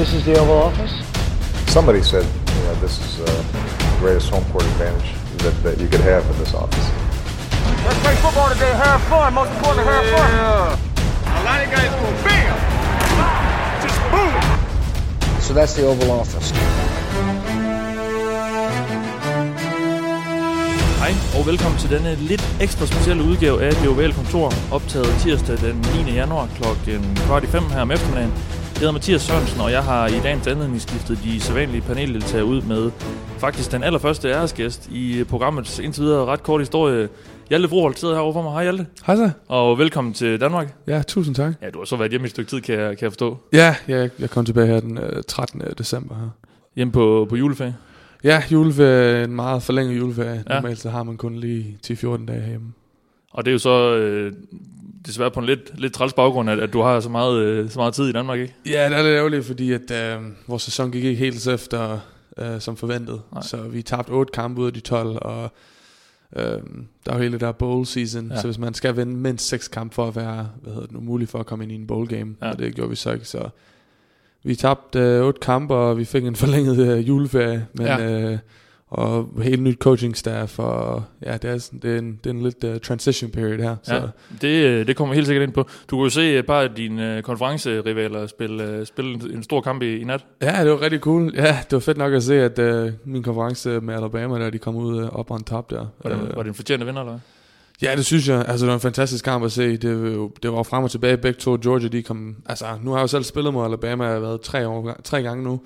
This is the Oval Office? Somebody said, you know, this is uh, the greatest home court advantage that, that you could have in this office. Let's play football today. Have fun. Most important, have fun. A lot of guys go bam, just boom. So that's the Oval Office. Hej og velkommen til denne lidt ekstra specielle udgave af Det Ovale Kontor, optaget tirsdag den 9. januar klokken kvart i fem her om eftermiddagen. Jeg hedder Mathias Sørensen, og jeg har i dagens anledning skiftet de sædvanlige paneldeltagere ud med faktisk den allerførste æresgæst i programmets indtil videre ret kort historie. Hjalte Froholt sidder herovre for mig. Hej Hjalte. Hej så. Og velkommen til Danmark. Ja, tusind tak. Ja, du har så været hjemme i et stykke tid, kan jeg, kan jeg forstå. Ja, jeg, jeg kom tilbage her den øh, 13. december her. Hjemme på, på juleferie. Ja, juleferie, en meget forlænget juleferie. Ja. Normalt så har man kun lige 10-14 dage hjemme. Og det er jo så øh, desværre på en lidt, lidt træls baggrund, at, at du har så meget, øh, så meget tid i Danmark, ikke? Ja, det er lidt ærgerligt, fordi at, øh, vores sæson gik ikke helt så efter øh, som forventet. Nej. Så vi tabte 8 kampe ud af de 12, og øh, der er jo hele der bowl season. Ja. Så hvis man skal vinde mindst 6 kampe for at være hvad hedder det nu, mulig for at komme ind i en bowl game, ja. og det gjorde vi så ikke. Så vi tabte øh, 8 kampe, og vi fik en forlænget øh, juleferie. Men, Ja. øh, og helt nyt coaching staff, og ja, det er, sådan, det er en, det er en lidt uh, transition period her. Så. Ja, det, øh, det kommer helt sikkert ind på. Du kunne jo se et par af dine øh, konferencerivaler spille, øh, spille en, en stor kamp i, i nat. Ja, det var rigtig cool. Ja, det var fedt nok at se, at uh, min konference med Alabama, der de kom ud uh, op on top der. Var det, Øh, var det en fortjent vinder, eller? Ja, det synes jeg. Altså, det var en fantastisk kamp at se. Det, det var frem og tilbage. Begge to Georgia, de kom... Altså, nu har jeg jo selv spillet mod Alabama. Jeg har været tre, år, tre gange nu.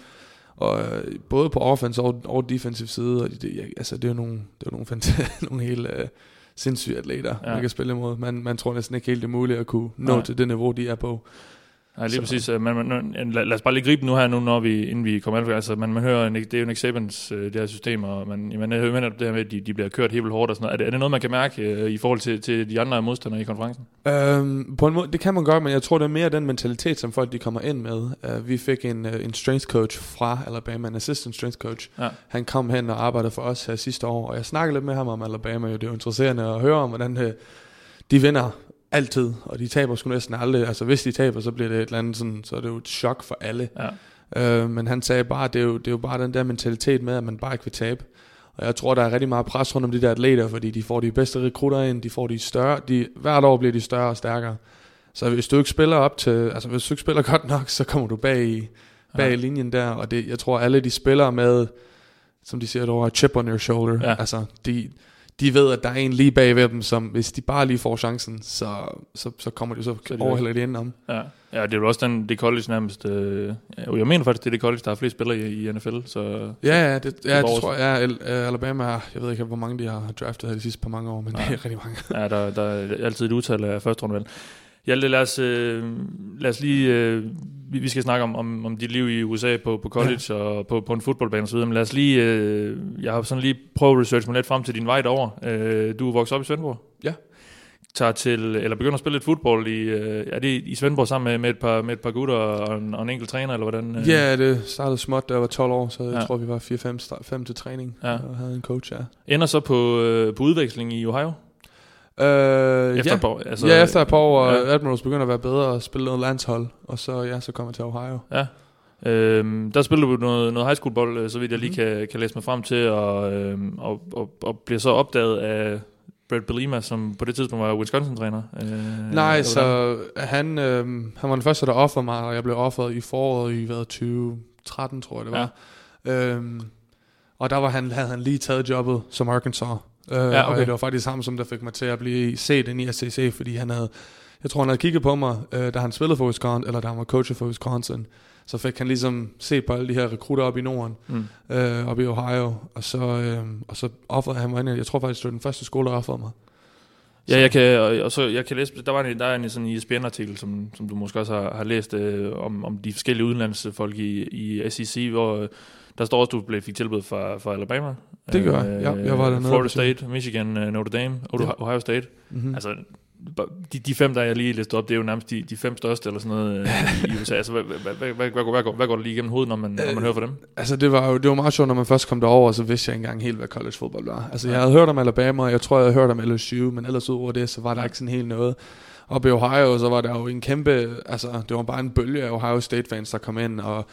Og øh, både på offense og, og defensive side. Og det, jeg, altså, det er jo nogle, det er nogle, fant- nogle helt øh, sindssyge atleter, ja. man kan spille imod. Man, man tror næsten ikke helt, det er muligt at kunne nå Nej. til det niveau, de er på. Nej, lige Så- præcis. øh, Men, men, lad, lad os bare lige gribe nu her, nu, når vi, inden vi kommer alt Altså, man, man hører, det er jo Nick Sabans, øh, det her system, og man, man hører det her med, at de, de bliver kørt helt hårdt og sådan noget. Er det, er det noget, man kan mærke øh, i forhold til, til de andre modstandere i konferencen? Øhm, på en måde, det kan man godt, men jeg tror, det er mere den mentalitet, som folk de kommer ind med. Uh, vi fik en, uh, en strength coach fra Alabama, en assistant strength coach. Ja. Han kom hen og arbejdede for os her sidste år, og jeg snakkede lidt med ham om Alabama. Jo. Det er jo interesserende at høre om, hvordan uh, de vinder altid, og de taber sgu næsten aldrig. Altså hvis de taber, så bliver det et eller andet sådan, så er det jo et chok for alle. Ja. Øh, men han sagde bare, det er, jo, det er jo bare den der mentalitet med, at man bare ikke vil tabe. Og jeg tror, der er rigtig meget pres rundt om de der atleter, fordi de får de bedste rekrutter ind, de får de større, de, hvert år bliver de større og stærkere. Så hvis du ikke spiller op til, altså hvis du ikke spiller godt nok, så kommer du bag i, bag Ja. linjen der, og det, jeg tror alle de spiller med, som de siger, der chip on your shoulder. Ja. Altså, de, de ved, at der er en lige bag ved dem, som hvis de bare lige får chancen, så, så, så kommer de så, Så de overhælder de ind om. Ja, ja det er jo også den, det college nærmest. Øh, jeg mener faktisk, det er det college, der har flest spillere i, i NFL. Så, Ja, ja, det, ja, det tror jeg. Ja, øh, Alabama, har- jeg ved ikke, hvor mange de har draftet her de sidste par mange år, men Nej. det er rigtig mange. Ja, der, der er altid et udtal af første rundevalg. Hjalte, lad os, øh, lad os lige, øh, vi, vi skal snakke om, om, om dit liv i USA på, på college ja. og på, på en fodboldbane osv., men lad os lige, øh, jeg har sådan lige prøvet at researche mig lidt frem til din vej derover. Øh, du er vokset op i Svendborg? Ja. Tager til, eller begynder at spille lidt fodbold i, øh, er det i Svendborg sammen med, med, et par, med et par gutter og en, og en enkelt træner, eller hvordan? øh? Ja, det startede småt, da jeg var 12 år, så jeg Ja. tror, vi var 4-5 til træning, Ja. og havde en coach, ja. Ender så på, øh, på udveksling i Ohio? Øh, Efter ja. år, altså- ja, efter et par år, Ja. Admirals begynder at være bedre og spille noget landshold, og så, ja, så kom jeg til Ohio. Ja. Øhm, der spiller du noget, noget high school bold, øh, så vidt jeg lige Mhm. kan, kan læse mig frem til, og, øhm, og, og, og bliver så opdaget af Brad Belima, som på det tidspunkt var Wisconsin-træner. Øh, Nej, så han, øh, han var den første, der offerede mig, og jeg blev offeret i foråret i hvad, 2013, tror jeg det var. Ja. Øhm, og der var han, havde han lige taget jobbet som Arkansas. Øh, Ja, okay. Og det var faktisk ham, som der fik mig til at blive set ind i SCC, fordi han havde, jeg tror han havde kigget på mig, øh, da han spillede for Wisconsin, eller da han var coach for Wisconsin. Så fik han ligesom set på alle de her rekrutter op i Norden, Mm. øh, op i Ohio, og så, øh, og så offerede han mig ind. Jeg tror faktisk, det var den første skole, der offerede mig. Ja, jeg kan, og, så, jeg kan læse, der var en, der er en sådan ESPN-artikel, som, som du måske også har, har læst, øh, om, om de forskellige udenlandsfolk i, i SEC, hvor der står også, at du blev, fik tilbud fra, fra Alabama. Det gør jeg. Ja, jeg var dernede Florida State, Michigan, øh, Notre Dame, Ohio, State. Mm-hmm. Altså, de, de fem, der jeg lige læste op, det er jo nærmest de, de fem største eller sådan noget øh, i USA. Altså, hvad, hvad, hvad, hvad, hvad, går- hvad, går, der lige igennem hovedet, når man, når man Øh, hører fra dem? Altså det var jo det var meget sjovt, når man først kom derover, så vidste jeg ikke engang helt, hvad college fodbold var. Altså jeg havde hørt om Alabama, og jeg tror, jeg havde hørt om LSU, men ellers ud over det, så var der ikke sådan helt noget. Og i Ohio, så var der jo en kæmpe, altså det var bare en bølge af Ohio State fans, der kom ind, og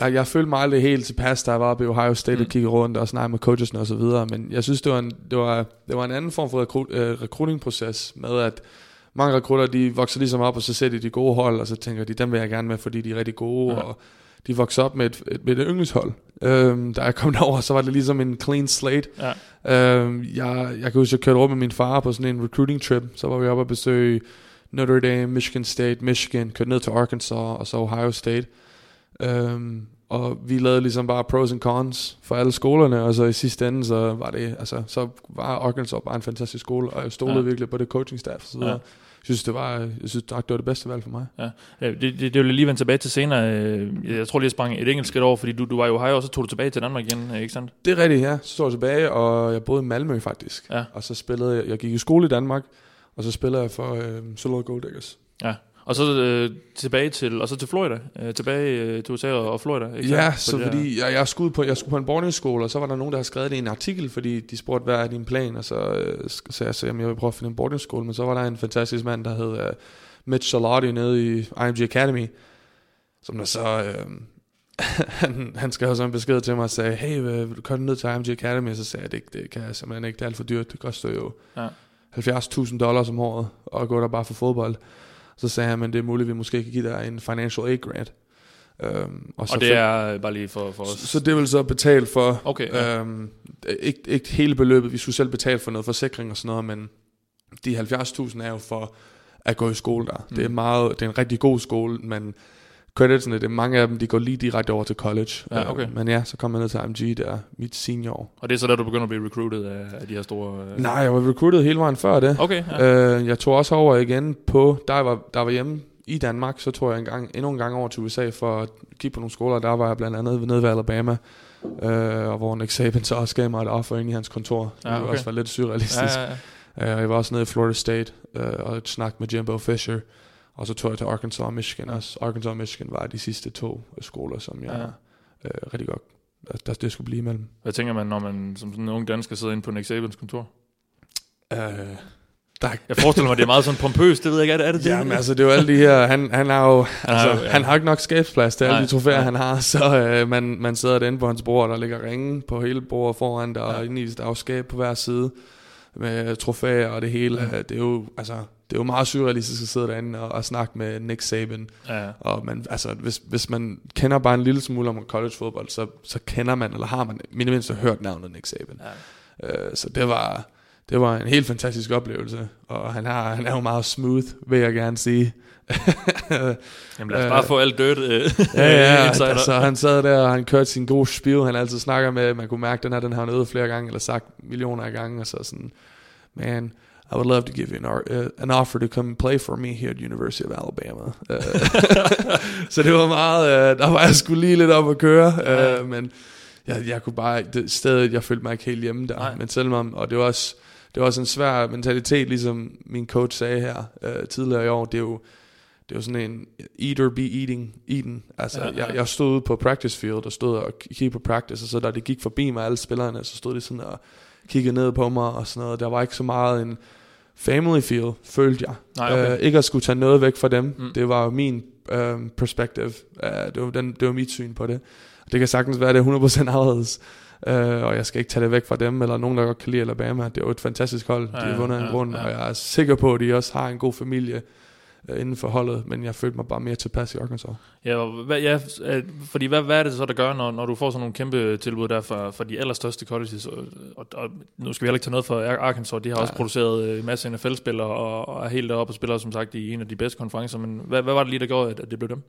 Jeg, jeg følte mig aldrig helt tilpas, da jeg var oppe i Ohio State mm. og kiggede rundt og snakkede med coachesne og så videre, men jeg synes, det var en, det var, det var en anden form for rekrut, øh, recruiting-proces med, at mange rekrutter, de vokser ligesom op, og så ser de de gode hold, og så tænker de, dem vil jeg gerne med, fordi de er rigtig gode, ja. og de vokser op med et, et, med et yndlingshold. Øhm, da jeg kom derover, så var det ligesom en clean slate. Ja. Øhm, jeg, jeg kan huske, jeg kørte rundt med min far på sådan en recruiting trip, så var vi oppe og besøge Notre Dame, Michigan State, Michigan, kørte ned til Arkansas, og så Ohio State. Øhm, og vi lavede ligesom bare pros and cons for alle skolerne, og så i sidste ende, så var det, altså, så var Arkansas bare en fantastisk skole, og jeg stolede ja. virkelig på det coaching staff og så videre. Ja. Jeg synes, det var, jeg synes, det var det bedste valg for mig. Ja, det, det, det vil jeg lige vende tilbage til senere. Jeg tror lige, jeg sprang et enkelt skridt over, fordi du, du var jo Ohio, og så tog du tilbage til Danmark igen, ikke sandt? Det er rigtigt, ja. Så tog jeg tilbage, og jeg boede i Malmø faktisk. Ja. Og så spillede jeg, jeg gik i skole i Danmark, og så spillede jeg for øh, Solo Gold Diggers. Ja. Og så øh, tilbage til, og så til Florida, øh, tilbage øh, til USA og Florida. Ikke ja, så, så fordi jeg, jeg, skulle på, jeg skulle på en boarding school, og så var der nogen, der havde skrevet det i en artikel, fordi de spurgte, hvad er din plan, og så øh, sagde jeg, så, jamen, jeg vil prøve at finde en boarding school, men så var der en fantastisk mand, der hed uh, Mitch Charlotte nede i IMG Academy, som der så, øh, han, han skrev så en besked til mig og sagde, hey, vil du komme ned til IMG Academy? Og så sagde jeg, det, det kan jeg simpelthen ikke, det er alt for dyrt, det koster jo ja. 70.000 dollars om året, at gå der bare for fodbold. Så sagde han, men det er muligt, at vi måske kan give dig en financial aid grant. Um, og, så og det er bare lige for, for os? Så, så det vil så betale for, okay, ja. um, ikke, ikke hele beløbet, vi skulle selv betale for noget forsikring og sådan noget, men de 70.000 er jo for at gå i skole der. Mm. Det er meget, det er en rigtig god skole, men creditsene, det er mange af dem, de går lige direkte over til college. Ja, okay. Uh, men ja, så kom jeg ned til AMG der, mit senior år. Og det er så der, du begynder at blive recruited af, af de her store... Uh... Nej, jeg var recruited hele vejen før det. Okay, ja. uh, jeg tog også over igen på, der var, der var hjemme i Danmark, så tog jeg en gang, endnu en gang over til USA for at kigge på nogle skoler. Der var jeg blandt andet nede ved Alabama, uh, og hvor Nick Saban så også gav mig et offer ind i hans kontor. Ja, okay. Det var også var lidt surrealistisk. Ja, ja, ja. Uh, jeg var også nede i Florida State uh, og snakkede med Jimbo Fisher. Og så tog jeg til Arkansas og Michigan også. Arkansas og Michigan var de sidste to skoler, som jeg ja. øh, rigtig godt, der det skulle blive imellem. Hvad tænker man, når man som sådan en ung dansker sidder inde på Nick Sabans kontor? Øh, der... Jeg forestiller mig, det er meget sådan pompøst, det ved jeg ikke, er det er det? Jamen altså, det er jo alle de her, han, han har jo, altså, ja. han har ikke nok skabsplads til alle de trofæer, ja. han har, så øh, man, man sidder derinde på hans bord, der ligger ringe på hele bordet foran, der ja. er inde i der er skab på hver side med trofæer og det hele. Ja. Det er jo, altså, det er jo meget surrealistisk at sidde derinde og, og snakke med Nick Saban. Ja. Og man, altså, hvis, hvis man kender bare en lille smule om college fodbold, så, så kender man, eller har man mindst hørt navnet Nick Saban. Ja. Uh, så det var, det var en helt fantastisk oplevelse, og han, har, han er jo meget smooth, vil jeg gerne sige. Jamen lad os bare få alt dødt uh, Ja, ja, altså, han sad der, og han kørte sin gode spil, han altid snakker med, man kunne mærke, den her, den har han øvet flere gange, eller sagt millioner af gange, og så sådan, man, I would love to give you an, uh, an offer to come play for me here at University of Alabama. Uh, så det var meget, uh, der var jeg skulle lige lidt op at køre, uh, men jeg, jeg kunne bare, det stedet, jeg følte mig ikke helt hjemme der, Nej. men selvom, og det var også, det var også en svær mentalitet, ligesom min coach sagde her uh, tidligere i år, det er jo, det jo sådan en eat or be eating, eaten. Altså, ja, ja. Jeg, jeg stod ude på practice field og stod og kiggede på practice, og så da det gik forbi mig, alle spillerne, så stod de sådan og kiggede ned på mig og sådan noget. Der var ikke så meget en, family feel, følte jeg. Nej, okay. uh, ikke at skulle tage noget væk fra dem. Mm. Det var min uh, perspektiv. Uh, det, var den, det var mit syn på det. Det kan sagtens være, det er 100% anderledes. Uh, og jeg skal ikke tage det væk fra dem, eller nogen, der godt kan lide Alabama. Det er jo et fantastisk hold. De har vundet ja, en grund, ja. og jeg er sikker på, at de også har en god familie uh, inden for holdet, men jeg følte mig bare mere tilpas i Arkansas. Ja, hvad, ja fordi hvad, hvad er det så, der gør, når, når du får sådan nogle kæmpe tilbud der for, for de allerstørste colleges, og, og, og nu skal vi heller ikke tage noget for Arkansas, de har ja. også produceret øh, en masse NFL-spillere, og, og er helt deroppe og spiller som sagt i en af de bedste konferencer, men hvad, hvad var det lige, der gjorde, at, at det blev dem?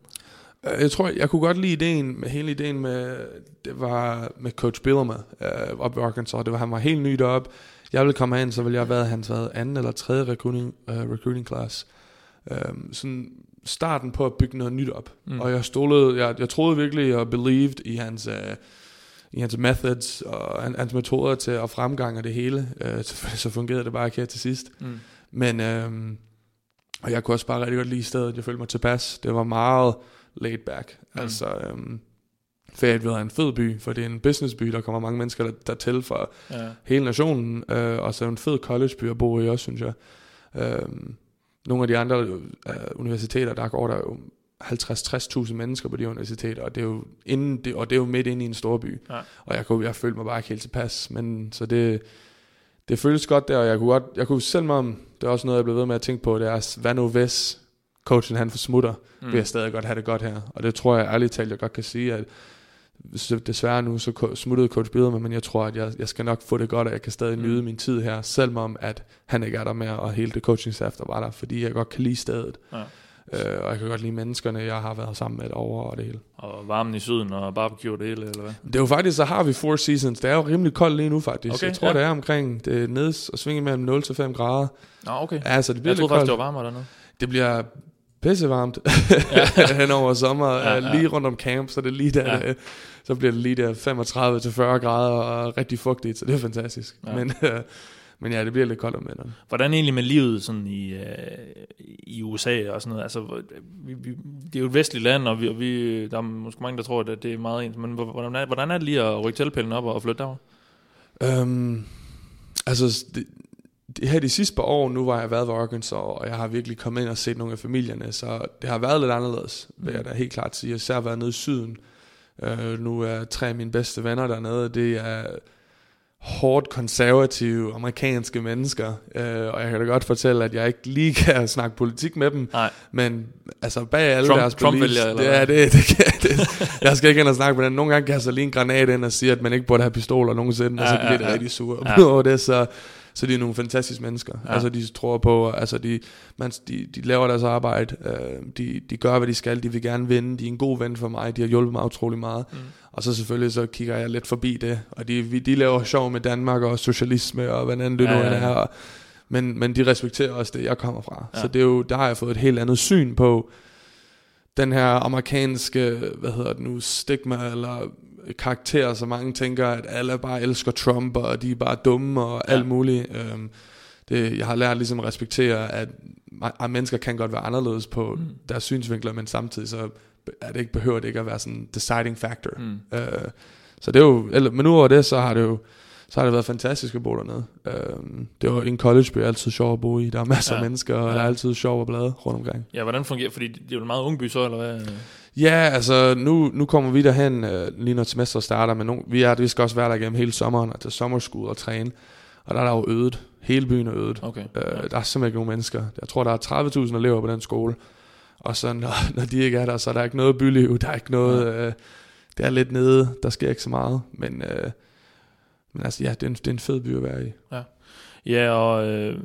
Øh, jeg tror, jeg kunne godt lide ideen, med hele ideen med, det var med Coach Bielema uh, op i Arkansas. Det var, han var helt ny deroppe. Jeg ville komme hen, så ville jeg have været hans anden eller tredje recruiting, uh, recruiting class. Um, sådan starten på at bygge noget nyt op. Mm. Og jeg stolede, jeg, jeg troede virkelig og believed i hans, uh, i hans methods og hans metoder til at fremgange det hele. Uh, så, så fungerede det bare ikke her til sidst. Mm. Men, um, og jeg kunne også bare rigtig godt lide stedet. Jeg følte mig tilpas. Det var meget laid back. Mm. Altså, um, Fayetteville er en fed by, for det er en businessby, der kommer mange mennesker der, der til fra ja. hele nationen, uh, og så er en fed collegeby at bo i også, synes jeg. Um, nogle af de andre uh, universiteter, der går der jo 50-60.000 mennesker på de universiteter, og det er jo, inden det, og det er jo midt inde i en stor by. Ja. Og jeg, kunne, jeg følte mig bare ikke helt tilpas, men så det, det føles godt der, og jeg kunne, godt, jeg kunne selv om, det er også noget, jeg blev ved med at tænke på, det er, hvad nu hvis coachen han forsmutter, mm. vil jeg stadig godt have det godt her. Og det tror jeg ærligt talt, jeg godt kan sige, at så desværre nu, så smuttede coach Biderman, men jeg tror, at jeg, jeg skal nok få det godt, og jeg kan stadig nyde min tid her, selvom at han ikke er der mere, og hele det coaching staff, der var der, fordi jeg godt kan lide stedet. Ja. Øh, og jeg kan godt lide menneskerne, jeg har været sammen med over og det hele. Og varmen i syden og barbecue og det hele, eller hvad? Det er jo faktisk, så har vi Four Seasons. Det er jo rimelig koldt lige nu faktisk. Okay, jeg tror, ja. det er omkring det er neds og svinge mellem 0 til 5 grader. Nå, okay. Ja, så det bliver Jeg troede faktisk, det var varmere dernede. Det bliver pissevarmt ja. hen over sommer. Ja, ja. ja. Lige rundt om camp, så det er lige der, Ja. Så bliver det lige der 35 til 40 grader og rigtig fugtigt, så det er fantastisk. Ja. Men, øh, men ja, det bliver lidt koldt om vinteren. Hvordan egentlig med livet sådan i, øh, i USA og sådan noget? Altså, vi, vi, det er jo et vestligt land, og vi, og vi, der er måske mange, der tror, at det er meget ens. Men hvor- hvordan er, hvordan er det lige at rykke teltpælen op og flytte derover? Øhm, altså, det, det her de sidste par år, nu var jeg været ved Arkansas, og jeg har virkelig kommet ind og set nogle af familierne, så det har været lidt anderledes, vil jeg da helt klart sige. Jeg har været nede i syden. Øh, nu er tre af mine bedste venner dernede, det er hårdt konservative amerikanske mennesker, øh, og jeg kan da godt fortælle, at jeg ikke lige kan snakke politik med dem, Nej. men altså bag alle Trump- deres Trump beliefs, vælger, eller det er det, det, kan, det, jeg skal ikke ind og snakke med den. Nogle gange kan jeg så lige en granat ind og sige, at man ikke burde have pistoler nogensinde, og så Ja, bliver ja, det ja. rigtig sure Ja. over det, så, så de er nogle fantastiske mennesker. Ja. Altså de tror på, altså de, man, de, de laver deres arbejde, øh, de, de gør, hvad de skal, de vil gerne vinde, de er en god ven for mig, de har hjulpet mig utrolig meget. Mm. Og så selvfølgelig så kigger jeg lidt forbi det, og de, vi- de laver sjov med Danmark og socialisme og end det Ja, nu ja, ja. er, men, men de respekterer også det, jeg kommer fra. Ja. Så det er jo, der har jeg fået et helt andet syn på den her amerikanske, hvad hedder det nu, stigma eller karakter, så mange tænker, at alle bare elsker Trump, og de er bare dumme og Ja. alt muligt. Øhm, det, jeg har lært ligesom at respektere, at, at mennesker kan godt være anderledes på Mm. mm. deres synsvinkler, men samtidig så er det ikke, behøver det ikke at være sådan en deciding factor. Mm. Øh, så det er jo, eller, men udover det, så har det jo så har det været fantastisk at bo dernede. Øhm, det var en collegeby altid sjov at bo i. Der er masser Ja. af mennesker, og Ja. der er altid sjov og blade rundt omkring. Ja, hvordan fungerer Fordi det er jo en meget ung by så, eller hvad? Ja, altså nu, nu kommer vi derhen, øh, lige når semesteret starter, men nu, vi, er, vi skal også være der igennem hele sommeren og til sommerskud og træne. Og der er der jo ødet. Hele byen er ødet. Okay. Øh, der er simpelthen ikke nogen mennesker. Jeg tror, der er 30.000 elever på den skole. Og så når, når de ikke er der, så er der ikke noget byliv. Der er ikke noget... Øh, det er lidt nede. Der sker ikke så meget. Men, øh, men altså, ja, det er, en, det er en fed by at være i. Ja, og øh,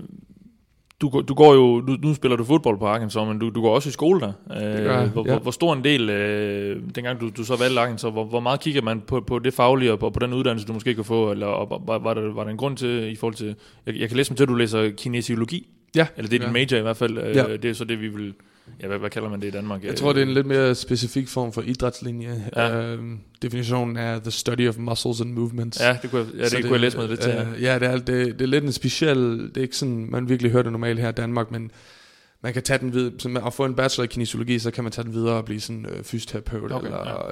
du, du går jo, nu, nu spiller du fodbold på Arkansas, men du, du går også i skole der. Øh, gør hvor, ja. hvor, hvor stor en del, øh, dengang du, du så valgte Arkansas, hvor, hvor meget kigger man på, på det faglige og på, på den uddannelse, du måske kan få, eller og, var, var, der, var der en grund til, i forhold til, jeg, jeg kan læse mig til, at du læser kinesiologi, Ja, eller det er din ja. major i hvert fald, øh, Ja. det er så det, vi vil, ja, hvad, hvad kalder man det i Danmark? Jeg tror, det er en lidt mere specifik form for idrætslinje. Ja. Ja. Øhm, definitionen er the study of muscles and movements. Ja, det kunne, jeg- ja, det, det kunne jeg læse mig lidt til. ja. Øh, ja, det er, det, det er lidt en speciel, det er ikke sådan, man virkelig hører det normalt her i Danmark, men man kan tage den videre, så man, at få en bachelor i kinesiologi, så kan man tage den videre og blive sådan øh, fysioterapeut Okay, eller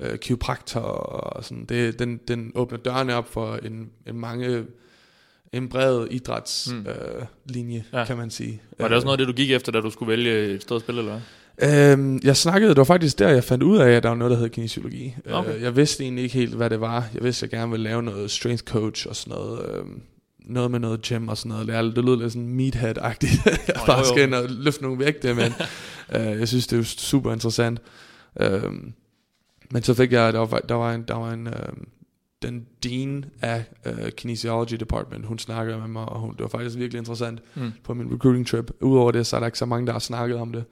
øh, øh, kiropraktor og sådan. Det, den, den åbner dørene op for en, en mange, en bred idrætslinje, Mm. øh, linje, Ja. kan man sige. Var det også noget af det, du gik efter, da du skulle vælge et sted at spille, eller hvad? Øhm, jeg snakkede, det var faktisk der, jeg fandt ud af, at der var noget, der hed kinesiologi. Okay. Øh, jeg vidste egentlig ikke helt, hvad det var. Jeg vidste, at jeg gerne ville lave noget strength coach og sådan noget. Øhm, noget med noget gym og sådan noget. Det, det lød lidt sådan meathead-agtigt. jeg Nå, bare jo, jo. skal ind og løfte nogle vægte, men øh, jeg synes, det er jo super interessant. Øhm, men så fik jeg, der var, der var en, der var en øhm, den dean af øh, kinesiology department, hun snakkede med mig, og hun, det var faktisk virkelig interessant Mm. på min recruiting trip. Udover det, så er der ikke så mange, der har snakket om det.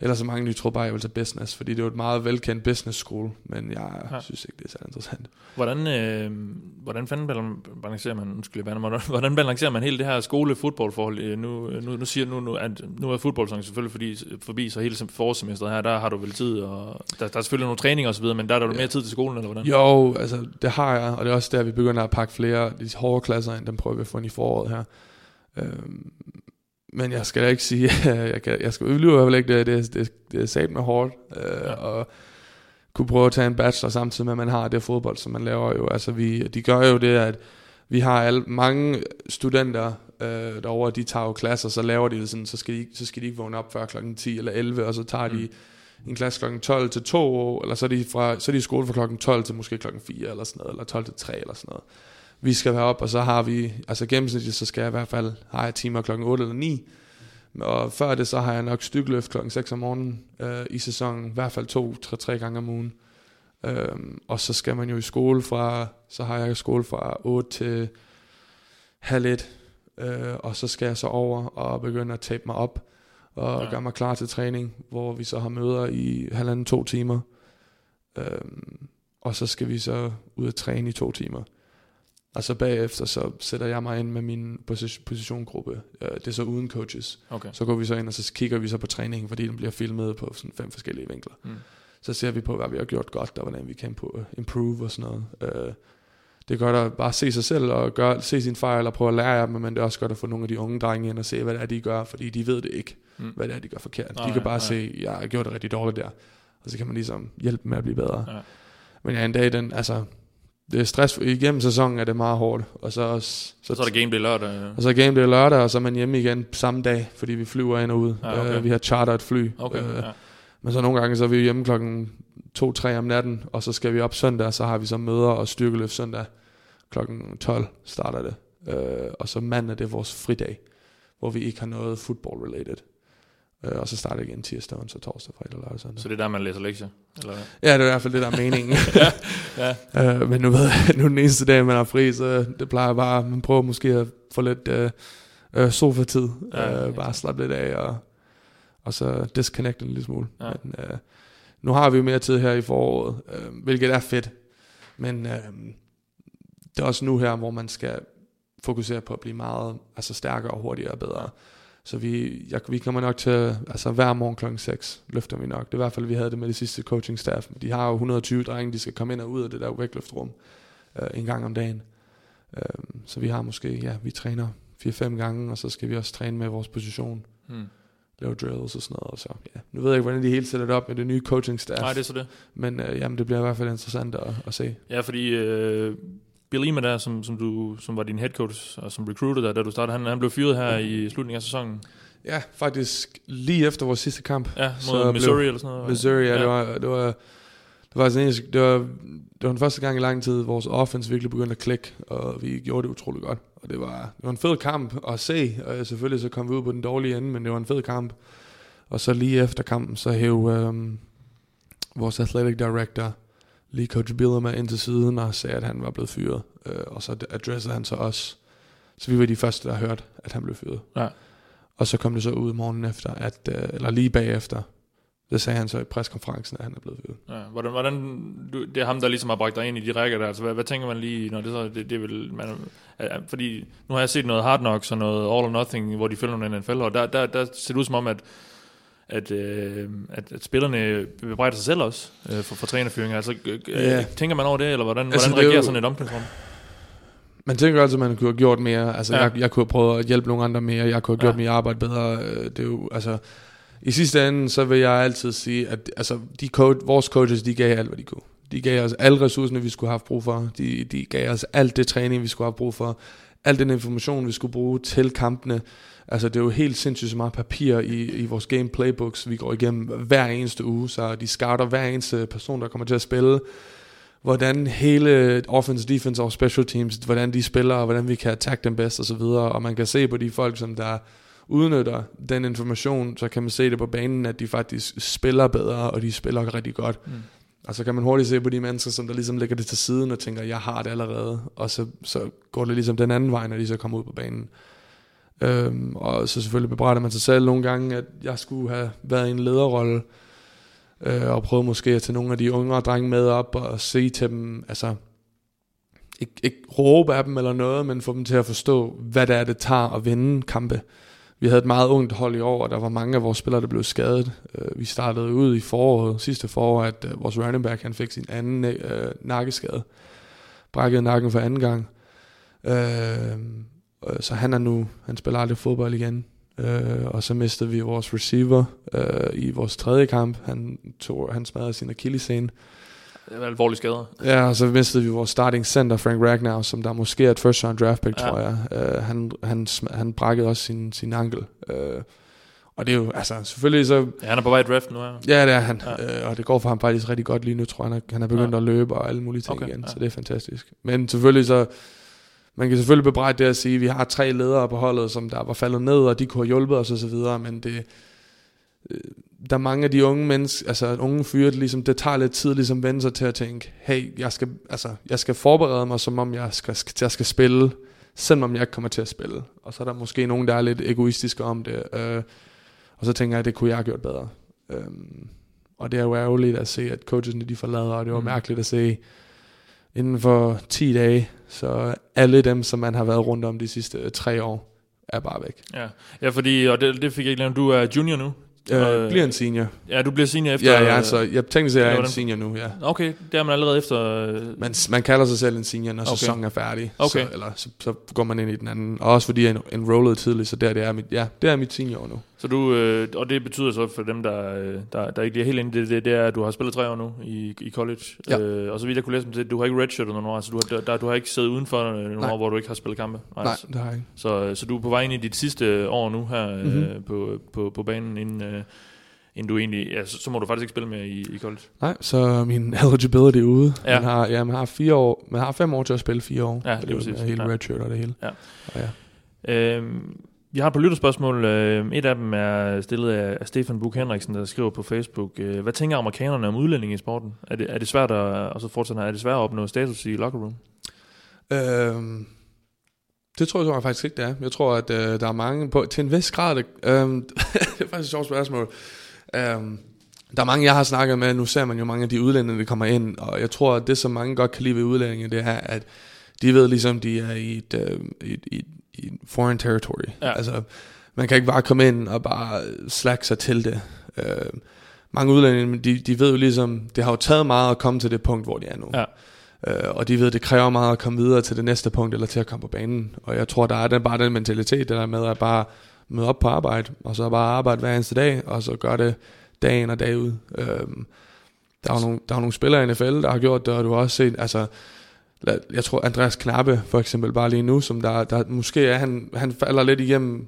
Eller så mange, de tror bare, jeg vil tage business, fordi det er jo et meget velkendt business school, men jeg Ja. synes ikke, det er så interessant. Hvordan, øh, hvordan fanden balan- balancerer man, undskyld, jeg hvordan, hvordan balancerer man hele det her skole-fodboldforhold? Øh, Nu, nu, nu siger nu, nu, at nu er fodboldsæsonen selvfølgelig fordi, forbi, så hele sem- forårssemesteret her, der har du vel tid, og der, der er selvfølgelig nogle træninger osv., men der er der ja. Mere tid til skolen, eller hvordan? Jo, altså det har jeg, og det er også der, vi begynder at pakke flere de hårde klasser ind, dem prøver vi at få ind i foråret her. Øhm, men jeg skal da ikke sige, jeg, kan, jeg skal i hvert fald ikke, det, det, det, det er sat med hårdt, øh, Ja. og kunne prøve at tage en bachelor samtidig med, at man har det fodbold, som man laver jo. Altså vi, de gør jo det, at vi har alle, mange studenter øh, derovre, de tager jo klasser, så laver de det sådan, så skal de, så skal de ikke vågne op før klokken 10 eller 11, og så tager Mm. de en klasse klokken 12 til 2, eller så er de, fra, så er de i skole fra klokken 12 til måske klokken 4 eller sådan noget, eller 12 til 3 eller sådan noget. Vi skal være op, og så har vi, altså gennemsnitligt, så skal jeg i hvert fald, har jeg timer klokken 8 eller 9, og før det, så har jeg nok stykløft klokken 6 om morgenen øh, i sæsonen, i hvert fald to, tre, tre gange om ugen. Øhm, og så skal man jo i skole fra, så har jeg skole fra 8 til halv 1, øh, og så skal jeg så over og begynde at tape mig op og ja. gøre mig klar til træning, hvor vi så har møder i halvanden to timer. Øhm, og så skal vi så ud og træne i to timer. Og så bagefter, så sætter jeg mig ind med min position, positiongruppe. Øh, det er så uden coaches. Okay. Så går vi så ind, og så kigger vi så på træningen, fordi den bliver filmet på sådan fem forskellige vinkler. Mm. Så ser vi på, hvad vi har gjort godt, og hvordan vi kan på improve og sådan noget. Øh, det er godt at bare se sig selv og gøre, se sine fejl og prøve at lære af dem, men det er også godt at få nogle af de unge drenge ind og se, hvad det er, de gør, fordi de ved det ikke, Mm. hvad det er, de gør forkert. Nej, de kan bare nej. se, jeg har gjort det rigtig dårligt der, og så kan man ligesom hjælpe dem med at blive bedre. Ja. Men ja, en dag, den, altså, det er stress, igennem sæsonen er det meget hårdt, og så også, Så, så er der game day lørdag. og så er game day lørdag, og så er man hjemme igen samme dag, fordi vi flyver ind og ud. Ja, okay. Øh, vi har charter et fly. Okay, Øh, ja. Men så nogle gange, så er vi hjemme klokken 2-3 om natten, og så skal vi op søndag, så har vi så møder og styrkeløft søndag. Klokken 12 starter det. Øh, og så mandag, det er vores fridag, hvor vi ikke har noget football-related. Øh, og så starter igen tirsdag, onsdag, torsdag, fredag, lørdag, søndag. Så det er der, man læser lektier? Eller? hvad? Ja, det er i hvert fald det, der er meningen. Ja. øh, men nu ved jeg, nu den eneste dag, man har fri, så det plejer bare, man prøver måske at få lidt øh, øh, sofa-tid. Ja, Ja, ja. øh, bare slappe lidt af, og, og så disconnecte en lille smule. Ja. Ja. Men, øh, nu har vi jo mere tid her i foråret, øh, hvilket er fedt. Men øh, det er også nu her, hvor man skal fokusere på at blive meget altså stærkere og hurtigere og bedre. Så vi, jeg, vi kommer nok til, altså hver morgen klokken 6 løfter vi nok. Det er i hvert fald, vi havde det med det sidste coaching staff. De har jo 120 drenge, de skal komme ind og ud af det der vægtløftrum øh, en gang om dagen. Øh, så vi har måske, ja, vi træner 4-5 gange, og så skal vi også træne med vores position, Hmm. lave drills og sådan noget. Og så, ja. Nu ved jeg ikke, hvordan de helt sætter det op med det nye coaching staff, Nej, det er så det. men øh, jamen, det bliver i hvert fald interessant at, at se. Ja, fordi øh, Bill Lima der, som, som, du, som var din head coach og som recruiter der, da du startede, han, han blev fyret her i slutningen af sæsonen. Ja, faktisk lige efter vores sidste kamp. Ja, Så mod blev- Missouri eller sådan noget. Missouri, ja, det var, det var, det var, sådan en, det var, det var den første gang i lang tid, vores offense virkelig begyndte at klikke, og vi gjorde det utrolig godt. Og det var, det var en fed kamp at se, og selvfølgelig så kom vi ud på den dårlige ende, men det var en fed kamp. Og så lige efter kampen, så hæv øhm, vores athletic director, lige coach Billema ind til siden, og sagde, at han var blevet fyret. Øh, og så adressede han så os. Så vi var de første, der hørte, at han blev fyret. Ja. Og så kom det så ud morgenen efter, at, øh, eller lige bagefter, det sagde han så i preskonferencen, at han er blevet fyret. Ja, hvordan, hvordan, du, det er ham, der ligesom har bragt dig ind i de rækker der. Altså, hvad, hvad tænker man lige, når det så, det, det vil, man, ja, fordi nu har jeg set noget Hard Knocks og noget All or Nothing, hvor de følger nogle NFL, og der, der, der ser det ud som om, at, at, øh, at, at spillerne bebrejder sig selv også øh, for, for trænerfyringer. Altså, øh, Ja. tænker man over det, eller hvordan, Altså, hvordan er reagerer jo- sådan et omklædningsrum? Man tænker altid, at man kunne have gjort mere. Altså, Ja. jeg, jeg kunne have prøvet at hjælpe nogle andre mere. Jeg kunne have gjort Ja. mit arbejde bedre. Øh, Det er jo, altså, I sidste ende, så vil jeg altid sige, at altså, de coach, vores coaches, de gav alt, hvad de kunne. De gav os alle ressourcerne, vi skulle have haft brug for. De, de gav os alt det træning, vi skulle have brug for. Al den information, vi skulle bruge til kampene. Altså, det er jo helt sindssygt så meget papir i, i vores game playbooks, vi går igennem hver eneste uge. Så de scouter hver eneste person, der kommer til at spille hvordan hele offense, defense og special teams, hvordan de spiller, og hvordan vi kan attack dem bedst og så videre. Og man kan se på de folk, som der udnytter den information, så kan man se det på banen, at de faktisk spiller bedre, og de spiller rigtig godt. Mm. Og så kan man hurtigt se på de mennesker, som der ligesom lægger det til siden og tænker, jeg har det allerede. Og så, så går det ligesom den anden vej, når de så kommer ud på banen. Øhm, og så selvfølgelig bebrejder man sig selv nogle gange, at jeg skulle have været i en lederrolle, øh, og prøve måske at tage nogle af de yngre drenge med op og se til dem, altså ikke, ikke råbe af dem eller noget, men få dem til at forstå, hvad det er, det tager at vinde kampe. Vi havde et meget ungt hold i år, og der var mange af vores spillere, der blev skadet. Øh, vi startede ud i foråret, sidste forår, at øh, vores running back han fik sin anden øh, nakkeskade. Brækkede nakken for anden gang. Øh, så han er nu, han spiller aldrig fodbold igen. Øh, og så mistede vi vores receiver øh, i vores tredje kamp. Han, tog, han smadrede sin akillescene. Det er alvorlige skader. Ja, og så mistede vi vores starting center, Frank Ragnar, som der måske er et first round draft pick, Ja. ja. tror jeg. Uh, han, han, han brækkede også sin, sin ankel. Uh, Og det er jo, altså selvfølgelig så, Ja, han er på vej i draften nu her. ja det er han, ja. øh, og det går for ham faktisk rigtig godt lige nu, tror jeg, han er, han er begyndt Ja. at løbe og alle mulige ting okay, igen, ja. så det er fantastisk. Men selvfølgelig så, man kan selvfølgelig bebrejde det at sige, at vi har tre ledere på holdet, som der var faldet ned, og de kunne have hjulpet os og så videre, men det, øh, der er mange af de unge mennesker, altså unge fyre, det, ligesom, det tager lidt tid ligesom vende sig til at tænke, hey, jeg skal, altså, jeg skal forberede mig, som om jeg skal, jeg skal spille, selvom jeg ikke kommer til at spille. Og så er der måske nogen, der er lidt egoistiske om det. Øh, og så tænker jeg, at det kunne jeg have gjort bedre. Øhm, og det er jo ærgerligt at se, at coachesne de forlader, og det var Mm. mærkeligt at se inden for 10 dage, så alle dem, som man har været rundt om de sidste tre år, er bare væk. Ja, ja fordi, og det, det fik jeg ikke nævnt, du er junior nu. Øh, Øh, bliver en senior. Ja, du bliver senior efter... Ja, ja, altså, jeg tænkte sig, at jeg er en senior nu, ja. Okay, det er man allerede efter... øh, Man, man kalder sig selv en senior, når Okay. sæsonen er færdig. Okay. Så, eller så, så, går man ind i den anden. Og også fordi jeg er enrollet tidligt, så der det er mit, ja, det er mit senior nu. Så du, øh, og det betyder så for dem, der, øh, der, der ikke lige er helt inde i det, det, det er, at du har spillet tre år nu i, i college. Ja. Øh, og så vidt jeg kunne læse mig til, du har ikke redshirtet nogen år, altså du har, der, du har ikke siddet udenfor øh, nogle Nej. år, hvor du ikke har spillet kampe. Nej, det har jeg ikke. Så, øh, så du er på vej ind i dit sidste år nu her mm-hmm. Mhm. øh, på, på, på banen, inden, øh, inden du egentlig, ja, så, så må du faktisk ikke spille mere i, i college. Nej, så min eligibility er ude. Ja. Man, har, ja, man har fire år, man har fem år til at spille fire år. Ja, det er præcis. hele Ja. redshirt og det hele. Ja. Og ja. Øhm, vi har på lytterspørgsmål. Øh, et af dem er stillet af, Stefan Buk Henriksen, der skriver på Facebook. Øh, Hvad tænker amerikanerne om udlændinge i sporten? Er det, er det svært at, og så fortsætter er det svært at opnå status i locker room? Øhm, det tror jeg, tror jeg faktisk ikke, det er. Jeg tror, at øh, der er mange på, til en vis grad. Det, øhm, det er faktisk et sjovt spørgsmål. Øhm, der er mange, jeg har snakket med. Nu ser man jo mange af de udlændinge, der kommer ind. Og jeg tror, at det, som mange godt kan lide ved udlændinge, det er, at de ved ligesom, de er i et, øh, i, et- i, et- i foreign territory. Ja. Altså, man kan ikke bare komme ind og bare slække sig til det. Øh, mange udlændinge, de, de ved jo ligesom, det har jo taget meget at komme til det punkt, hvor de er nu. Ja. Øh, og de ved, det kræver meget at komme videre til det næste punkt, eller til at komme på banen. Og jeg tror, der er den, bare den mentalitet, der med at bare møde op på arbejde, og så bare arbejde hver eneste dag, og så gøre det dag ind og dag ud. Øhm, der er jo nogle, der er nogle spillere i NFL, der har gjort det, og du har også set, altså, jeg tror Andreas Knappe, for eksempel, bare lige nu, som der, der måske er, han, han falder lidt igennem,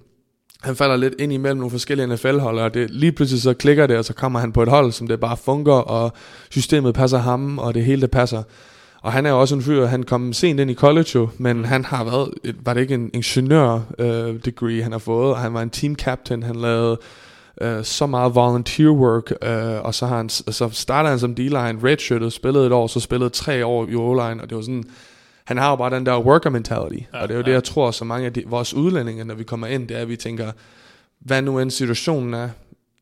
han falder lidt ind imellem nogle forskellige NFL-hold, og det, lige pludselig så klikker det, og så kommer han på et hold, som det bare fungerer, og systemet passer ham, og det hele det passer. Og han er jo også en fyr, han kom sent ind i college jo, men han har været, var det ikke en ingeniør øh, degree, han har fået, og han var en team captain, han lavede øh, så meget volunteer work, øh, og så, har han, så startede han som D-line, redshirtet, spillede et år, så spillede tre år i O-line, og det var sådan, han har jo bare den der worker mentality, ja, og det er jo ja. det, jeg tror, så mange af de, vores udlændinge, når vi kommer ind, det er, at vi tænker, hvad nu end situationen er,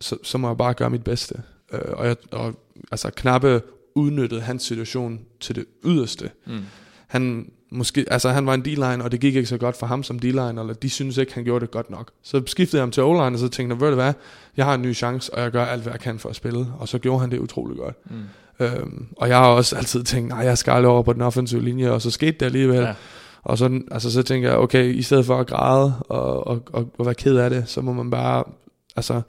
så, så må jeg bare gøre mit bedste. Øh, og, jeg, og altså knappe udnyttede hans situation til det yderste. Mm. Han, måske, altså, han var en D-line, og det gik ikke så godt for ham som D-line, eller de synes ikke, han gjorde det godt nok. Så skiftede jeg ham til O-line, og så tænkte jeg, ved du hvad, jeg har en ny chance, og jeg gør alt, hvad jeg kan for at spille. Og så gjorde han det utrolig godt. Mm. Øhm, og jeg har også altid tænkt, nej, jeg skal aldrig over på den offensive linje, og så skete det alligevel. Ja. Og så, altså, så tænker jeg, okay, i stedet for at græde og, og, og, og være ked af det, så må man bare altså,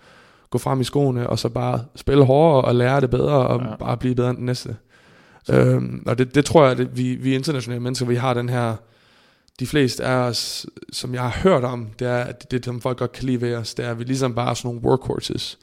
gå frem i skoene, og så bare spille hårdere og lære det bedre, og ja. bare blive bedre end den næste. Øhm, og det, det tror jeg, at vi, vi internationale mennesker, vi har den her, de fleste af os, som jeg har hørt om, det er, at det, som folk godt kan lide ved os, det er, at vi ligesom bare er sådan nogle workhorses.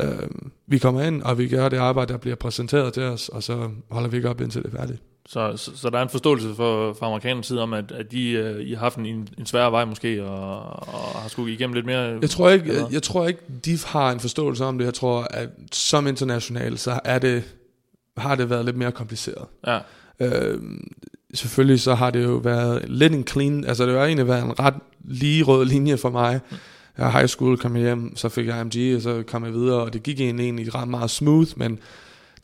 Øhm, vi kommer ind, og vi gør det arbejde, der bliver præsenteret til os, og så holder vi ikke op, indtil det er færdigt. Så, så, så der er en forståelse for, fra amerikanernes side om, at, at de, øh, I har haft en, en sværere vej måske, og, og har skulle igennem lidt mere... Jeg tror ikke, jeg, jeg tror ikke, de har en forståelse om det. Jeg tror, at som international, så er det, har det været lidt mere kompliceret. Ja, Øh, selvfølgelig så har det jo været lidt en clean, altså det har egentlig været en ret lige rød linje for mig. Jeg er high school, kom jeg hjem, så fik jeg IMG, og så kom jeg videre, og det gik egentlig, egentlig ret meget smooth, men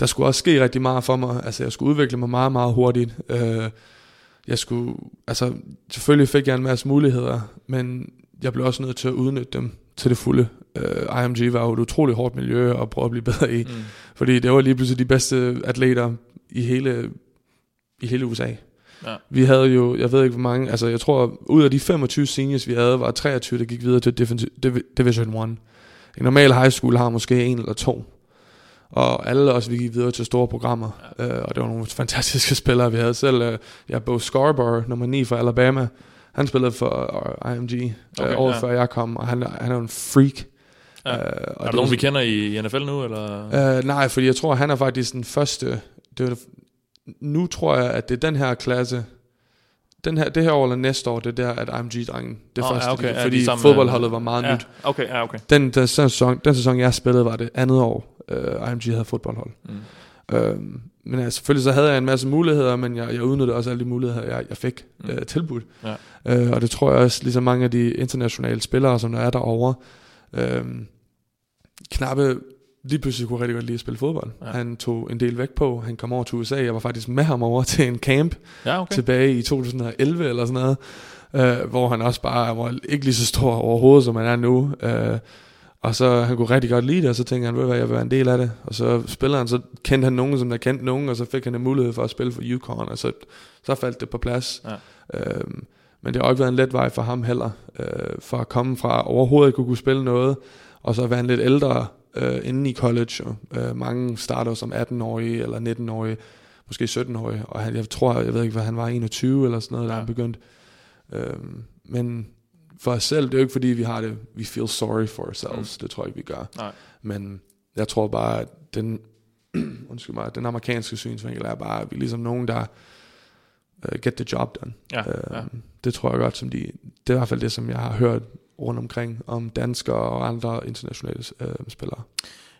der skulle også ske rigtig meget for mig. Altså jeg skulle udvikle mig meget, meget hurtigt. Øh, jeg skulle, altså selvfølgelig fik jeg en masse muligheder, men jeg blev også nødt til at udnytte dem til det fulde. Øh, IMG var jo et utroligt hårdt miljø at prøve at blive bedre i, mm. fordi det var lige pludselig de bedste atleter i hele, i hele USA. Ja. Vi havde jo, jeg ved ikke hvor mange, altså jeg tror, ud af de 25 seniors, vi havde, var 23, der gik videre til Divi- Divi- Division 1. En normal high school har måske en eller to. Og alle os, vi gik videre til store programmer. Ja. Øh, og det var nogle fantastiske spillere, vi havde selv. Øh, ja, Bo Scarborough, nummer 9 fra Alabama. Han spillede for øh, IMG Okay, okay, året ja. før jeg kom, og han, han er en freak. Ja. Øh, og Er der det nogen, vi kender i, i NFL nu? Eller? Øh, nej, fordi jeg tror, han er faktisk den første. Det var, nu tror jeg, at det er den her klasse, den her, det her år eller næste år, det er der, at IMG-drengen, det Åh, første, ja, okay, ja, fordi de samme- fodboldholdet var meget ja, nyt. Okay, ja, okay. Den, den, sæson, den sæson, jeg spillede, var det andet år, uh, IMG havde fodboldhold. Mm. Øhm, men ja, selvfølgelig så havde jeg en masse muligheder, men jeg, jeg udnyttede også alle de muligheder, jeg, jeg fik Mm. øh, tilbudt. Ja. Øh, og det tror jeg også, ligesom mange af de internationale spillere, som der er derovre, øh, Knappe lige pludselig kunne rigtig godt lide at spille fodbold. Ja. Han tog en del væk på, han kom over til USA, jeg var faktisk med ham over til en camp Ja, okay. tilbage i 2011 eller sådan noget, øh, hvor han også bare var ikke lige så stor overhovedet, som han er nu. Øh, og så han kunne rigtig godt lide det, og så tænkte han, ved hvad, jeg vil være en del af det. Og så spillede han, så kendte han nogen, som der kendte nogen, og så fik han en mulighed for at spille for Yukon, og så, så faldt det på plads. Ja. Øhm, men det har ikke været en let vej for ham heller, øh, for at komme fra overhovedet at kunne spille noget, og så være en lidt ældre øh, inde i college. Øh, mange starter som 18-årige eller 19-årige, måske 17-årige, og han, jeg tror, jeg ved ikke, hvad han var, 21 eller sådan noget, da Ja. han begyndte. Øhm, men for os selv, det er jo ikke fordi, vi har det, we feel sorry for ourselves, mm. det tror jeg ikke, vi gør. Nej. Men jeg tror bare, at den, undskyld mig, den amerikanske synsvinkel er bare, at vi er ligesom nogen, der uh, get the job done. Ja, ja. Øhm, Det tror jeg godt, som de, det er i hvert fald det, som jeg har hørt rundt omkring om danskere og andre internationale øh, spillere.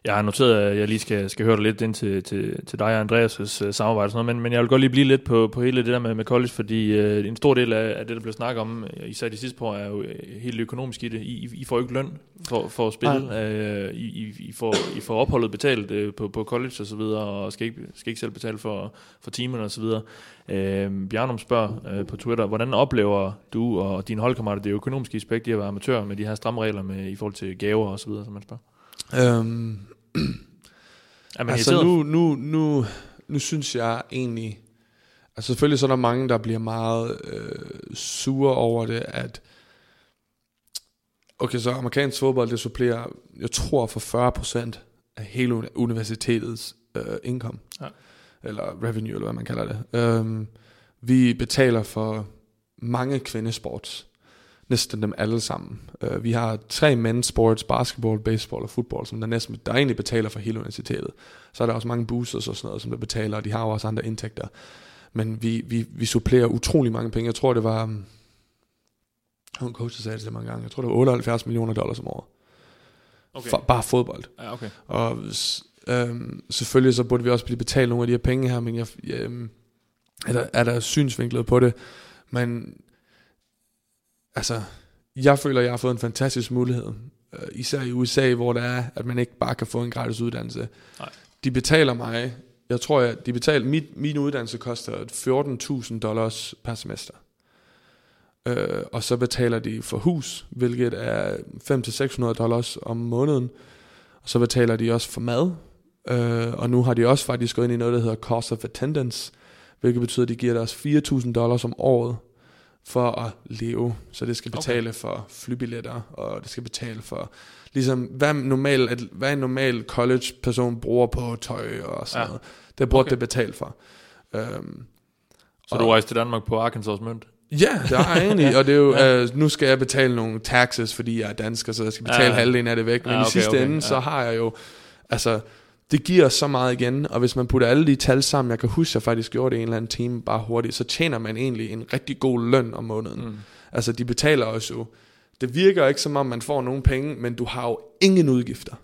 Jeg har noteret, at jeg lige skal, skal høre dig lidt ind til, til, til dig og Andreas' uh, samarbejde og sådan noget, men, men jeg vil godt lige blive lidt på, på hele det der med, med college, fordi uh, en stor del af, af det, der bliver snakket om, øh, især de sidste par år, er jo øh, helt økonomisk i det. I, I får jo ikke løn for, for at spille. Uh, I, I, får, I får opholdet betalt uh, på, på college og så videre, og skal ikke, skal ikke selv betale for, for timerne og så videre. Uh, Bjarnum spørger uh, på Twitter, hvordan oplever du og dine holdkammerater det økonomiske aspekt i at være amatør med de her stramme regler med, i forhold til gaver og så videre, som man spørger? Øhm, Er man altså nu, nu, nu, nu synes jeg egentlig, altså selvfølgelig så er der mange, der bliver meget øh, sure over det, at okay, så amerikansk fodbold, det supplerer, jeg tror for 40% af hele uni- universitetets øh, income. Ja. Eller revenue, eller hvad man kalder det. Øhm, vi betaler for mange kvindesports. Næsten dem alle sammen. Uh, vi har tre men's sports, basketball, baseball og fodbold, som der næsten der egentlig betaler for hele universitetet. Så er der også mange boosters og sådan noget, som der betaler, og de har jo også andre indtægter. Men vi, vi, vi supplerer utrolig mange penge. Jeg tror, det var... um, En coach sagde det så mange gange. Jeg tror, det var 78 millioner dollars om året. Okay. For, bare fodbold. Ja, okay. Og øhm, selvfølgelig så burde vi også blive betalt nogle af de her penge her, men jeg, jeg, øhm, er, der, er der synsvinklet på det. Men altså, jeg føler, jeg har fået en fantastisk mulighed. Øh, især i USA, hvor det er, at man ikke bare kan få en gratis uddannelse. Nej. De betaler mig, jeg tror, at de betaler, mit, min uddannelse koster 14.000 dollars per semester. Øh, og så betaler de for hus, hvilket er 500-600 dollars om måneden. Og så betaler de også for mad. Øh, og nu har de også faktisk gået ind i noget, der hedder cost of attendance, hvilket betyder, at de giver os 4.000 dollars om året for at leve. Så det skal betale okay. for flybilletter, og det skal betale for, ligesom, hvad, normal, at, hvad en normal college-person bruger på tøj og sådan Ja. noget. Det burde Okay. det betale for. Um, Så du rejste til Danmark på Arkansas mønt? Ja, det er jeg egentlig, og det er jo, Ja. øh, nu skal jeg betale nogle taxes, fordi jeg er dansker, så jeg skal betale Ja. halvdelen af det væk, men Ja, okay, i sidste okay, ende, ja. så har jeg jo, altså, det giver så meget igen, og hvis man putter alle de tal sammen, jeg kan huske, jeg faktisk gjorde det i en eller anden time bare hurtigt, så tjener man egentlig en rigtig god løn om måneden. Mm. Altså, de betaler os jo, det virker ikke som om, man får nogen penge, men du har jo ingen udgifter.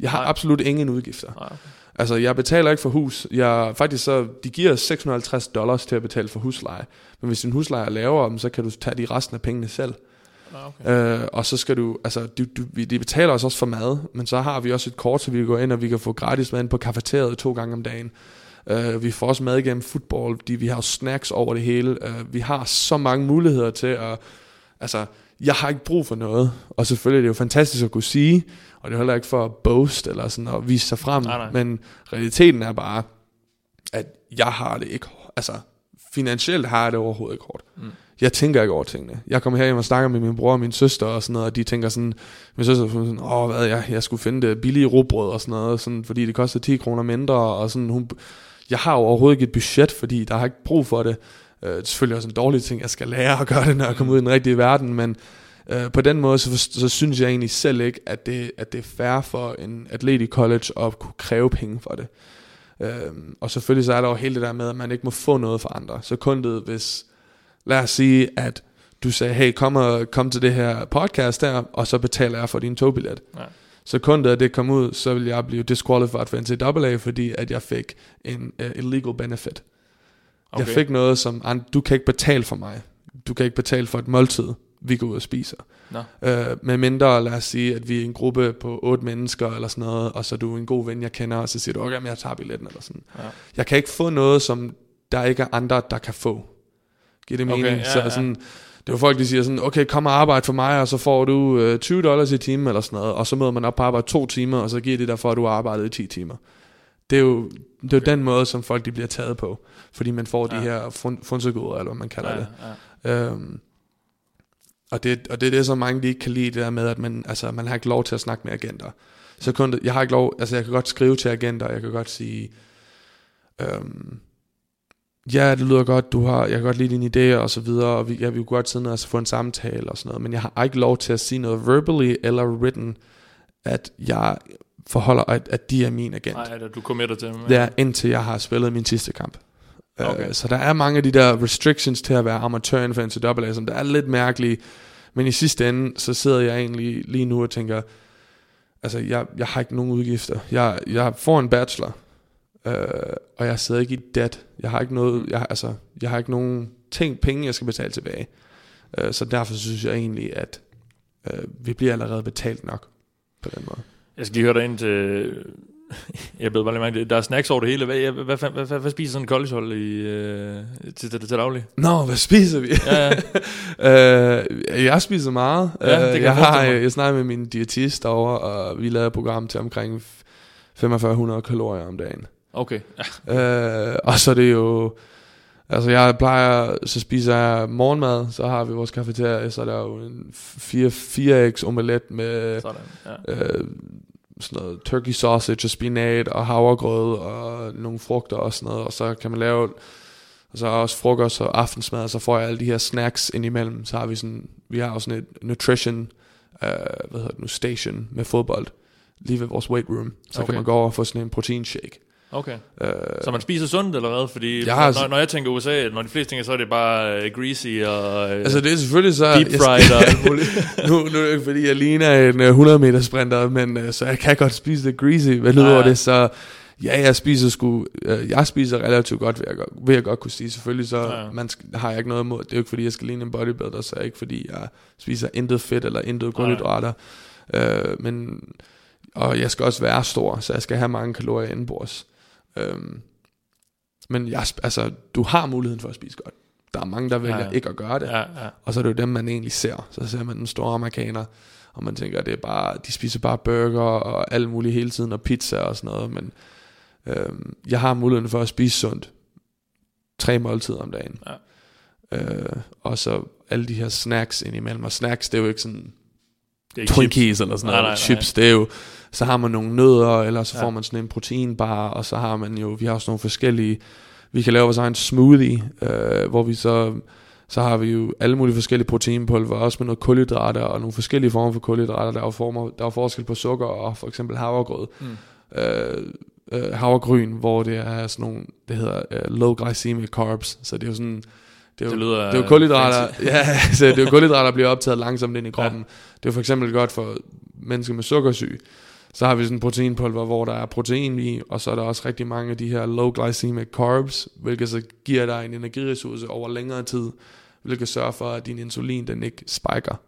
Jeg har Nej. Nej. absolut ingen udgifter. Nej, okay. Altså, jeg betaler ikke for hus. Jeg, faktisk så, de giver os 650 dollars til at betale for husleje. Men hvis din husleje er lavere, så kan du tage de resten af pengene selv. Ah, okay. Øh, og så skal du, altså, du, du, vi- de betaler os også for mad, men så har vi også et kort, så vi kan gå ind, og vi kan få gratis mad ind på kafeteriet to gange om dagen. Øh, vi får også mad igennem fodbold, fordi vi har snacks over det hele. Øh, vi har så mange muligheder til at, altså, jeg har ikke brug for noget. Og selvfølgelig er det jo fantastisk at kunne sige, og det er heller ikke for at boast eller sådan at vise sig frem, Nej, nej. men realiteten er bare, at jeg har det ikke, altså finansielt har jeg det overhovedet ikke hårdt. Mm. Jeg tænker ikke over tingene. Jeg kommer herhjem og snakker med min bror og min søster og sådan noget, og de tænker sådan, min søster er sådan, åh, hvad, jeg, jeg skulle finde det billige råbrød og sådan noget, sådan, fordi det koster 10 kroner mindre, og sådan, hun, jeg har jo overhovedet ikke et budget, fordi der har ikke brug for det. Øh, det er selvfølgelig også en dårlig ting, jeg skal lære at gøre det, når jeg kommer ud i den rigtige verden, men Øh, på den måde, så, så synes jeg egentlig selv ikke, at det, at det er fair for en atlet i college at kunne kræve penge for det. Øhm, og selvfølgelig så er der jo hele det der med, at man ikke må få noget for andre. Så kun det, hvis, lad os sige, at du sagde, hey, kom, og, kom til det her podcast der, og så betaler jeg for din togbillet. Ja. Så kun da det kom ud, så ville jeg blive disqualified for NCAA, fordi at jeg fik en uh, illegal benefit. Okay. Jeg fik noget, som du kan ikke betale for mig. Du kan ikke betale for et måltid, vi går ud og spiser. Nå. Øh, med mindre, lad os sige, at vi er en gruppe på otte mennesker eller sådan noget, og så er du en god ven, jeg kender, og så siger du, okay, men jeg tager billetten eller sådan. Ja. Jeg kan ikke få noget, som der ikke er andre, der kan få. Giver det Okay, mening? ja, så sådan, det er jo folk, der siger sådan, okay, kom og arbejde for mig, og så får du øh, 20 dollars i timen eller sådan noget, og så møder man op på arbejde to timer, og så giver det dig for, at du har arbejdet i 10 timer. Det er jo, det er jo den måde, som folk de bliver taget på, fordi man får ja. de her fun, funsegoder, eller hvad man kalder Ja, det. ja. Øhm, og, det, og det er det, som mange de ikke kan lide, det der med, at man, altså, man har ikke lov til at snakke med agenter. Så kun, jeg har ikke lov, altså jeg kan godt skrive til agenter, jeg kan godt sige, øhm, ja, det lyder godt, du har, jeg kan godt lide dine idéer og så videre, og vi, jeg vil godt sidde ned og få en samtale og sådan noget, men jeg har ikke lov til at sige noget verbally eller written, at jeg forholder, at, at de er min agent. Nej, da du committer til dem. Er indtil jeg har spillet min sidste kamp. Okay. Okay. så der er mange af de der restrictions til at være amatør inden for NCAA, som der er lidt mærkelige. Men i sidste ende, så sidder jeg egentlig lige nu og tænker, altså jeg, jeg har ikke nogen udgifter. Jeg, jeg får en bachelor, øh, og jeg sidder ikke i debt. Jeg har ikke noget, jeg, altså, jeg har ikke nogen ting, penge, jeg skal betale tilbage. Øh, så derfor synes jeg egentlig, at øh, vi bliver allerede betalt nok på den måde. Jeg skal lige høre dig ind til... Jeg ved bare lige mærke, der er snacks over det hele. Hvad, hvad, hvad, hvad, hvad, hvad spiser sådan en collegehold i, øh, til, til, til daglig? Nå, hvad spiser vi? Ja, ja. øh, jeg spiser meget. Ja, det kan Øh, jeg jeg, har, mig. jeg snakker med min diætist derovre, og vi lavede et program til omkring 4500 kalorier om dagen. Okay. Ja. Øh, og så er det jo... Altså jeg plejer, så spiser jeg morgenmad, så har vi vores kafeteria, så er der jo en 4, 4 eggs omelet med Sådan. Ja. øh, sådan noget turkey sausage og spinat og havregrød og nogle frugter og sådan noget, og så kan man lave og så også frokost og aftensmad, og så får jeg alle de her snacks indimellem, så har vi sådan, vi har også sådan et nutrition, øh, hvad hedder det nu, station med fodbold, lige ved vores weight room, så Okay. kan man gå over og få sådan en proteinshake. Okay. Øh, Så man spiser sundt eller hvad? Fordi Jeg har- når, når jeg tænker USA, når de fleste tænker, så er det bare uh, greasy og uh, altså det er selvfølgelig så... deep fried og alt muligt. nu, nu er det ikke fordi, jeg ligner en øh, 100 meter sprinter, men øh, så jeg kan godt spise det greasy. Men Ja, udover ja. det, så ja, jeg spiser sgu, øh, jeg spiser relativt godt, vil jeg, godt- vil jeg godt kunne sige. Selvfølgelig så Ja, ja. man har jeg ikke noget imod. Det er jo ikke fordi, jeg skal ligne en bodybuilder, så er ikke fordi, jeg spiser intet fedt eller intet kulhydrater. Øh, men, og jeg skal også være stor, så jeg skal have mange kalorier indenbords. Øhm, men jeg, altså, du har muligheden for at spise godt. Der er mange, der vælger Ja, ja. ikke at gøre det. ja, ja. Og så er det jo dem, man egentlig ser. Så ser man den store amerikaner, og man tænker, det er bare, de spiser bare burger og alt muligt hele tiden, og pizza og sådan noget. Men øhm, jeg har muligheden for at spise sundt. Tre måltider om dagen. Ja. Øh, og så alle de her snacks indimellem. Og snacks, det er jo ikke sådan Det Twinkies chips. eller sådan Nej, noget. nej, nej. Chips, det er jo, så har man nogle nødder, eller så Ja. får man sådan en proteinbar, og så har man jo, vi har også nogle forskellige, vi kan lave vores egen smoothie, øh, hvor vi så, så har vi jo alle mulige forskellige proteinpulver, også med noget kulhydrater, og nogle forskellige former for kulhydrater, der er jo, former, der er forskel på sukker og for eksempel havregrød. Mm. Øh, øh, havregryn, hvor det er sådan nogle, det hedder uh, low glycemic carbs, så det er jo sådan, det er jo, Det lyder, det er jo øh, kulhydrater, ja, så det er jo kulhydrater, der bliver optaget langsomt ind i kroppen. Ja. Det er jo for eksempel godt for mennesker med sukkersyge. Så har vi sådan en proteinpulver, hvor der er protein i, og så er der også rigtig mange af de her low glycemic carbs, hvilket så giver dig en energiressource over længere tid, hvilket sørger for, at din insulin den ikke spiker.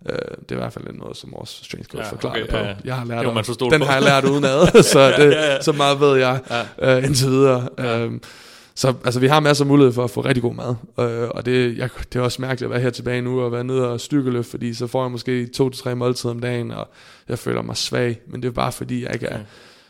Uh, det er i hvert fald noget, som vores strength coach Ja, ja, forklarer okay, på. ja, ja. Jeg har lært Det må man den på. har jeg lært udenad, så, det, Ja, ja. så meget ved jeg Ja. uh, indtil videre. Um, så altså, vi har masser af mulighed for at få rigtig god mad. Uh, og det, jeg, det er også mærkeligt at være her tilbage nu og være nede og styrkeløft, fordi så får jeg måske to til tre måltider om dagen, og jeg føler mig svag. Men det er bare fordi, jeg ikke er, Okay.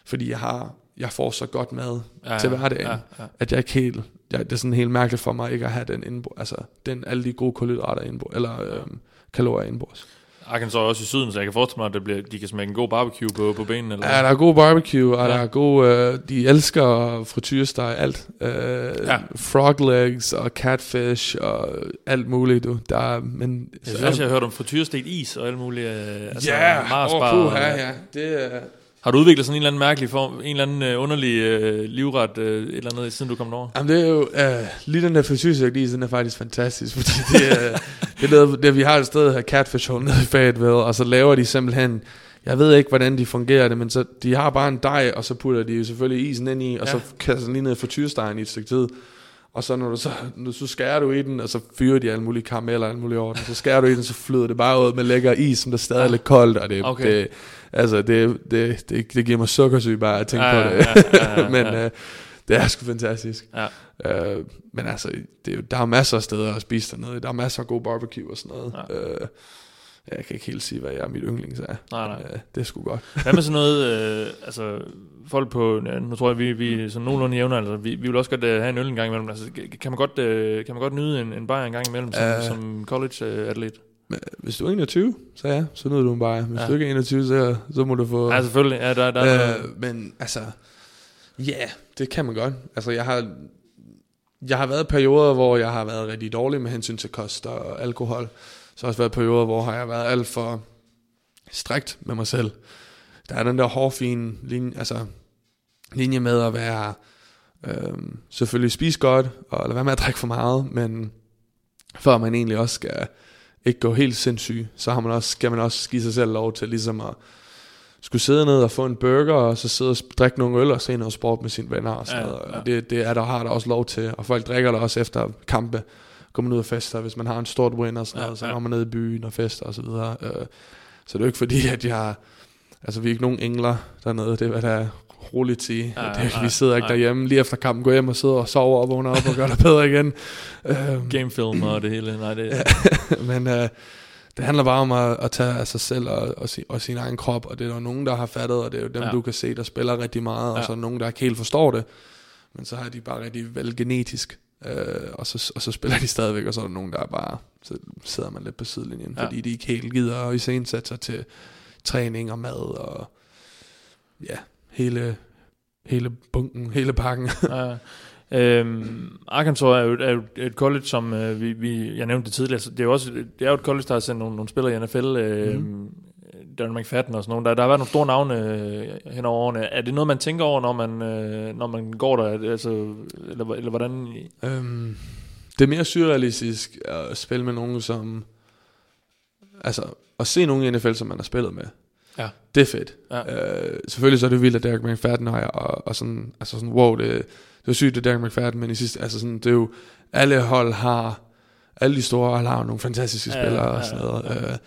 fordi jeg har jeg får så godt mad Ja, ja, til hverdagen, ja, ja, at jeg ikke helt, jeg, det er sådan helt mærkeligt for mig ikke at have den indbo, altså den, alle de gode kulhydrater indbo, eller øhm, kalorier indbords. Arkansas er også i syden, så jeg kan forestille mig, at det bliver, de kan smække en god barbecue på, på benene. Eller? Ja, der er god barbecue, og Ja. der er god, øh, de elsker frityresteg, alt. Øh, Ja. Frog legs og catfish og alt muligt, du. Der er, men, Jeg synes også, jeg har hørt om frityrestegt is og alt muligt. Øh, altså, Ja, Marsbar, oh, og- ja. Det er, Har du udviklet sådan en eller anden mærkelig form, en eller anden øh, underlig øh, livret, øh, et eller andet, siden du kom derover? Jamen det er jo, øh, lige den der is, den er faktisk fantastisk, fordi det er, det er noget, det, vi har et sted, der hedder Catfish Hole nede i Fayetteville, og så laver de simpelthen, jeg ved ikke, hvordan de fungerer det, men så, de har bare en dej, og så putter de jo selvfølgelig isen ind i, og Ja. så kaster den lige ned i frityrstegen i et stykke tid. Og så når du så, når, så skærer du i den, og så fyrer de alle mulige karameller og alle mulige orden. Så skærer du i den, så flyder det bare ud med lækker is, som der stadig er lidt koldt, og det, Okay. det, altså det, det, det, det giver mig sukkersyg bare at tænke Ja, på det. ja, ja, ja, men ja. øh, det er sgu fantastisk. Ja. Øh, men altså, det er der er masser af steder at spise dernede. Der er masser af god barbecue og sådan noget. Ja. Øh, jeg kan ikke helt sige, hvad jeg er mit yndlings er. Nej, nej. Men, øh, det er sgu godt. Hvad med sådan noget, øh, altså folk på, ja, nu tror jeg, vi, vi er sådan nogenlunde jævne, altså vi, vi vil også godt øh, have en øl en gang imellem, altså kan man godt, øh, kan man godt nyde en, en bajer en gang imellem som, Øh. som college-atlet? Men, hvis du er 21, så ja, så nyder du en bare. Hvis Ja. du ikke er 21, så, så må du få... Ja, selvfølgelig, ja, der, der er øh, men altså, ja, yeah, det kan man godt. Altså, jeg har, jeg har været i perioder, hvor jeg har været rigtig dårlig med hensyn til kost og alkohol. Så har også været perioder, hvor har jeg været alt for strikt med mig selv. Der er den der hårfine linje, altså, linje med at være øhm, selvfølgelig spise godt, og lade være med at drikke for meget, men før man egentlig også skal ikke gå helt sindssyg, så har man også, skal man også give sig selv lov til ligesom at skulle sidde ned og få en burger, og så sidde og drikke nogle øl, og se noget sport med sine venner og sådan Ja, ja, noget. ja. Og det, det er der har der også lov til, og folk drikker der også efter kampe, går man ud og fester, hvis man har en stort win og sådan Ja, noget, så ja. går man ned i byen og fester og så videre. Øh, Så det er jo ikke fordi, at jeg, altså vi er ikke nogen engler dernede, det er hvad der er roligt sige. Ja, Ja, det ikke- nej, vi sidder ikke nej. derhjemme lige efter kampen, går hjem og sidder og sover og vågner op og gør det bedre igen. Øhm, gamefilm og det hele, nej, det, men øh, det handler bare om at, at tage af sig selv og, og, sin, og sin egen krop, og det er der nogen, der har fattet, og det er jo dem, Ja. ja. du kan se, der spiller rigtig meget, og Ja. så er der nogen, der ikke helt forstår det, men så har de bare rigtig vel genetisk, øh, og, så, og så spiller de stadigvæk, og så er der nogen, der er bare, så sidder man lidt på sidelinjen, Ja. fordi de ikke helt gider at iscenesætte sig til træning og mad, og ja, hele, hele bunken, hele pakken. Ja. Øhm, Arkansas er jo, er jo et college, som øh, vi, vi, jeg nævnte det tidligere, så det er jo også det er jo et college, der har sendt nogle, nogle spillere i NFL, øh, mm. Darren McFadden og sådan nogle. Der, der har været nogle store navne øh, hen over årene. Er det noget, man tænker over, når man, øh, når man går der? Er Altså, eller, eller hvordan? Øhm, det er mere surrealistisk at spille med nogen, som... Altså, at se nogen i NFL, som man har spillet med. Ja. Det er fedt. Ja. Øh, selvfølgelig så er det vildt, at Derek McFadden har, og, og sådan, altså sådan, wow, det, det er sygt, det er Derek McFadden, men i sidste, altså sådan, det er jo, alle hold har, alle de store hold har nogle fantastiske Ja, spillere ja, og sådan ja, noget. ja. Øh,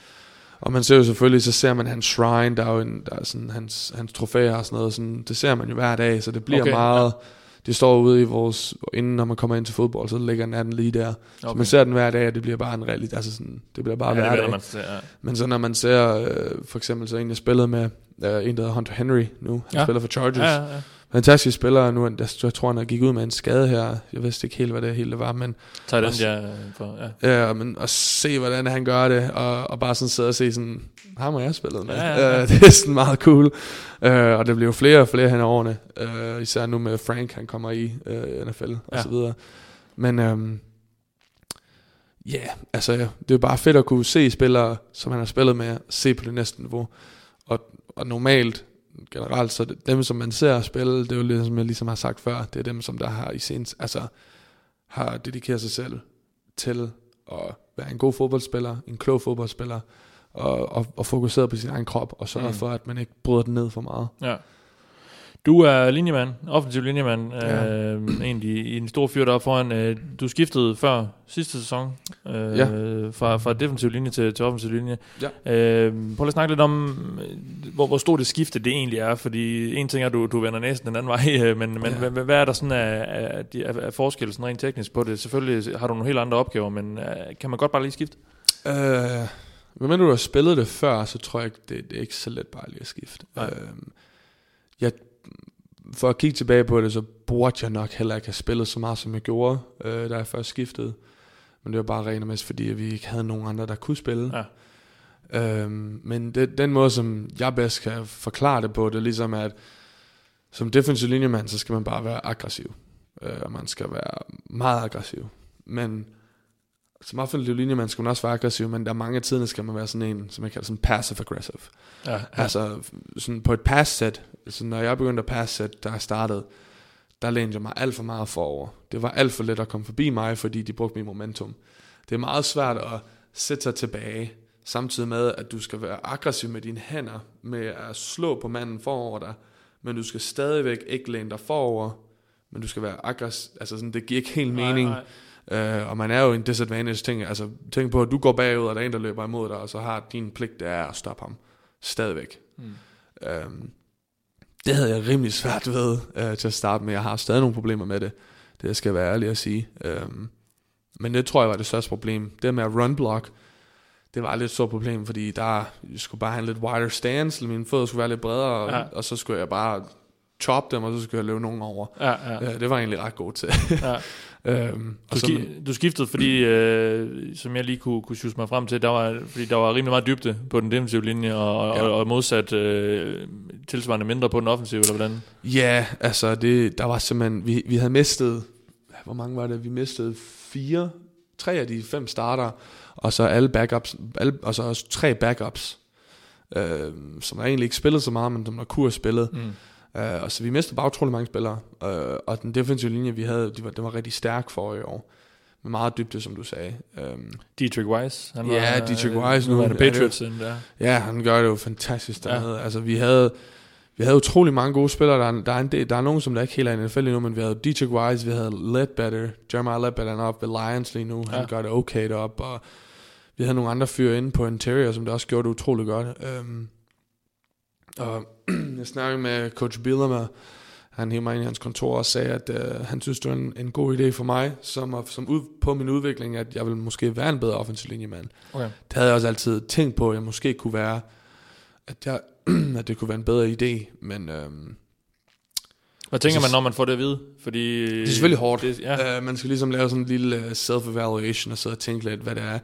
og man ser jo selvfølgelig, så ser man hans shrine, der er jo en, der er sådan hans, hans trofæer og sådan noget, sådan, det ser man jo hver dag, så det bliver Okay, meget, det står ude i vores, inden når man kommer ind til fodbold, så ligger den anden lige der. Okay. Så man ser den hver dag, og det bliver bare en realitet, altså sådan, det bliver bare ja, hver dag. man, ja. Men så når man ser, øh, for eksempel så en, jeg spillede med, øh, en der hedder Hunter Henry nu, han Ja. ja. spiller for Chargers. Ja, ja, ja. Fantastisk spiller nu, jeg, jeg tror han gik ud med en skade her, jeg vidste ikke helt, hvad det hele var, men Tager den, Også- ja, for, ja. Ja, men at se, hvordan han gør det, og, og bare sådan sidde og se sådan, ham har jeg spillet med. Ja, ja, ja. Øh, det er sådan meget cool. Øh, og det jo flere og flere hen årene. Øh, især nu med Frank, han kommer i øh, NFL og Ja. så videre. Men øhm, ja, yeah, altså det er jo bare fedt at kunne se spillere, som han har spillet med, se på det næste niveau. Og, og normalt, generelt, så dem, som man ser spille, det er jo lidt, som jeg ligesom har sagt før, det er dem, som der har i sen, altså har dedikeret sig selv til at være en god fodboldspiller, en klog fodboldspiller, og, og, og fokuseret på sin egen krop, og sørge mm. for, at man ikke bryder den ned for meget. Ja. Du er linjemand, offensiv linjemand, ja. Øh, en af de, en stor fyr deroppe foran. Øh, du skiftede før sidste sæson øh, Ja. fra, fra defensiv linje til, til offensiv linje. Ja. Øh, prøv at snakke lidt om, øh, hvor, hvor stort det skifte det egentlig er, fordi en ting er, at du, du vender næsten den anden vej, øh, men, men Ja. hvad, hvad er der sådan af, af, af, af forskel sådan rent teknisk på det? Selvfølgelig har du nogle helt andre opgaver, men øh, kan man godt bare lige skifte? Øh, men du har spillet det før, så tror jeg det, det er ikke så let bare lige at skifte. Nej. Øh, jeg, for at kigge tilbage på det, så burde jeg nok heller ikke have spillet så meget, som jeg gjorde, øh, da jeg først skiftede. Men det var bare rent og mest, fordi vi ikke havde nogen andre, der kunne spille. Øhm, men det, den måde, som jeg bedst kan forklare det på, det er ligesom, at som defensive linjemand, så skal man bare være aggressiv. Øh, og man skal være meget aggressiv. Men som offensiv linjemand skal man også være aggressiv, men der er mange af tiderne skal man være sådan en, som jeg kalder sådan passive aggressive. Ja, ja. Altså sådan på et pass set, så når jeg begyndte at pass set, der jeg startede, der lænede jeg mig alt for meget forover. Det var alt for let at komme forbi mig, fordi de brugte min momentum. Det er meget svært at sætte sig tilbage, samtidig med, at du skal være aggressiv med dine hænder, med at slå på manden forover dig, men du skal stadigvæk ikke læne dig forover, men du skal være aggressiv. Altså sådan, det giver ikke helt mening. nej. Øh, og man er jo en disadvantage ting. Altså tænk på, at du går bagud, og der er en, der løber imod dig, og så har din pligt, det er at stoppe ham. Stadigvæk. Mm. Øhm, det havde jeg rimelig svært ved øh, til at starte med. Jeg har stadig nogle problemer med det. Det skal jeg være ærlig at sige. Øhm, men det tror jeg var det største problem. Det med at run block, det var et lidt stort problem, fordi der jeg skulle bare have en lidt wider stance, mine fødder skulle være lidt bredere, og, Ja. og så skulle jeg bare chop dem, og så skulle jeg løbe nogen over. Ja, ja. Øh, det var jeg egentlig ret god til. Ja. øhm, Du, så, ski- du skiftede, fordi, øh, som jeg lige kunne, kunne sjuse mig frem til, der var, fordi der var rimelig meget dybde på den defensive linje, og, Ja. og, og modsat øh, tilsvarende mindre på den offensive, eller hvordan? Ja, altså det, der var simpelthen, vi, vi havde mistet, hvor mange var det? Vi mistede fire, tre af de fem starter, og så alle backups, alle, og så også tre backups, øh, som der egentlig ikke spillede så meget, men som der kunne have spillet. Mm. Øh, og så vi mistede bare utrolig mange spillere, øh, og den defensive linje, vi havde, de var, den var rigtig stærk for i år. Med meget dybde, som du sagde. Øhm, Dietrich Weiss. Han Ja, Dietrich Weiss nu. Nu er Er det Patriots. der. Ja, han gør det jo fantastisk dernede. Ja. Altså, vi havde, vi havde utrolig mange gode spillere. Der er, der er, en del, der er nogen, som der ikke helt er i NFL endnu, men vi havde Dietrich Wise, vi havde Ledbetter. Jeremiah Ledbetter er oppe ved Lions lige nu. Han Ja. gør det okay deroppe. Og vi havde nogle andre fyre inde på Interior, som der også gjorde det utrolig godt. Øhm, og jeg snakkede med Coach Bielema. Han hævde mig ind i hans kontor og sagde, at øh, han synes, det var en, en god idé for mig, som, som ud, på min udvikling, at jeg ville måske være en bedre offensiv linjemand Okay. det havde jeg også altid tænkt på, at jeg måske kunne være, at, jeg, at det kunne være en bedre idé, men øhm, Hvad tænker man, når man får det at vide? Fordi, det er selvfølgelig hårdt. Det, ja. Øh, man skal ligesom lave sådan en lille øh, self-evaluation og sidde og tænke lidt, hvad det er.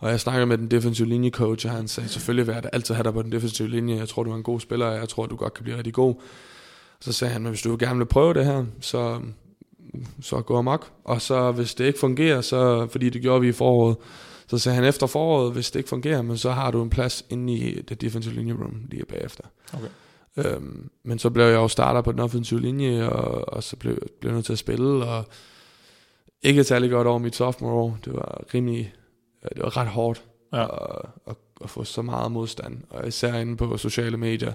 Og jeg snakker med den defensive linjecoach, og han sagde, selvfølgelig vil jeg da altid have dig på den defensive linje. Jeg tror, du er en god spiller, og jeg tror, du godt kan blive rigtig god. Så sagde han, men hvis du gerne vil prøve det her, så, så gå amok. Og så hvis det ikke fungerer, så, fordi det gjorde vi i foråret, så sagde han efter foråret, hvis det ikke fungerer, men så har du en plads inde i det defensive linje room lige bagefter. Okay. Øhm, men så blev jeg jo starter på den offensive linje, og, og så blev, blev jeg nødt til at spille, og ikke særlig godt over mit sophomore år. Det var rimelig, det var ret hårdt Ja. at, at, at få så meget modstand, og især inde på sociale medier,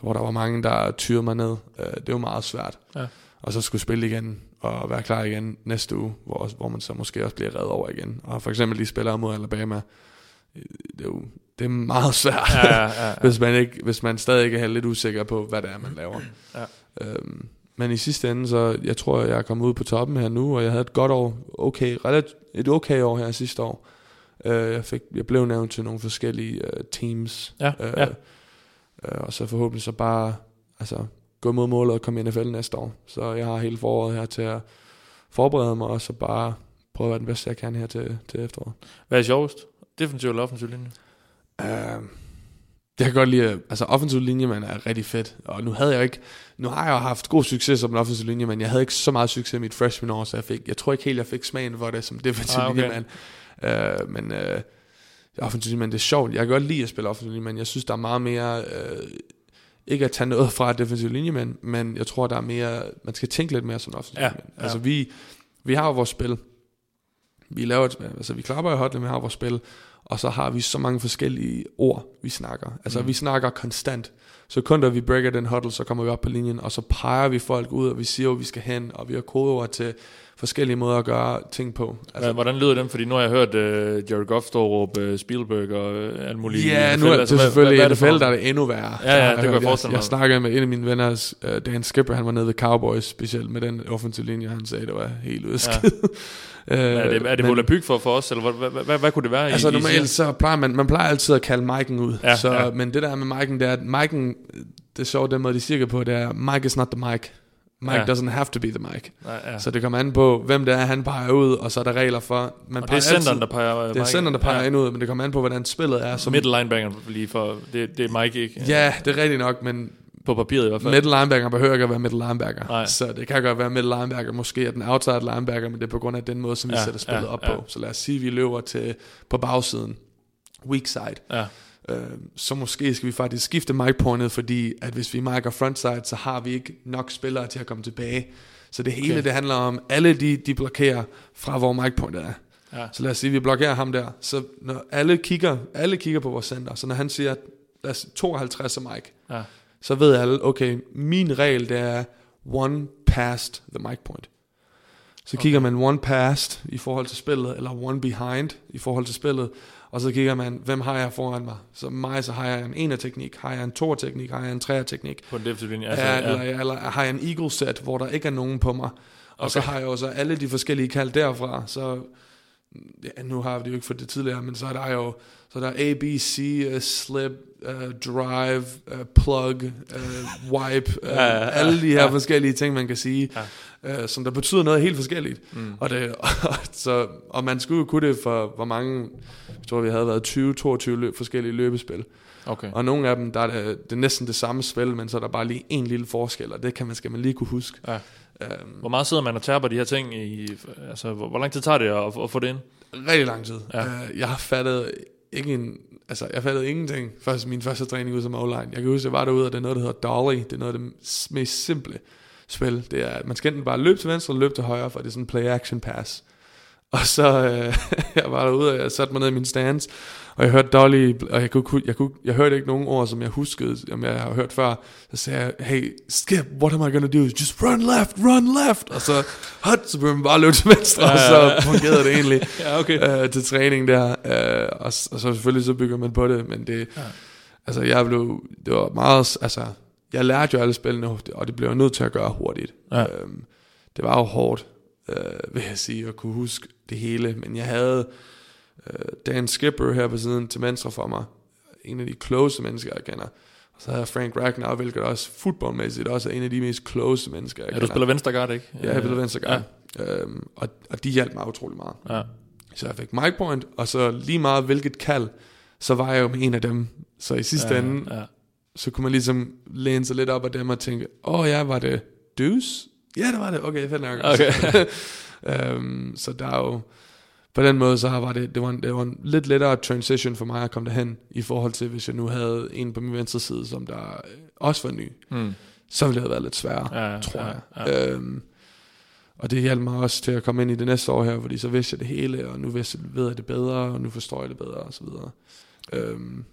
hvor der var mange, der tyrede mig ned. Øh, Det var meget svært. Ja. Og så skulle spille igen, og være klar igen næste uge, hvor, hvor man så måske også bliver reddet over igen. Og for eksempel de spillere mod Alabama, øh, det er jo det er meget svært, Ja, ja, ja, ja. hvis, man ikke, hvis man stadig ikke er lidt usikker på, hvad det er, man laver. Ja. Øhm, men i sidste ende, så jeg tror, jeg er kommet ud på toppen her nu, og jeg havde et godt år, okay, relativt, et okay år her sidste år. Øh, jeg, fik, jeg blev nævnt til nogle forskellige øh, teams. Ja, øh, ja. Øh, og så forhåbentlig så bare altså, gå mod målet og komme i NFL næste år. Så jeg har hele foråret her til at forberede mig, og så bare prøve at være den bedste, jeg kan her til, til efteråret. Hvad er sjovest? Defensiv eller offensiv linje? Uh, jeg kan godt lide, at- altså offensiv linje, man er rigtig fedt. Og nu havde jeg ikke, nu har jeg jo haft god succes som en offensiv linje, men jeg havde ikke så meget succes i mit freshman år, så jeg fik, jeg tror ikke helt, jeg fik smagen for det som defensiv Ah, okay. linjemand. Uh, men uh, offensiv linjemand, det er sjovt. Jeg kan godt lide at spille offensiv linjemand. Jeg synes, der er meget mere, uh, ikke at tage noget fra defensiv linjemand, men jeg tror, der er mere, man skal tænke lidt mere som offensiv Ja, linjemand. ja. Altså vi, vi har jo vores spil. Vi laver et, altså vi klapper i hotline, vi har vores spil, og så har vi så mange forskellige ord, vi snakker. Altså mm. vi snakker konstant. Så kun da vi breaker den huddle, så kommer vi op på linjen, og så peger vi folk ud, og vi siger, hvor vi skal hen, og vi har kodeord til forskellige måder at gøre ting på. Altså, Hvordan lyder den? Fordi nu har jeg hørt uh, Jared Goff stå og råbe uh, Spielberg og uh, alt muligt. Ja, nu er det Altså, hvad- selvfølgelig hvad i er det for der er det endnu værre. Ja, ja, det kan jeg hørt- forestille jeg, mig. jeg snakkede med en af mine venner, uh, Dan Skipper, han var nede ved Cowboys, specielt med den offensive linje, han sagde, det var helt af Ja. Øh, Er det, er det volapyk for, for os, eller hvad, hvad, hvad, hvad, hvad kunne det være? Altså I normalt så plejer man, man plejer altid at kalde Mike'en ud. Ja, så, ja. Men det der med Mike'en, det er, at Mike'en, det er sjovt, den måde de siger på, det er, Mike is not the Mike. Mike Ja. ja. doesn't have to be the Mike. Nej, ja. Så det kommer an på, hvem det er, han peger ud, og så er der regler for... Man og det er centeren, der peger... Det er centeren, der peger ja. ind ud, men det kommer an på, hvordan spillet er. Som, Middle linebacker lige for... Det, det er Mike ikke. ja, det er rigtigt nok, men På papiret i hvert fald. middle linebacker behøver ikke at være middle linebacker. Nej. Så det kan godt være middle linebacker, måske er den outside linebacker, men det er på grund af den måde, som vi Ja, sætter spillet ja, op ja. på. Så lad os sige, at vi løber til på bagsiden. Weak side. Ja. Øh, så måske skal vi faktisk skifte mic pointet, fordi at hvis vi marker frontside, så har vi ikke nok spillere til at komme tilbage. Så det hele, Okay. okay. det handler om, alle de, de blokerer fra, hvor mic pointet er. Ja. Så lad os sige, at vi blokerer ham der. Så når alle kigger, alle kigger på vores center, så når han siger, lad os, 52 er Mike, Ja. så ved alle, okay, min regel det er one past the mic point. Så kigger man one past i forhold til spillet, eller one behind i forhold til spillet, og så kigger man, hvem har jeg foran mig? Så mig, så har jeg en ener teknik, har jeg en toer teknik, har jeg en treer teknik, På en defensive linje. altså, ja, eller, eller har jeg en eagle set, hvor der ikke er nogen på mig, og så Okay. har jeg jo så alle de forskellige kald derfra, så ja, nu har vi det jo ikke for det tidligere, men så er der jo så er der A, B, C, uh, slip, uh, drive, uh, plug, uh, wipe, uh, Ja, ja, ja, alle de her ja. forskellige ting, man kan sige, ja. uh, som der betyder noget helt forskelligt. Mm. Og, det, og, så, og man skulle jo kunne det for, hvor mange, jeg tror vi havde været 20-22 løb, forskellige løbespil. Okay. Og nogle af dem, der er det, det er næsten det samme spil, men så er der bare lige en lille forskel, og det kan man, skal man lige kunne huske. Ja. Øhm, Hvor meget sidder man og tærper de her ting i... Altså, hvor, hvor lang tid tager det at, at få det ind? rigtig lang tid. Ja. Uh, jeg har fattet ikke en, altså jeg fattede ingenting først min første træning ud som O-line. Jeg kan huske, jeg var derude, og det er noget, der hedder Dolly. Det er noget af det mest simple spil. Det er, at man skal enten bare løbe til venstre, løbe til højre, for det er sådan en play-action pass. Og så, øh, jeg var derude, og jeg satte mig ned i min stands, og jeg hørte Dolly, og jeg, kunne, jeg, kunne, jeg hørte ikke nogen ord, som jeg huskede, om jeg har hørt før. Så sagde jeg, hey, Skip, what am I gonna do? Just run left, run left. Og så, hot, så begyndte man bare at løbe til venstre, og så fungerede det egentlig Ja, okay. øh, til træning der. Øh, og, og så selvfølgelig så bygger man på det, men det, ja. altså jeg blev, det var meget, altså, jeg lærte jo alle spillene, og det blev jeg nødt til at gøre hurtigt. Ja. Øhm, det var jo hårdt, øh, vil jeg sige, at kunne huske det hele, men jeg havde øh, Dan Skipper her på siden til venstre for mig, en af de close mennesker, jeg kender. Og så havde jeg Frank Ragnar, hvilket også fodboldmæssigt også er en af de mest close mennesker, jeg Ja, kender. du spiller venstre guard, ikke? Ja, jeg spiller venstre Ja. guard. Ja. Øhm, og, og de hjalp mig utrolig meget. Ja. Så jeg fik mic point, og så lige meget hvilket kald, så var jeg jo en af dem. Så i sidste ja, ende. Ja. så kunne man ligesom læne sig lidt op af dem og tænke, åh oh, ja, var det Deuce? Ja, det var det. Okay, fedt nok. Okay. øhm, så der er jo, på den måde, så var det, det var, en, det var en lidt lettere transition for mig at komme derhen, i forhold til, hvis jeg nu havde en på min venstre side, som der øh, også var ny, Hmm. så ville det have været lidt sværere, Ja, tror ja, jeg. Ja. Øhm, og det hjalp mig også til at komme ind i det næste år her, fordi så vidste jeg det hele, og nu vidste, ved jeg det bedre, og nu forstår jeg det bedre, og så videre. Øhm,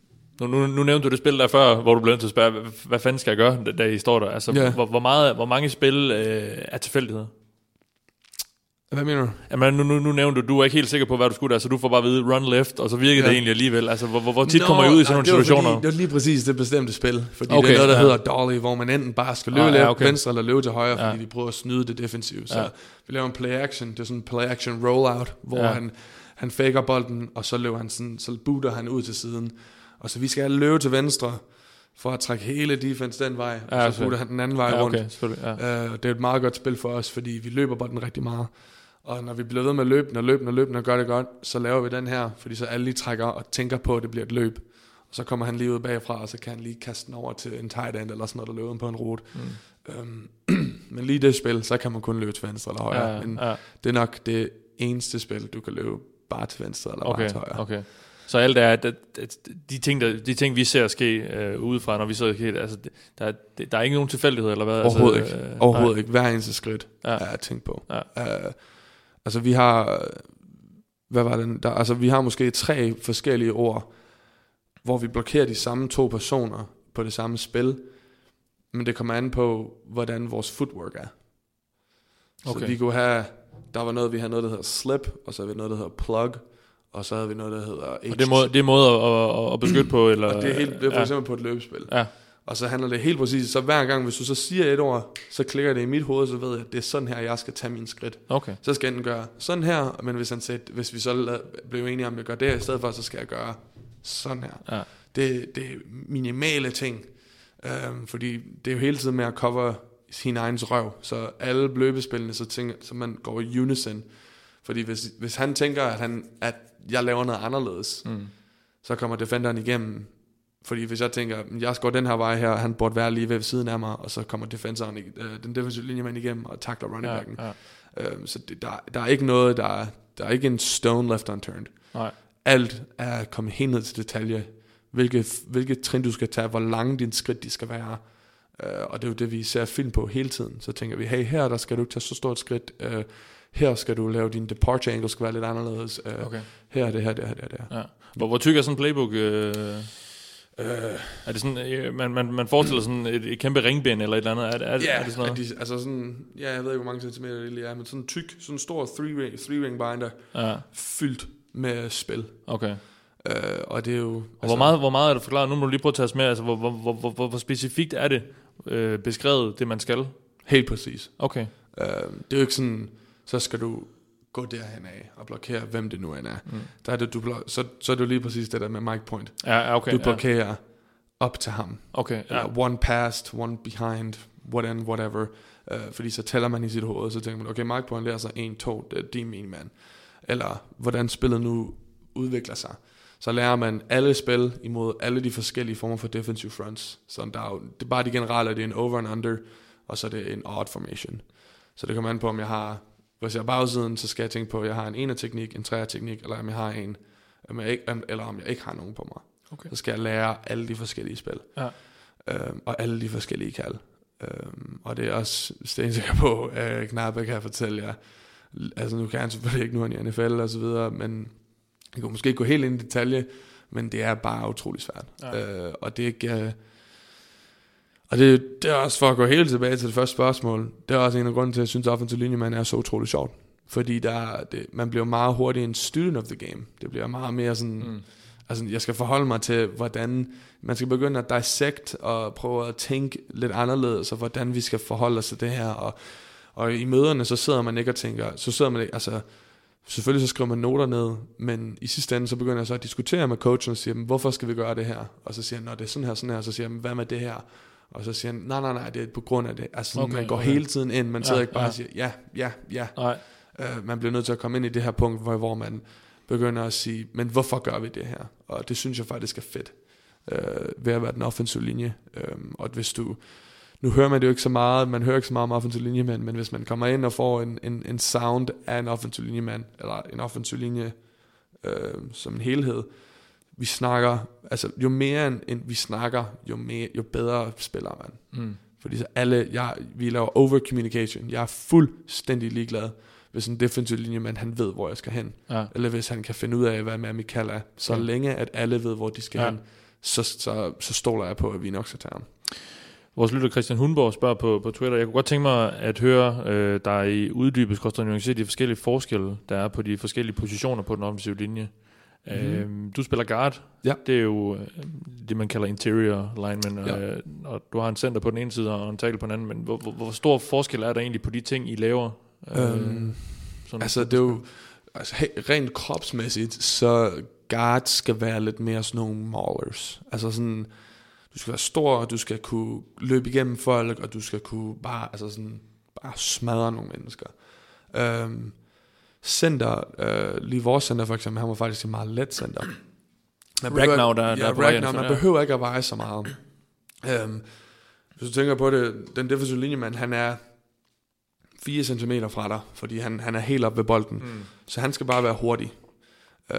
Nu, nu, nu nævnte du det spil der før, hvor du blev nødt til at spørge, hvad, hvad fanden skal jeg gøre, da- I står der? Altså, Ja. hvor, hvor, meget, hvor mange spil øh, er tilfældighed? Hvad mener du? Jamen, nu, nu, nu nævnte du, du er ikke helt sikker på, hvad du skulle der, så du får bare at vide, run left, og så virker ja. det egentlig alligevel. Altså, hvor, hvor, hvor tit Nå, kommer I ud i sådan nogle det situationer? Fordi, det var lige præcis det bestemte spil, fordi Okay, det er noget, der ja. hedder dolly, hvor man enten bare skal løbe Ah, ja, okay. venstre eller løbe til højre, fordi Ja. vi prøver at snyde det defensive. Så Ja. vi laver en play action, det er sådan en play action rollout, hvor Ja. han, han faker bolden, og så løber han sådan, så booter han ud til siden. Og så vi skal løbe til venstre, for at trække hele defense den vej, Ja, og så booter han den anden vej ja, rundt. okay, selvfølgelig. Ja. Uh, det er et meget godt spil for os, fordi vi løber bolden rigtig meget. Og når vi bliver ved med at løbe den og løbe den og løbe den og gør det godt, så laver vi den her, fordi så alle lige trækker og tænker på, at det bliver et løb. Og så kommer han lige ud bagfra, og så kan han lige kaste den over til en tight end eller sådan noget, der løber på en rute. Mm. Um, men lige det spil, så kan man kun løbe til venstre eller højre. Ja, men ja. det er nok det eneste spil, du kan løbe bare til venstre eller Okay, bare til højre. okay. Så alt er, at, de, ting, der, de ting, vi ser ske øh, udefra, når vi sidder helt, altså, der, er- der er ikke nogen tilfældighed, eller hvad? Overhovedet altså, ikke. øh, Overhovedet nej. ikke. Hver eneste skridt Ja. er at tænke på. Ja. Uh, altså vi har, hvad var den der, altså vi har måske tre forskellige ord, hvor vi blokerer de samme to personer på det samme spil, men det kommer an på, hvordan vores footwork er. Så Okay. vi kunne have, der var noget, vi havde noget, der hedder slip, og så havde vi noget, der hedder plug, og så havde vi noget, der hedder Og det er måde, det er måde at, at, at beskytte på, eller... og det er, helt, det er for ja. eksempel på et løbespil. Ja. Og så handler det helt præcis, så hver gang, hvis du så siger et ord, så klikker det i mit hoved, så ved jeg, at det er sådan her, jeg skal tage min skridt. Okay. Så skal jeg enten gøre sådan her, men hvis, han sagde, hvis vi så blev enige om, at jeg gør det her i stedet for, så skal jeg gøre sådan her. Ja. Det, det er minimale ting, øhm, fordi det er jo hele tiden med at cover sin egen røv. Så alle løbespillene, så, tænker, så man går i unison. Fordi hvis, hvis han tænker, at, han, at jeg laver noget anderledes, mm. så kommer defenderen igennem. Fordi hvis jeg tænker, "Men jeg går den her vej her, han burde være lige ved siden af mig, og så kommer defensoren, øh, den defensive linjemand igennem og takler running Ja, backen. ja. Øhm, så det, der, der er ikke noget, der, er- der er ikke en stone left unturned. Nej. Alt er kommet helt ned til detalje. Hvilke, hvilke trin du skal tage, hvor lange dine skridt de skal være. Øh, og det er jo det, vi ser film på hele tiden. Så tænker vi, hey, her der skal du ikke tage så stort skridt. Øh, her skal du lave din departure angle, skal være lidt anderledes. Øh, Okay. Her er det her, det her, det her. Det her. Ja. Hvor, hvor tyk er sådan en playbook? Øh, er det sådan, øh, man, man, man forestiller sådan et, et kæmpe ringbind eller et eller andet? Er, er, Ja, er det sådan noget? de, altså sådan, ja, jeg ved ikke, hvor mange centimeter det lige er, men sådan en tyk, sådan en stor three-ring, three-ring binder, Ja, fyldt med spil. okay. Øh, og det er jo... Og hvor, meget, hvor meget er det forklaret? Nu må du lige prøve at tage os med. Altså, hvor, hvor, hvor, hvor, hvor, hvor specifikt er det øh, beskrevet, det man skal? Helt præcis. Okay. Øh, det er jo ikke sådan, så skal du gå derhen af og blokere, hvem det nu end er. Mm. Der er det, du blok- så, så er det jo lige præcis det der med Mike Point. Ja, ja, okay. Du ja. blokerer op til ham. Okay, ja. Eller one past, one behind, whatever, whatever. Uh, fordi så tæller man i sit hoved, så tænker man, okay, Mike Point er så 1, 2, det er de min mand. Eller hvordan spillet nu udvikler sig. Så lærer man alle spil imod alle de forskellige former for defensive fronts. Så der er jo, det er bare de generelle, det er en over and under, og så er det en odd formation. Så det kommer an på, om jeg har, hvis jeg er bagsiden, så skal jeg tænke på, at jeg har en ene teknik, en træer teknik, eller om jeg har en, om jeg ikke, eller om jeg ikke har nogen på mig. Okay. Så skal jeg lære alle de forskellige spil. Ja. Øhm, og alle de forskellige kald. Øhm, og det er også stensikker på, at Knappe kan fortælle jer. Altså nu kan han selvfølgelig ikke nu han i NFL og så videre, men jeg kan måske ikke gå helt ind i detalje, men det er bare utrolig svært. Ja. Øh, og det er ikke... Og det, det er også for at gå helt tilbage til det første spørgsmål, det er også en af grunden til, at jeg synes, at offensive linjemand er så utrolig sjovt. Fordi der, det, man bliver meget hurtigt en student of the game. Det bliver meget mere sådan... Mm. Altså, jeg skal forholde mig til, hvordan man skal begynde at dissect og prøve at tænke lidt anderledes, og hvordan vi skal forholde os til det her. Og, og i møderne, så sidder man ikke og tænker, så sidder man ikke, altså, selvfølgelig så skriver man noter ned, men i sidste ende, så begynder jeg så at diskutere med coachen og siger, "Men hvorfor skal vi gøre det her? Og så siger han, når det er sådan her, sådan her, så siger han, hvad med det her? Og så siger han, nej, nej, nej, det er på grund af det. Altså, Okay, okay, man går okay. hele tiden ind, man sidder Ja, ikke bare ja. og siger, ja, ja, ja. Nej. Uh, man bliver nødt til at komme ind i det her punkt, hvor, hvor man begynder at sige, men hvorfor gør vi det her? Og det synes jeg faktisk er fedt, uh, ved at være den offensive linje. Um, og hvis du, nu hører man det jo ikke så meget, man hører ikke så meget om offensive linjemænd, men hvis man kommer ind og får en, en, en sound af en offensive linjemand, eller en offensive linje uh, som en helhed, vi snakker, altså jo mere end, end vi snakker, jo, mere, jo bedre spiller man. Mm. Fordi så alle, jeg, vi laver over communication. Jeg er fuldstændig ligeglad, hvis en defensiv linjemand, han ved, hvor jeg skal hen. Ja. Eller hvis han kan finde ud af, hvad med Michael er. Så Ja. længe, at alle ved, hvor de skal Ja. hen, så, så, så stoler jeg på, at vi nok skal tage ham. Vores lytter Christian Hundborg spørger på, på Twitter, jeg kunne godt tænke mig at høre øh, dig skorstræk nuancere de forskellige forskelle, der er på de forskellige positioner på den offensive linje. Mm-hmm. Øh, du spiller guard. Ja. Det er jo øh, det, man kalder interior lineman. Ja. Øh, og du har en center på den ene side og en tackle på den anden. Men hvor, hvor, hvor stor forskel er der egentlig på de ting, I laver? Øh, Øhm, sådan- altså, det er jo, altså, rent kropsmæssigt, så guard skal være lidt mere sådan nogle maulers. Altså sådan, du skal være stor, og du skal kunne løbe igennem folk, og du skal kunne bare, altså sådan, bare smadre nogle mennesker. Øhm, center, øh, lige vores center for eksempel, han var faktisk et meget let center. Man Ragnar, der- ja, der er Ragnar, ind, man ja. behøver ikke at veje så meget. Øhm, hvis du tænker på det, den defensive linjemand, han er 4 cm fra dig, fordi han, han er helt op ved bolden. Mm. Så han skal bare være hurtig. Uh,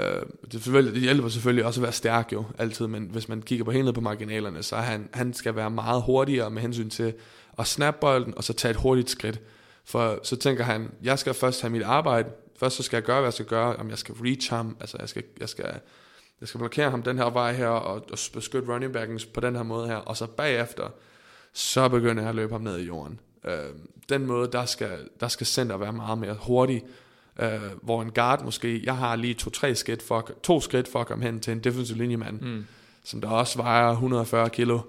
det, det hjælper selvfølgelig også at være stærk jo, altid, men hvis man kigger på helt ned på marginalerne, så han, han skal være meget hurtigere med hensyn til at snappe bolden, og så tage et hurtigt skridt. For så tænker han, jeg skal først have mit arbejde, først så skal jeg gøre, hvad jeg skal gøre, om jeg skal reach ham, altså jeg skal, jeg skal, jeg skal blokere ham den her vej her, og, og beskytte running backen på den her måde her, og så bagefter, så begynder jeg at løbe ham ned i jorden. Øh, den måde, der skal, der skal center være meget mere hurtig, øh, hvor en guard måske, jeg har lige to-tre skridt for, to skridt for at komme hen til en defensive linjemand, mm. som der også vejer 140 kilo,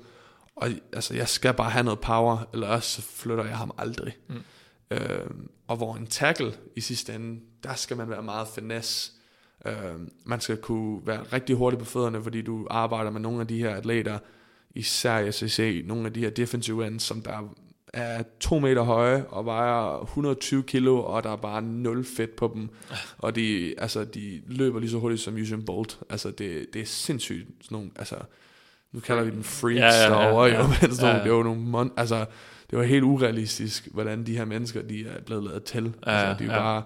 og altså, jeg skal bare have noget power, eller også så flytter jeg ham aldrig. Mm. Øh, og hvor en tackle i sidste ende, der skal man være meget finesse. Øh, man skal kunne være rigtig hurtig på fødderne, fordi du arbejder med nogle af de her atleter, især i SEC, nogle af de her defensive ends, som der er to meter høje og vejer 120 kilo, og der er bare nul fedt på dem. Og de, altså, de løber lige så hurtigt som Usain Bolt. Altså, det, det er sindssygt. Sådan nogle, altså, nu kalder vi dem freaks Ja, ja, ja, derovre, ja. jo, men sådan, Ja, nogle- ja. det var nogle mon- altså, det var helt urealistisk, hvordan de her mennesker, de er blevet lavet til. Ja, altså, de er jo ja. bare,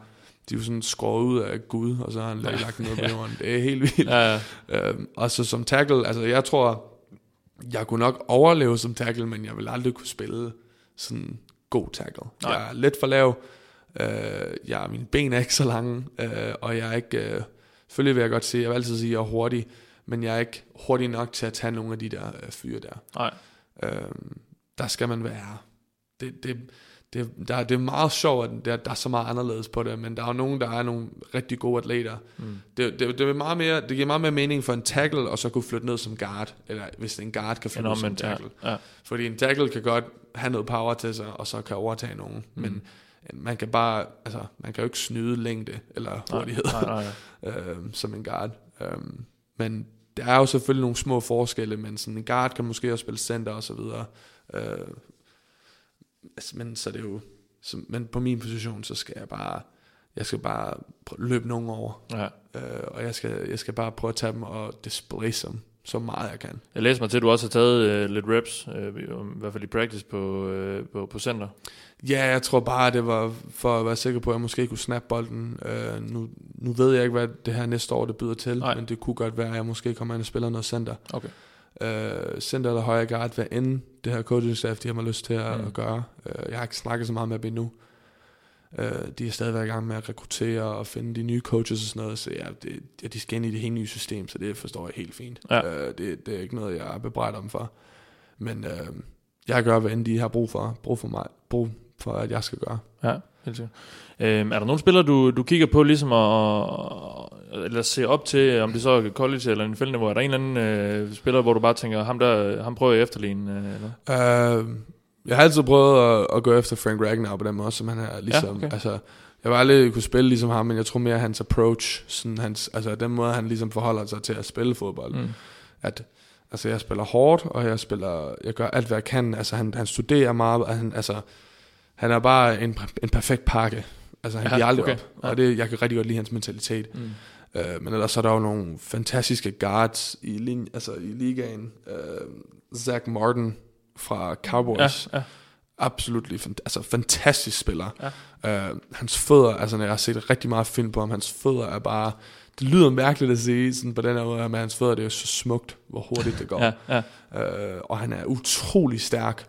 de er jo sådan skåret ud af Gud, og så har han lagt noget på jorden. Det er helt vildt. Ja, ja. Øhm, og så som tackle, altså jeg tror, jeg kunne nok overleve som tackle, men jeg vil aldrig kunne spille sådan god tackle. Nej. Jeg er lidt for lav, øh, jeg, mine ben er ikke så lange, øh, og jeg er ikke, øh, selvfølgelig vil jeg godt sige, jeg vil altid sige, at jeg er hurtig, men jeg er ikke hurtig nok til at tage nogle af de der øh, fyre der. Nej. Øhm, der skal man være. Det, det, det, der, det er meget sjovt, at der, der er så meget anderledes på det, men der er jo nogen, der er nogle rigtig gode atleter. Mm. Det, det, det, er meget mere, det giver meget mere mening for en tackle, og så kunne flytte ned som guard, eller hvis en guard kan En flytte ned som ja. tackle. ja. Fordi en tackle kan godt have noget power til sig, og så kan overtage nogen. Mm. Men man kan bare, altså, man kan jo ikke snyde længde eller hurtighed Nej, nej, nej. øh, som en guard. Øh, men der er jo selvfølgelig nogle små forskelle, men sådan en guard kan måske også spille center og så videre. Øh, altså, men så er det jo, så, men på min position, så skal jeg bare, jeg skal bare løbe nogen over, Ja. øh, og jeg skal, jeg skal bare prøve at tage dem og displace dem så meget jeg kan. Jeg læser mig til, at du også har taget øh, lidt reps, øh, i hvert fald i practice på, øh, på, på center. Ja, jeg tror bare, det var for at være sikker på, at jeg måske kunne snappe bolden. Øh, nu, nu ved jeg ikke, hvad det her næste år det byder til, Nej. men det kunne godt være, at jeg måske kommer ind og spiller noget center. Okay. Øh, center eller højre guard, hvad end det her coaching staff, de har mig lyst til at, Mm. at gøre. Øh, jeg har ikke snakket så meget med dem endnu. Øh, de er stadigvæk i gang med at rekruttere og finde de nye coaches og sådan noget, så ja, det, ja, de skal ind i det helt nye system, så det forstår jeg helt fint. Ja. Øh, det, det er ikke noget, jeg er bebrejdet om for. Men øh, jeg gør, hvad end de har brug for, brug for mig, brug for, at jeg skal gøre. Ja, helt sikkert. Øhm, er der nogle spillere, du, du kigger på ligesom at, eller se op til, om det så er college eller en niveau? Er der en eller anden øh, spiller, hvor du bare tænker, ham der, ham prøver jeg efterligne? Øh, eller? Øh, jeg har altid prøvet at, at gå efter Frank Ragnar på den måde, som han er ligesom, okay. altså, jeg var aldrig kunne spille ligesom ham, men jeg tror mere hans approach, sådan hans, altså den måde, han ligesom forholder sig til at spille fodbold, Mm. at altså jeg spiller hårdt, og jeg spiller, jeg gør alt hvad jeg kan, altså han, han studerer meget, og han, altså han er bare en, en perfekt pakke, altså han Ja, giver aldrig okay. op, Ja. og det, jeg kan rigtig godt lide hans mentalitet, Mm. Øh, men ellers så er der jo nogle fantastiske guards i, lin, altså i ligaen. Øh, Zach Martin fra Cowboys. Ja, ja. Absolut altså fantastisk spiller. Ja. Øh, hans fødder, altså når jeg har set rigtig meget film på ham, hans fødder er bare, det lyder mærkeligt at sige sådan på den her måde, men hans fødder det er jo så smukt, hvor hurtigt det går. ja, ja. Øh, og han er utrolig stærk.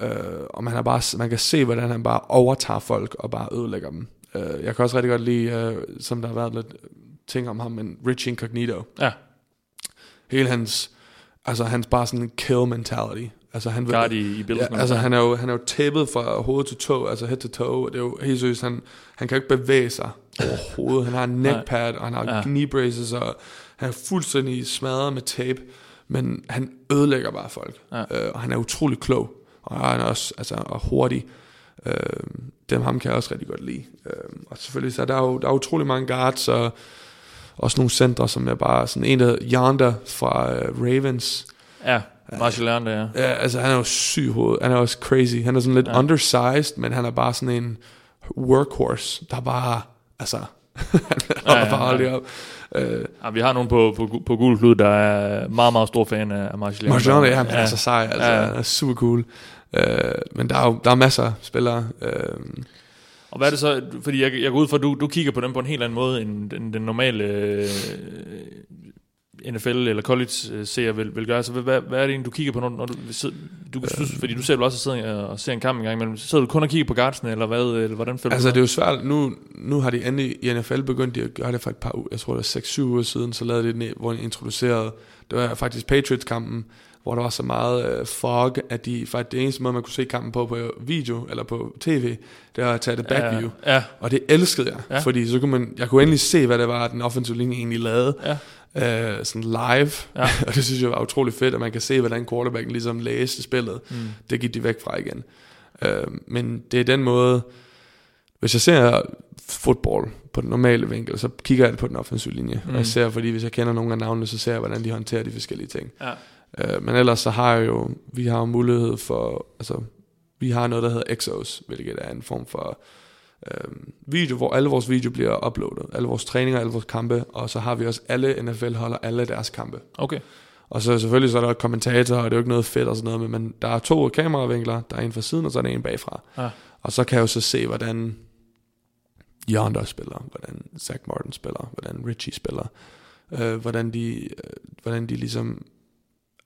Øh, og man, er bare, man kan se, hvordan han bare overtager folk og bare ødelægger dem. Øh, jeg kan også rigtig godt lide, øh, som der har været lidt ting om ham, men Rich Incognito. Ja. Hele hans, altså hans bare sådan en kill mentality. Altså han Guard i, i. Ja, altså han er jo, han er jo tæppet fra hoved til tå, altså head to toe. Det er jo helt seriøst, han, han kan jo ikke bevæge sig overhovedet. Han har en neck pad, og han har ja. knee braces, og han er fuldstændig smadret med tape. Men han ødelægger bare folk. Ja. Øh, og han er utrolig klog. Og han er også altså, og hurtig. Øh, dem ham kan jeg også rigtig godt lide. Øh, og selvfølgelig så er der jo der er utrolig mange guards, og også nogle centre, som er bare sådan en, der Yonder fra øh, Ravens. Ja, Marshall Leon, ja. Ja, altså han er jo syg i hovedet. Han er også crazy. Han er sådan lidt Ja. ja. undersized, men han er bare sådan en workhorse, der bare, altså, han Ja, ja, bare ja. aldrig op. Uh, ja. vi har nogen på, på, på gul klud, der er meget, meget stor fan af Marshall Leon. Marjane, ja, han er så sej, altså, Ja. ja. han er super cool. Uh, men der er jo der er masser af spillere. Uh, Og hvad er det så, fordi jeg, jeg går ud fra, at du, du kigger på dem på en helt anden måde, end den, den normale øh, NFL eller college-seer vil, vil gøre. Så hvad, hvad, er det egentlig, du kigger på, når, når du sidder, du, Øh. fordi du selv også sidder og ser en kamp en gang, men sidder du kun og kigger på guardsene, eller hvad, eller hvordan føler altså du det er jo svært, nu, nu har de endelig i NFL begyndt de at gøre det for et par uger, jeg tror det er 6-7 uger siden, så lavede de det, hvor de introducerede, det var faktisk Patriots-kampen, hvor der var så meget øh, fog, at de faktisk det eneste måde, man kunne se kampen på på video eller på tv, det var at tage det back view. Ja, ja, Og det elskede jeg, Ja. fordi så kunne man, jeg kunne endelig se, hvad det var, den offensive linje egentlig lavede, ja, øh, sådan live, Ja. og det synes jeg var utrolig fedt, at man kan se, hvordan quarterbacken ligesom læste spillet. Mm. Det gik de væk fra igen. Øh, men det er den måde, hvis jeg ser fodbold på den normale vinkel, så kigger jeg på den offensive linje. Mm. Og jeg ser, fordi hvis jeg kender nogle af navnene, så ser jeg, hvordan de håndterer de forskellige ting. ja. Øh, men ellers så har jeg jo, vi har jo mulighed for, altså, Vi har noget, der hedder Exos, hvilket er en form for øh, video, hvor alle vores video bliver uploadet. Alle vores træninger, alle vores kampe, og så har vi også alle NFL holder alle deres kampe. Okay. Og så selvfølgelig så er der kommentatorer, og det er jo ikke noget fedt og sådan noget, men der er to kameravinkler, der er en fra siden, og så er der en bagfra. Ja. Og så kan jeg jo så se, hvordan Yonder spiller, hvordan Zach Martin spiller, hvordan Richie spiller, øh, hvordan, de, øh, hvordan de ligesom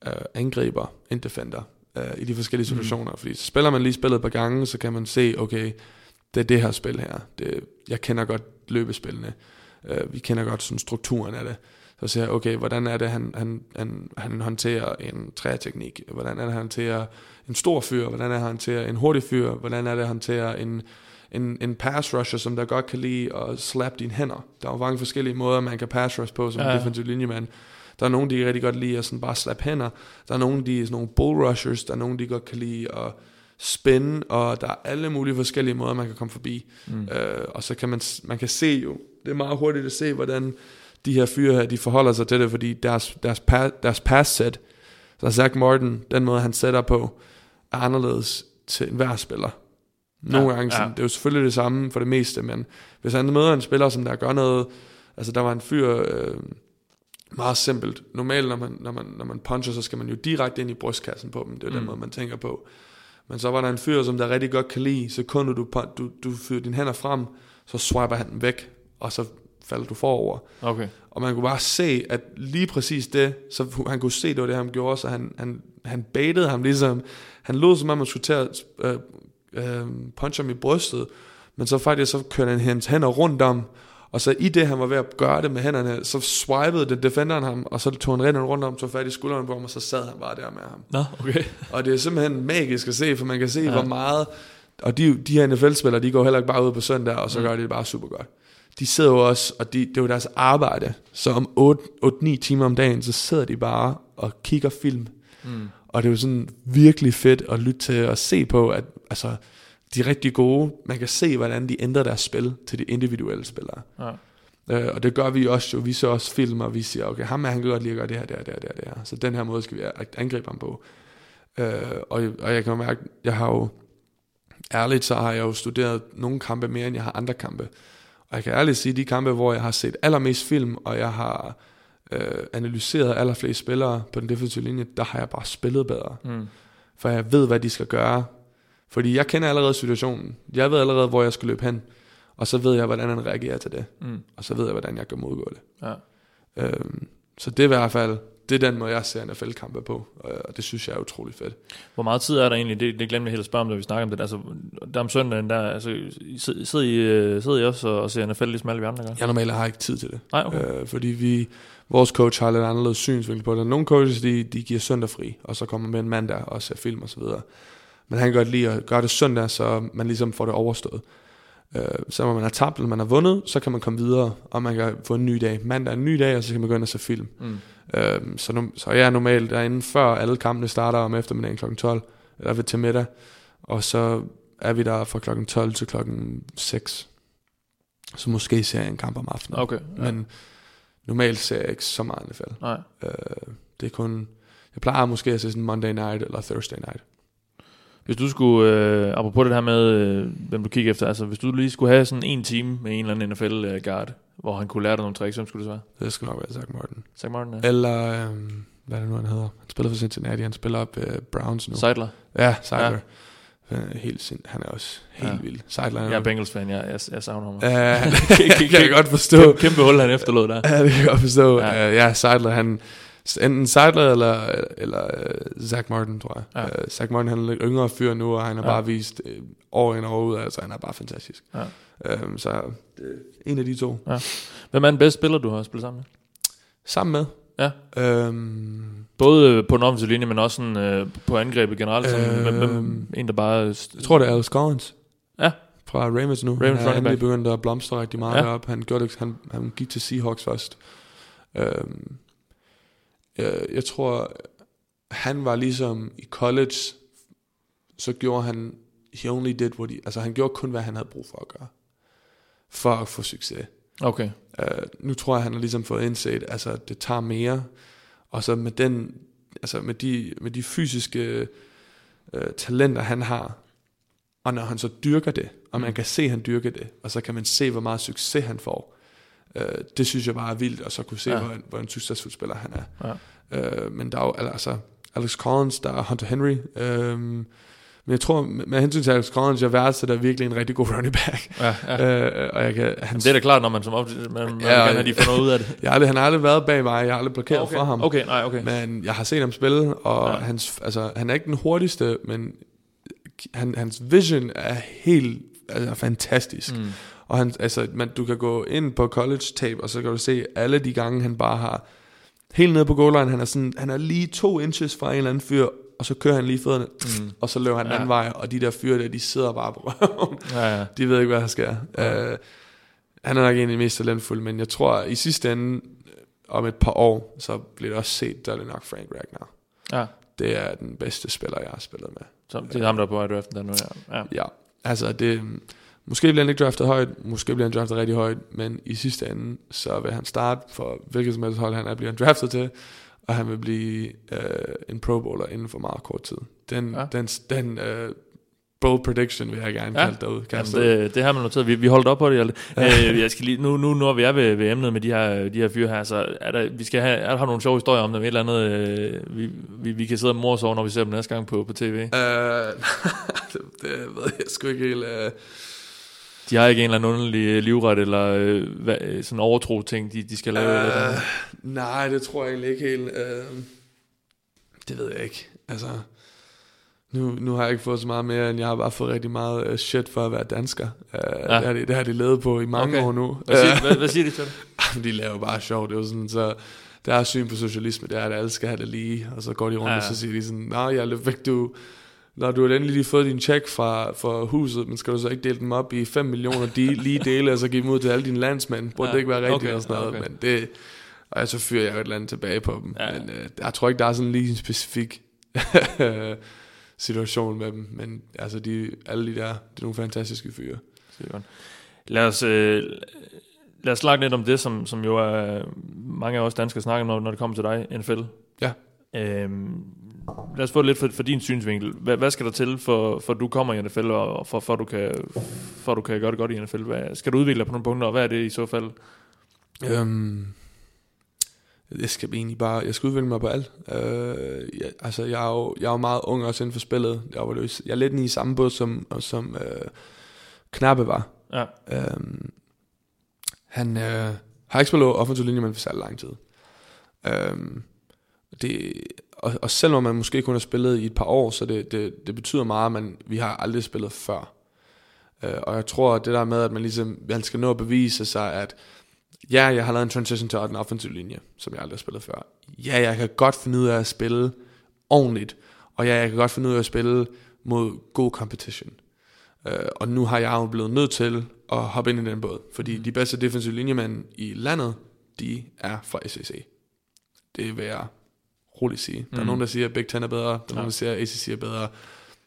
øh, angriber en defender øh, i de forskellige situationer. Mm. Fordi så spiller man lige spillet et par gange, så kan man se, okay, det er det her spil her. Det, jeg kender godt løbespillene. Øh, vi kender godt sådan strukturen af det. Så ser jeg, okay, hvordan er det, han, han, han, han håndterer en træteknik? Hvordan er det, han håndterer en stor fyr? Hvordan er det, han håndterer en hurtig fyr? Hvordan er det, han håndterer en, en, en pass rusher, som der godt kan lide at slap dine hænder? Der er jo mange forskellige måder, man kan pass rush på som ja. defensiv linjemand. Der er nogen, de rigtig godt lide at sådan bare slap hænder. Der er nogen, de er sådan nogle bull rushers. Der er nogen, de godt kan lide at spænde, og der er alle mulige forskellige måder, man kan komme forbi. Mm. Øh, og så kan man, man kan se jo, det er meget hurtigt at se, hvordan de her fyre her, de forholder sig til det, fordi deres, deres, pa, deres pass set, så Zach Martin, den måde han sætter på, er anderledes til enhver spiller. Nogle ja, gange, sådan, ja. det er jo selvfølgelig det samme for det meste, men hvis han møder en spiller, som der gør noget, altså der var en fyr, øh, meget simpelt. Normalt, når man, når, man, når man puncher, så skal man jo direkte ind i brystkassen på dem. Det er mm. den måde, man tænker på. Men så var der en fyr, som der rigtig godt kan lide, sekundet du, du, du fyrer dine hænder frem, så swiper han den væk, og så falder du forover. Okay. Og man kunne bare se, at lige præcis det, så han kunne se, det var det, han gjorde, så han, han, han baitede ham ligesom, han lod som om, man skulle til at øh, øh, punche ham i brystet, men så faktisk så kørte han hans hænder rundt om, og så i det, han var ved at gøre det med hænderne, så swipede det defenderen ham, og så tog han hænderne rundt om, tog fat i skulderen på ham, og så sad han bare der med ham. Nå, okay. Og det er simpelthen magisk at se, for man kan se, Ja. hvor meget... Og de, de her NFL-spillere, de går heller ikke bare ud på søndag, og så mm. gør de det bare super godt. De sidder jo også, og de, det er jo deres arbejde, så om 8-9 timer om dagen, så sidder de bare og kigger film. Mm. Og det er jo sådan virkelig fedt at lytte til og se på, at altså, de er rigtig gode. Man kan se, hvordan de ændrer deres spil til de individuelle spillere. Ja. Øh, og det gør vi også jo. Vi ser også film, og vi siger, okay, ham er han kan godt lide at gøre det her, det her, det her, det her. Så den her måde skal vi angribe ham på. Øh, og, og jeg kan mærke, jeg har jo, ærligt så har jeg jo studeret nogle kampe mere, end jeg har andre kampe. Og jeg kan ærligt sige, de kampe, hvor jeg har set allermest film, og jeg har øh, analyseret allerflest spillere på den defensive linje, der har jeg bare spillet bedre. Mm. For jeg ved, hvad de skal gøre. Fordi jeg kender allerede situationen. Jeg ved allerede, hvor jeg skal løbe hen. Og så ved jeg, hvordan han reagerer til det. Mm. Og så ved jeg, hvordan jeg kan modgå det. Ja. Øhm, så det er i hvert fald, det er den måde, jeg ser NFL-kampe på. Og det synes jeg er utrolig fedt. Hvor meget tid er der egentlig? Det, det glemte jeg helt at spørge om, da vi snakker om det. Altså, der om søndagen, der, altså, sidder I, øh, sidder I også og, ser NFL ligesom alle vi andre gør? Jeg normalt har ikke tid til det. Nej, okay. Øh, fordi vi, vores coach har lidt anderledes synsvinkel på det. Nogle coaches, de, de giver søndag fri, og så kommer med en mandag og ser film og så videre. Men han kan godt lide at gøre det søndag, så man ligesom får det overstået. Øh, så når man har tabt eller man har vundet, så kan man komme videre, og man kan få en ny dag. Mandag er en ny dag, og så kan man gå ind og se film. Mm. Øh, så, nu, så jeg er normalt derinde før alle kampene starter om eftermiddagen kl. 12, eller ved til middag. Og så er vi der fra kl. 12 til kl. 6. Så måske ser jeg en kamp om aftenen. Okay. Ja. Men normalt ser jeg ikke så meget NFL. Nej. Øh, det er kun... Jeg plejer måske at se sådan Monday night eller Thursday night. Hvis du skulle, øh, apropos det her med, øh, hvem du kigger efter, altså hvis du lige skulle have sådan en time med en eller anden NFL-guard, hvor han kunne lære dig nogle tricks, hvem skulle det så være? Det skal nok være Zach Martin. Zach Martin? Ja. Eller... Øh, hvad er det nu, han hedder? Han spiller for Cincinnati. Han spiller op øh, Browns nu. Seidler? ja, Seidler. Ja. Helt sind, han er også helt Ja. vild. Seidler Jeg er Bengals-fan, jeg, jeg, jeg savner ham. Ja, det kan jeg godt forstå. Kæmpe, kæmpe hul, han efterlod der. Ja, det kan jeg godt forstå. Ja. Ja, uh, ja Seidler, han... Enten Seidler eller, eller uh, Zach Martin, tror jeg. Ja. Ja. Uh, Zach Martin, han er lidt yngre fyr nu, og han har Ja. ja. bare vist uh, år ind og år ud, altså han er bare fantastisk. Ja. Um, så er en af de to. Hvem er den bedste spiller, du har spillet sammen med? Sammen med. Ja. Um, Både øh, på den offensive linje, men også sådan, øh, på angrebet generelt. Sådan, Øhm. hvem, hvem, en, der bare... jeg tror, det er Alex Collins. Ja. Fra Ravens nu. Ravens han er begyndt at blomstre rigtig meget Ja. ja. op. Han, gjorde det, han, han gik til Seahawks først. Um, jeg, jeg tror, han var ligesom i college, så gjorde han, he only did what he, altså han gjorde kun, hvad han havde brug for at gøre, for at få succes. Okay. Uh, nu tror jeg, han har ligesom fået indset, altså det tager mere, og så med den, altså med de, med de fysiske uh, talenter, han har, Og når han så dyrker det, og man kan se, at han dyrker det, og så kan man se, hvor meget succes han får, øh, det synes jeg bare er vildt, og så kunne se, Ja. hvor, en, hvor en succesfuld spiller han er. Ja. Øh, men der er jo altså Alex Collins, der er Hunter Henry. Øh, men jeg tror, med hensyn til Alex Collins, jeg værdsætter virkelig en rigtig god running back. Ja, ja. Øh, og jeg kan, han, det er da klart, når man som op, man, man Ja, kan have de får noget ud af det. jeg har aldrig, han har aldrig været bag mig, jeg har aldrig blokeret okay. for ham. Okay, nej, okay. Men jeg har set ham spille, og ja. hans, altså, han er ikke den hurtigste, men han, hans vision er helt altså, fantastisk. Mm. Og han, altså, man, du kan gå ind på college tape, og så kan du se alle de gange, han bare har helt nede på goal line, han er, sådan, han er lige to inches fra en eller anden fyr, og så kører han lige fødderne, mm. og så løber han den anden vej, og de der fyre der, de sidder bare på røven. Ja, ja. De ved ikke, hvad der sker. Ja. Uh, han er nok en af de mest talentfulde, men jeg tror, i sidste ende, øh, om et par år, så bliver det også set, der er det nok Frank Ragnar. ja. Det er den bedste spiller, jeg har spillet med. Så det er ham, der er på i draften der nu, ja. ja. Ja, altså det... Måske bliver han ikke draftet højt, måske bliver han draftet rigtig højt, men i sidste ende, så vil han starte for hvilket som helst hold, han er bliver draftet til, og han vil blive øh, en pro bowler inden for meget kort tid. Den, Ja. den, den øh, bold prediction vil jeg gerne Ja. kalde derud. Jamen, det, det har man noteret. Vi, vi holdt op på det. Øh, jeg skal lige, nu, nu, når vi er ved, ved emnet med de her, de her fyre her, så er der, vi skal have, er der har nogle sjove historier om dem, et eller andet, øh, vi, vi, vi kan sidde og morse over, når vi ser dem næste gang på, på tv. Øh, det, det ved jeg sgu ikke helt. Øh. De har ikke en eller anden underlig livret, eller øh, hvad, øh, sådan overtro ting, de, de skal lave. eller Øh, noget. nej, det tror jeg egentlig ikke helt. Øh, det ved jeg ikke. Altså, nu, nu har jeg ikke fået så meget mere, end jeg har bare fået rigtig meget shit for at være dansker. Uh, ja. det, har de, det har de levet på i mange Okay. år nu. Hvad siger, hvad, hvad siger de til det? Øh, de laver bare sjov. Det er jo sådan, så deres syn på socialisme, det er, at alle skal have det lige. Og så går de rundt, ja. og så siger de sådan, nej, jeg er lidt væk, du... Når du har endelig lige fået din check fra, fra huset, men skal du så ikke dele dem op i 5 millioner de, lige dele, og så give dem ud til alle dine landsmænd? Burde Ja, det ikke være rigtigt okay, og sådan noget? okay. Men det, og jeg så fyrer jeg et eller andet tilbage på dem. Ja. Men øh, jeg tror ikke, der er sådan lige en specifik situation med dem. Men altså, de, alle de der, det er nogle fantastiske fyre. Lad os, øh, lad os snakke lidt om det, som, som jo er mange af os danskere snakker om, når, når det kommer til dig, NFL. Ja. Øhm, lad os få lidt for, for din synsvinkel. Hvad, hvad skal der til, for, for du kommer i NFL, og for, for, du kan, for du kan gøre det godt i NFL? Hvad, skal du udvikle dig på nogle punkter, og hvad er det i så fald? Øhm, jeg skal egentlig bare, jeg skal udvikle mig på alt. Øh, jeg, altså, jeg er, jo, jeg er jo meget ung også inden for spillet. Jeg, var, jo- jeg er lidt i samme båd, som, som øh, Knappe var. Ja. Øhm, han øh, har ikke spillet offensiv linje, men for særlig lang tid. Øhm, det, og, og selvom man måske kun har spillet i et par år, så det, det, det betyder meget, men vi har aldrig spillet før. Øh, og jeg tror, at det der med, at man ligesom, man skal nå at bevise sig, at ja, jeg har lavet en transition til den offensiv linje, som jeg aldrig har spillet før. Ja, jeg kan godt finde ud af at spille ordentligt, og ja, jeg kan godt finde ud af at spille mod god competition. Uh, og nu har jeg jo blevet nødt til at hoppe ind i den båd, fordi de bedste defensive linjemænd i landet, de er fra SEC. Det vil jeg roligt sige. Der er Mm. nogen, der siger, at Big Ten er bedre, der er nogen, der siger, at ACC er bedre,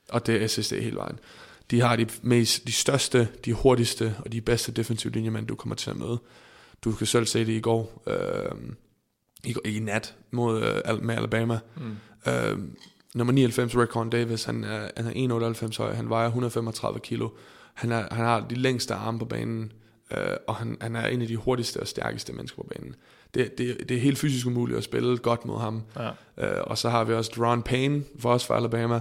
og det er SEC hele vejen. De har de, mest, de største, de hurtigste og de bedste defensive linjemænd, du kommer til at møde. Du kan selv se det i går, øh, i, i nat mod, øh, med Alabama. Mm. Øh, nummer 99, Raekwon Davis, han er, han er 1,98 høj, han vejer 135 kilo. Han, er, han har de længste arme på banen, øh, og han, han er en af de hurtigste og stærkeste mennesker på banen. Det, det, det er helt fysisk umuligt at spille godt mod ham. Ja. Øh, og så har vi også Ron Payne, for os fra Alabama.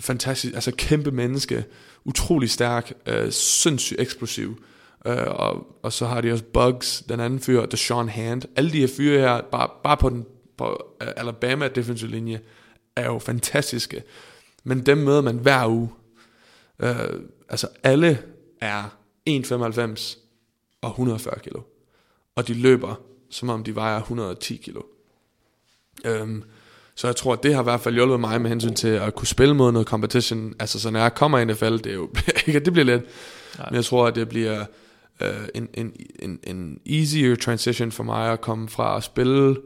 Fantastisk, altså kæmpe menneske, utrolig stærk, øh, sindssygt eksplosiv. Øh, og, og så har de også Bugs, den anden fyr, Deshaun Hand. Alle de her fyre her, bare, bare på den på øh, Alabama defensive linje, er jo fantastiske. Men dem møder man hver uge. Øh, altså alle er 1,95 og 140 kilo. Og de løber, som om de vejer 110 kilo. Øhm, så jeg tror, at det har i hvert fald hjulpet mig med hensyn til at kunne spille mod noget competition. Altså, så når jeg kommer i NFL, det er jo ikke, det bliver let. Men jeg tror, at det bliver øh, en, en, en, en easier transition for mig at komme fra at spille.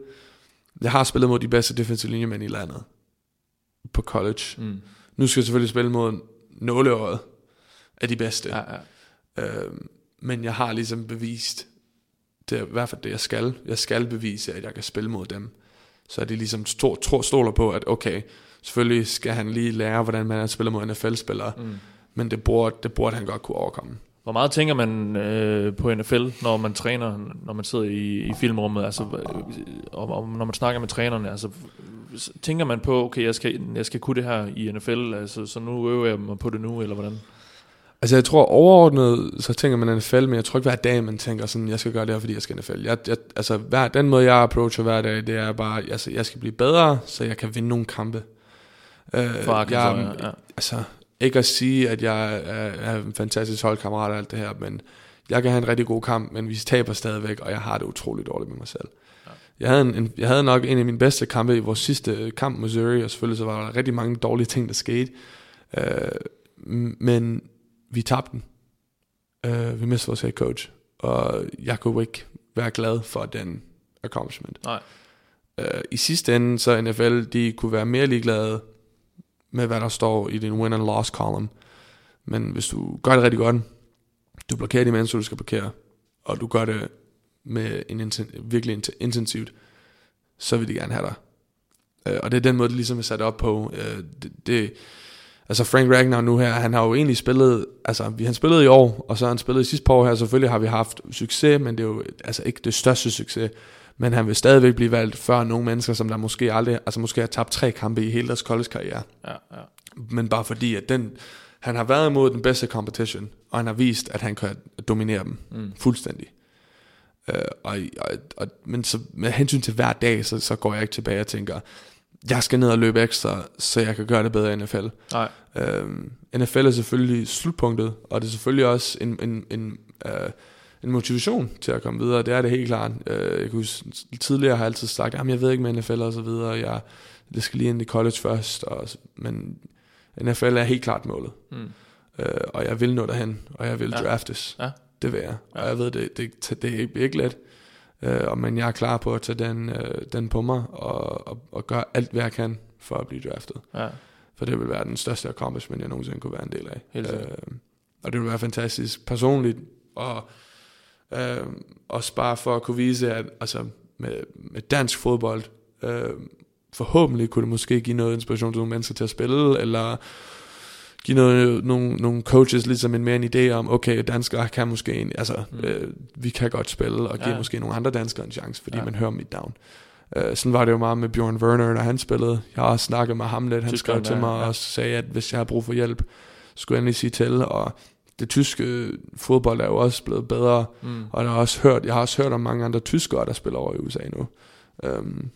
Jeg har spillet mod de bedste defensive linjemænd i landet på college. Mm. Nu skal jeg selvfølgelig spille mod nåleåret af de bedste. Ja, ja. Øhm, men jeg har ligesom bevist, det er i hvert fald det, jeg skal. Jeg skal bevise, at jeg kan spille mod dem. Så er de ligesom sto- tro, stoler på, at okay, selvfølgelig skal han lige lære, hvordan man spiller mod NFL-spillere. Mm. men det burde, det burde han godt kunne overkomme. Hvor meget tænker man øh, på NFL, når man træner, når man sidder i, i filmrummet, altså, øh, og, og når man snakker med trænerne, altså, tænker man på, okay, jeg skal, jeg skal kunne det her i NFL, altså, så nu øver jeg mig på det nu, eller hvordan? Altså jeg tror overordnet, så tænker man NFL, men jeg tror ikke hver dag, man tænker sådan, jeg skal gøre det her, fordi jeg skal NFL. Jeg, jeg, altså hver, den måde, jeg approacher hver dag, det er bare, altså, jeg skal blive bedre, så jeg kan vinde nogle kampe. Øh, For jeg, ja. Altså, ikke at sige, at jeg er, er en fantastisk holdkammerat og alt det her, men jeg kan have en rigtig god kamp, men vi taber stadigvæk, og jeg har det utroligt dårligt med mig selv. Ja. Jeg, havde en, en, jeg havde nok en af mine bedste kampe i vores sidste kamp Missouri, og selvfølgelig så var der rigtig mange dårlige ting, der skete. Øh, men vi tabte den. Øh, vi mistede vores head coach, og jeg kunne ikke være glad for den accomplishment. Nej. Øh, I sidste ende, så NFL, de kunne være mere ligeglade med, hvad der står i din win and loss column. Men hvis du gør det rigtig godt, du blokerer de mennesker, du skal blokere, og du gør det med en inten- virkelig int- intensivt, så vil de gerne have dig. Øh, og det er den måde, det ligesom er sat op på. Øh, det, det, altså Frank Ragnar nu her, han har jo egentlig spillet, altså vi han spillet i år, og så har han spillet i sidste par år her, selvfølgelig har vi haft succes, men det er jo altså ikke det største succes. Men han vil stadigvæk blive valgt før nogle mennesker, som der måske aldrig, altså måske har tabt tre kampe i hele deres college-karriere. Ja, ja. Men bare fordi, at den, han har været imod den bedste competition, og han har vist, at han kan dominere dem mm. fuldstændig. Uh, og, og, og, men så med hensyn til hver dag, så, så går jeg ikke tilbage og tænker, jeg skal ned og løbe ekstra, så jeg kan gøre det bedre i NFL. Nej. Øhm, NFL er selvfølgelig slutpunktet, og det er selvfølgelig også en, en, en, øh, en motivation til at komme videre. Det er det helt klart. Øh, jeg kan huske, tidligere har jeg altid sagt, at jeg ved ikke med NFL og så videre, jeg, det skal lige ind i college først, og, men NFL er helt klart målet. Mm. Øh, og jeg vil nå derhen, og jeg vil Ja. draftes. Ja. Det vil jeg. Ja. Og jeg ved, det, det, det, det er ikke let. Øh, og, men jeg er klar på at tage den, øh, den på mig, og, og, og gøre alt, hvad jeg kan for at blive draftet. Ja. For det vil være den største accomplishment, jeg nogensinde kunne være en del af. Helt øh, og det vil være fantastisk personligt, og øh, også bare for at kunne vise, at altså, med, med dansk fodbold, øh, forhåbentlig kunne det måske give noget inspiration til nogle mennesker til at spille, eller give noget, nogle, nogle coaches ligesom en mere en idé om, okay, danskere kan måske en, altså, Mm. øh, vi kan godt spille, og give Ja. måske nogle andre danskere en chance, fordi Ja. man hører i down. Uh, sådan var det jo meget med Bjørn Werner, når han spillede. Jeg har snakket med ham lidt. Han Tyskeren skrev til mig ja. og sagde, at hvis jeg har brug for hjælp, skulle jeg endelig sige til. Og det tyske fodbold er jo også blevet bedre. Mm. Og jeg har også hørt, jeg har også hørt om mange andre tyskere, der spiller over i USA nu. Um,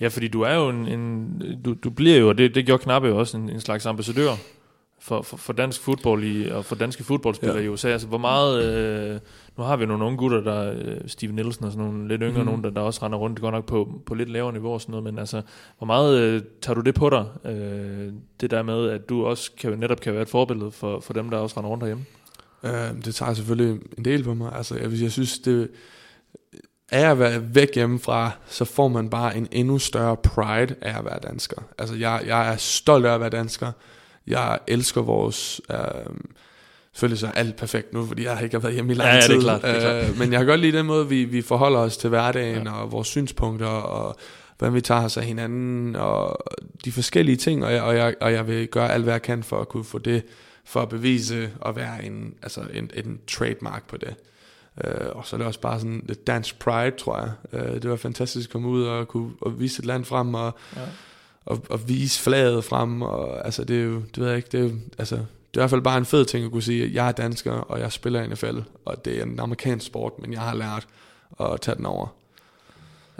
Ja, fordi du er jo en, en du, du bliver jo, og det, det gjorde Knappe jo også, en, en slags ambassadør for, for, for dansk fodbold i, og for danske fodboldspillere ja. I USA. Altså, hvor meget, øh, nu har vi nogle unge gutter, der, øh, Steve Nielsen og sådan nogle lidt yngre, mm. Nogen, der, der også render rundt, godt nok på, på lidt lavere niveau og sådan noget, men altså, hvor meget øh, tager du det på dig, øh, det der med, at du også kan, netop kan være et forbillede for, for dem, der også render rundt herhjemme? uh, det tager selvfølgelig en del på mig. Altså, jeg, jeg synes, det af at være væk hjemmefra, så får man bare en endnu større pride af at være dansker. Altså, jeg, jeg er stolt af at være dansker. Jeg elsker vores... Øh, selvfølgelig så er alt perfekt nu, fordi jeg ikke har været hjemme i lang Ja, ja, det er tid. klart, det er klart. Øh, men jeg kan godt lide den måde, vi, vi forholder os til hverdagen, ja. og vores synspunkter, og hvordan vi tager os af hinanden, og de forskellige ting, og jeg, og, jeg, og jeg vil gøre alt, hvad jeg kan for at kunne få det, for at bevise at være en, altså en, en trademark på det. Uh, og så er det også bare sådan lidt dansk pride, tror jeg. Uh, det var fantastisk at komme ud og kunne og vise et land frem, og, Ja. Ja. og, og vise flaget frem, og altså det er jo, det ved jeg ikke, det er jo, altså, det er i hvert fald bare en fed ting at kunne sige, at jeg er dansker, og jeg spiller i NFL, og det er en amerikansk sport, men jeg har lært at tage den over.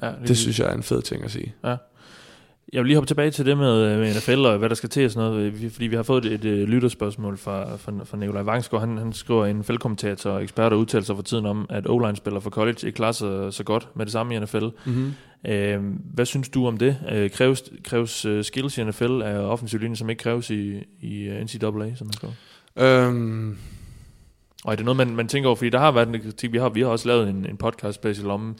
Ja, Det synes jeg er en fed ting at sige. Jeg vil lige hoppe tilbage til det med, øh, med NFL og hvad der skal til og sådan noget, fordi vi har fået et, et, et lytterspørgsmål fra, fra, fra Nikolaj Vangsgaard. Han, han skriver en fældkommentator og ekspert og udtaler sig for tiden om, at o spiller for college ikke klarer sig så godt med det samme i NFL. Mm-hmm. Øh, hvad synes du om det? Øh, kræves, kræves uh, skills i NFL af offensiv linje, som ikke kræves i, i NCAA, som man skriver? Øhm, Og er det noget, man, man tænker over? Fordi der har været en kritik. Vi har, vi har også lavet en, en podcast special om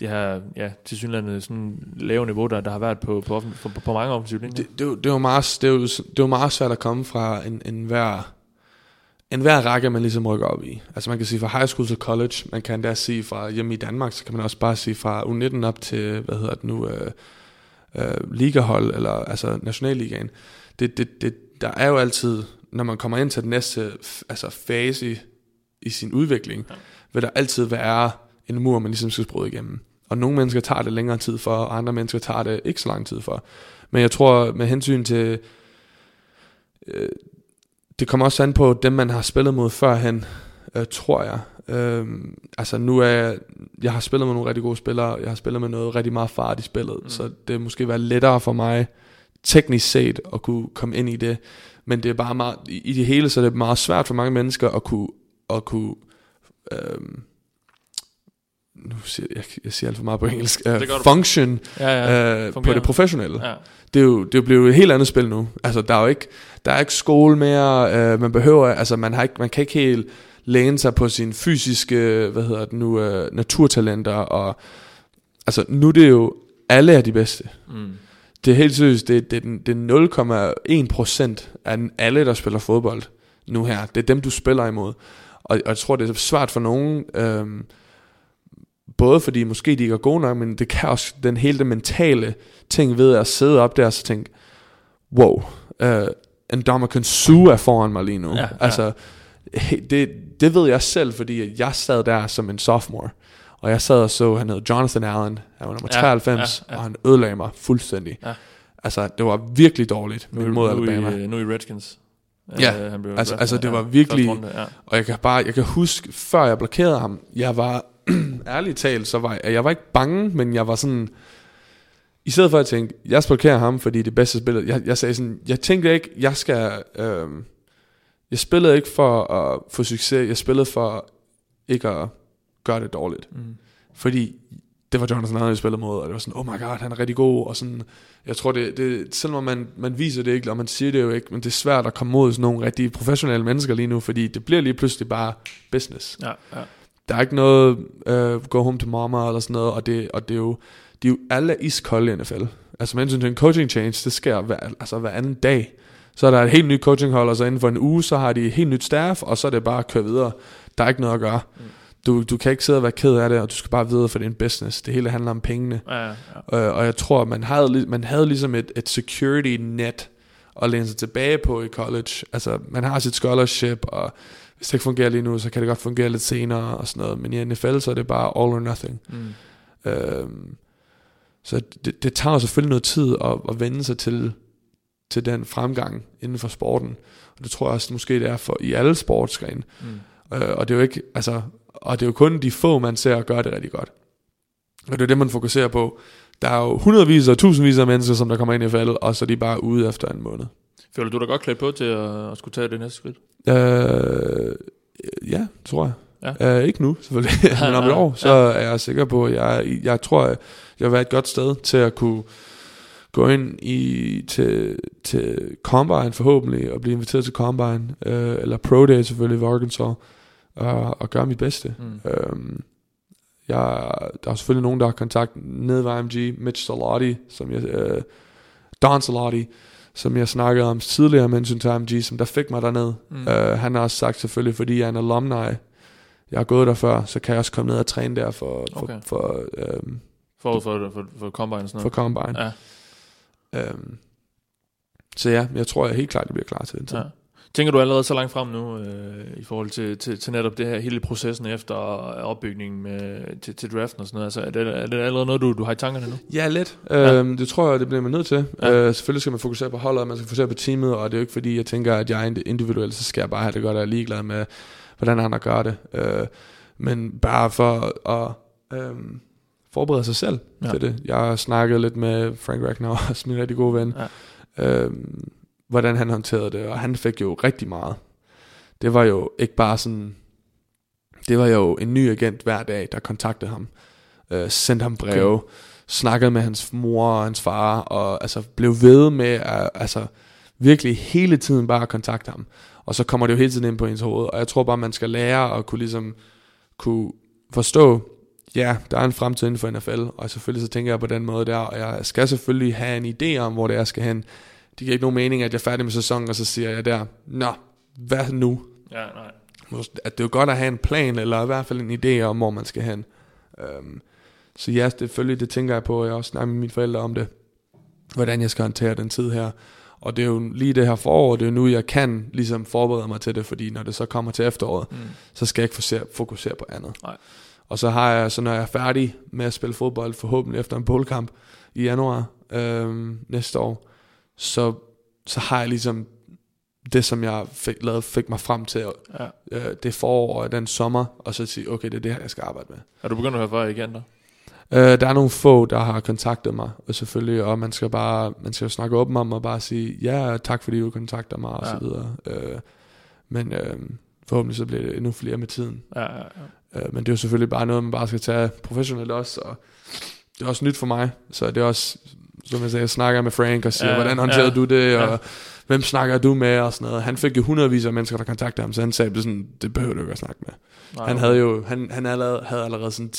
det her, ja, til synligheden sådan lave niveau, der, der har været på, på, offen- på, på, mange offensive linjer. det, det, det, jo meget, det, jo, det jo meget svært at komme fra en, en hver en hver række, man ligesom rykker op i. Altså man kan sige fra high school til college, man kan da sige fra hjemme i Danmark, så kan man også bare sige fra U19 op til, hvad hedder det nu, øh, øh, ligahold, eller altså nationalligaen. Det, det, det, der er jo altid når man kommer ind til den næste altså fase i, i sin udvikling, ja. vil der altid være en mur, man ligesom skal bryde igennem. Og nogle mennesker tager det længere tid for, og andre mennesker tager det ikke så lang tid for. Men jeg tror, med hensyn til... Øh, det kommer også an på dem, man har spillet mod førhen, øh, tror jeg. Øh, altså nu er jeg, jeg har spillet med nogle rigtig gode spillere, jeg har spillet med noget rigtig meget fart i spillet, mm. så det måske være lettere for mig, teknisk set, at kunne komme ind i det. Men det er bare meget, i det hele, så er det meget svært for mange mennesker at kunne, at kunne øhm, nu siger jeg, jeg siger alt for meget på engelsk, uh, function Ja, ja. øh, på det professionelle. Ja. Det er jo det er jo blevet et helt andet spil nu. Altså der er jo ikke der er ikke skole mere. Øh, man behøver altså man har ikke man kan ikke helt læne sig på sine fysiske hvad hedder det nu øh, naturtalenter og altså nu er det jo alle er de bedste. Mm. Det er helt seriøst det, det, det er 0,1 procent af den- alle der spiller fodbold nu her. Det er dem du spiller imod. Og, og jeg tror det er svært for nogen øhm, både fordi måske de ikke er gode nok, men det kan også den hele den mentale ting ved at sidde op der og så tænke, wow, uh, en Dominican Sue er foran mig lige nu. Ja, ja. Altså, det, det ved jeg selv, fordi jeg sad der som en sophomore, og jeg sad og så, han hed Jonathan Allen, han var nummer Ja, 93, ja, ja. og han ødelagde mig fuldstændig. Ja. Altså, det var virkelig dårligt Nu, mod nu, Alabama. i, nu i Redskins. Ja, Øh, han blev altså- altså, det var virkelig- runde, ja. Og jeg kan bare, jeg kan huske, før jeg blokerede ham, jeg var, ærligt talt, så var jeg, jeg var ikke bange, men jeg var sådan, i stedet for at tænke, jeg skal blokere ham, fordi det bedste spiller, jeg, jeg sagde sådan, jeg tænkte ikke, jeg skal, øhm, jeg spillede ikke for at få succes, jeg spillede for ikke at gøre det dårligt. Mm. Fordi det var Jonathan Allen, jeg spillede mod, og det var sådan, oh my god, han er rigtig god, og sådan, jeg tror det, det selvom man, man viser det ikke, og man siger det jo ikke, men det er svært at komme mod sådan nogle rigtig professionelle mennesker lige nu, fordi det bliver lige pludselig bare business. Ja, ja. Der er ikke noget uh, go home to mama eller sådan noget, og det, og det er jo, de er jo alle iskolde i NFL. Altså med hensyn til en coaching change, det sker hver, altså hver anden dag. Så er der et helt nyt coachinghold, og så inden for en uge, så har de et helt nyt staff, og så er det bare at køre videre. Der er ikke noget at gøre. Du, du kan ikke sidde og være ked af det, og du skal bare videre, for det er en business. Det hele handler om pengene. Ja, ja. Øh, og jeg tror, man havde, man havde ligesom et, et security net at læne sig tilbage på i college. Altså, man har sit scholarship, og hvis det ikke fungerer lige nu, så kan det godt fungere lidt senere og sådan noget. Men i NFL, så er det bare all or nothing. Mm. Øhm, så det, det tager jo selvfølgelig noget tid at, at vende sig til, til den fremgang inden for sporten. Og det tror jeg også, måske det er for i alle sportsgrene. Mm. Øh, og det er jo ikke, altså, og det er jo kun de få, man ser gøre det rigtig godt. Og det er det, man fokuserer på. Der er jo hundredvis og tusindvis af mennesker, som der kommer ind i faldet, og så er de bare ude efter en måned. Føler du dig godt klædt på til at, at skulle tage det næste skridt? Øh, ja, tror jeg. Ja. Øh, ikke nu, selvfølgelig. Men om et Ja, år, så er jeg sikker på, at jeg, jeg tror, at jeg vil være et godt sted til at kunne gå ind i til, til Combine forhåbentlig, og blive inviteret til Combine, øh, eller Pro Day selvfølgelig ved Arkansas, og, og gøre mit bedste. Mm. Øhm, jeg, der er selvfølgelig nogen, der har kontakt ned ved IMG, Mitch Salati, som jeg, øh, Don Salati, som jeg snakkede om tidligere med hensyn til IMG, som der fik mig derned. Mm. Øh, han har også sagt selvfølgelig, fordi jeg er en alumni, jeg har gået der før, så kan jeg også komme ned og træne der for, for, Okay. for, øhm, Forud for, for, for Combine sådan for noget. Combine. Ja. Øhm, så ja, jeg tror jeg helt klart, jeg bliver klar til den tid. Ja. Tænker du allerede så langt frem nu, øh, i forhold til, til, til netop det her, hele processen efter opbygningen med, til, til draften og sådan noget? Altså, er det, er det allerede noget, du, du har i tankerne nu? Ja, lidt. Ja. Øhm, det tror jeg, det bliver man nødt til. Ja. Øh, selvfølgelig skal man fokusere på holdet, man skal fokusere på teamet, og det er jo ikke fordi, jeg tænker, at jeg er individuel, så skal jeg bare have det godt, og jeg er ligeglad med, hvordan andre gør det. Øh, men bare for at øhm, forberede sig selv Ja. til det. Jeg har snakket lidt med Frank Ragnar, også min rigtig gode ven, ja. øhm, hvordan han håndterede det, og han fik jo rigtig meget. Det var jo ikke bare sådan, det var jo en ny agent hver dag, der kontaktede ham, øh, sendte ham breve, okay. snakkede med hans mor og hans far, og altså blev ved med at altså, virkelig hele tiden bare kontakte ham. Og så kommer det jo hele tiden ind på ens hoved, og jeg tror bare, man skal lære at kunne ligesom kunne forstå, ja, der er en fremtid inden for NFL, og selvfølgelig så tænker jeg på den måde der, og jeg skal selvfølgelig have en idé om, hvor det er, jeg skal hen. Det giver ikke nogen mening, at jeg er færdig med sæsonen, og så siger jeg der, nå, hvad nu? Ja, nej. At det er jo godt at have en plan, eller i hvert fald en idé om, hvor man skal hen. Um, så ja, selvfølgelig, det tænker jeg på, og jeg også snakket med mine forældre om det, hvordan jeg skal håndtere den tid her. Og det er jo lige det her forår, det er jo nu, jeg kan ligesom forberede mig til det, fordi når det så kommer til efteråret, mm. så skal jeg ikke fokusere, på andet. Nej. Og så har jeg, så når jeg er færdig med at spille fodbold, forhåbentlig efter en boldkamp i januar øhm, næste år, så, så har jeg ligesom det, som jeg fik, lavet, fik mig frem til Ja. øh, det forår og den sommer, og så sige, okay, det er det her, jeg skal arbejde med. Er du begyndt at høre fra agenter? Øh, der er nogle få, der har kontaktet mig, og selvfølgelig, og man skal bare, man skal jo snakke åben om og bare sige, ja, tak fordi du kontakter mig, og Ja. så videre. Øh, men øh, forhåbentlig så bliver det endnu flere med tiden. Ja, ja, ja. Øh, men det er jo selvfølgelig bare noget, man bare skal tage professionelt også, og det er også nyt for mig, så det er også, som jeg sagde, snakker med Frank og siger, Ja, hvordan håndterede ja, du det, og ja. hvem snakker du med, og sådan noget. Han fik jo hundredvis af mennesker, der kontaktede ham, så han sagde, sådan, det behøver du ikke at snakke med. Nej, Han havde jo han, han allerede, havde allerede sådan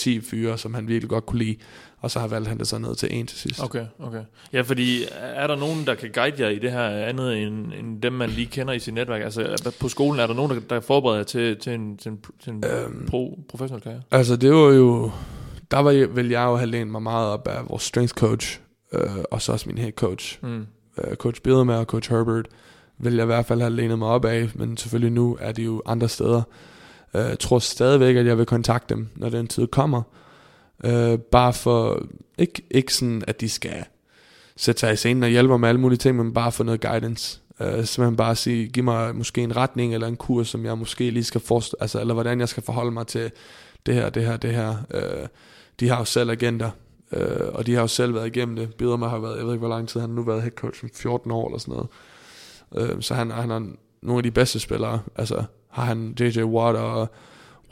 5-10 fyre, som han virkelig godt kunne lide, og så har valgt han det så ned til en til sidst. Okay, okay. Ja, fordi er der nogen, der kan guide jer i det her andet end, end dem, man lige kender i sit netværk? Altså på skolen er der nogen, der, der forbereder jer til, til en, til en, til en øhm, pro, professionel karriere? Altså det var jo, der var, jeg- vil jeg jo have lænet mig meget op af vores strength coach, øh, og så også min head coach. Mm. Øh, coach Biedermer og coach Herbert vil jeg i hvert fald have lænet mig op af, men selvfølgelig nu er de jo andre steder. Øh, jeg tror stadigvæk, at jeg vil kontakte dem, når den tid kommer. Øh, bare for, ikke, ikke sådan, at de skal sætte sig i scenen og hjælpe mig med alle mulige ting, men bare for noget guidance. Øh, simpelthen bare sige, giv mig måske en retning eller en kurs, som jeg måske lige skal forstå, altså, eller hvordan jeg skal forholde mig til det her, det her, det her. Øh, de har jo selv agenter, øh, og de har jo selv været igennem det. Bidermer har været, jeg ved ikke hvor lang tid, han har nu været head coach, 14 år eller sådan noget. Øh, så han, han er nogle af de bedste spillere. Altså har han J.J. Watt og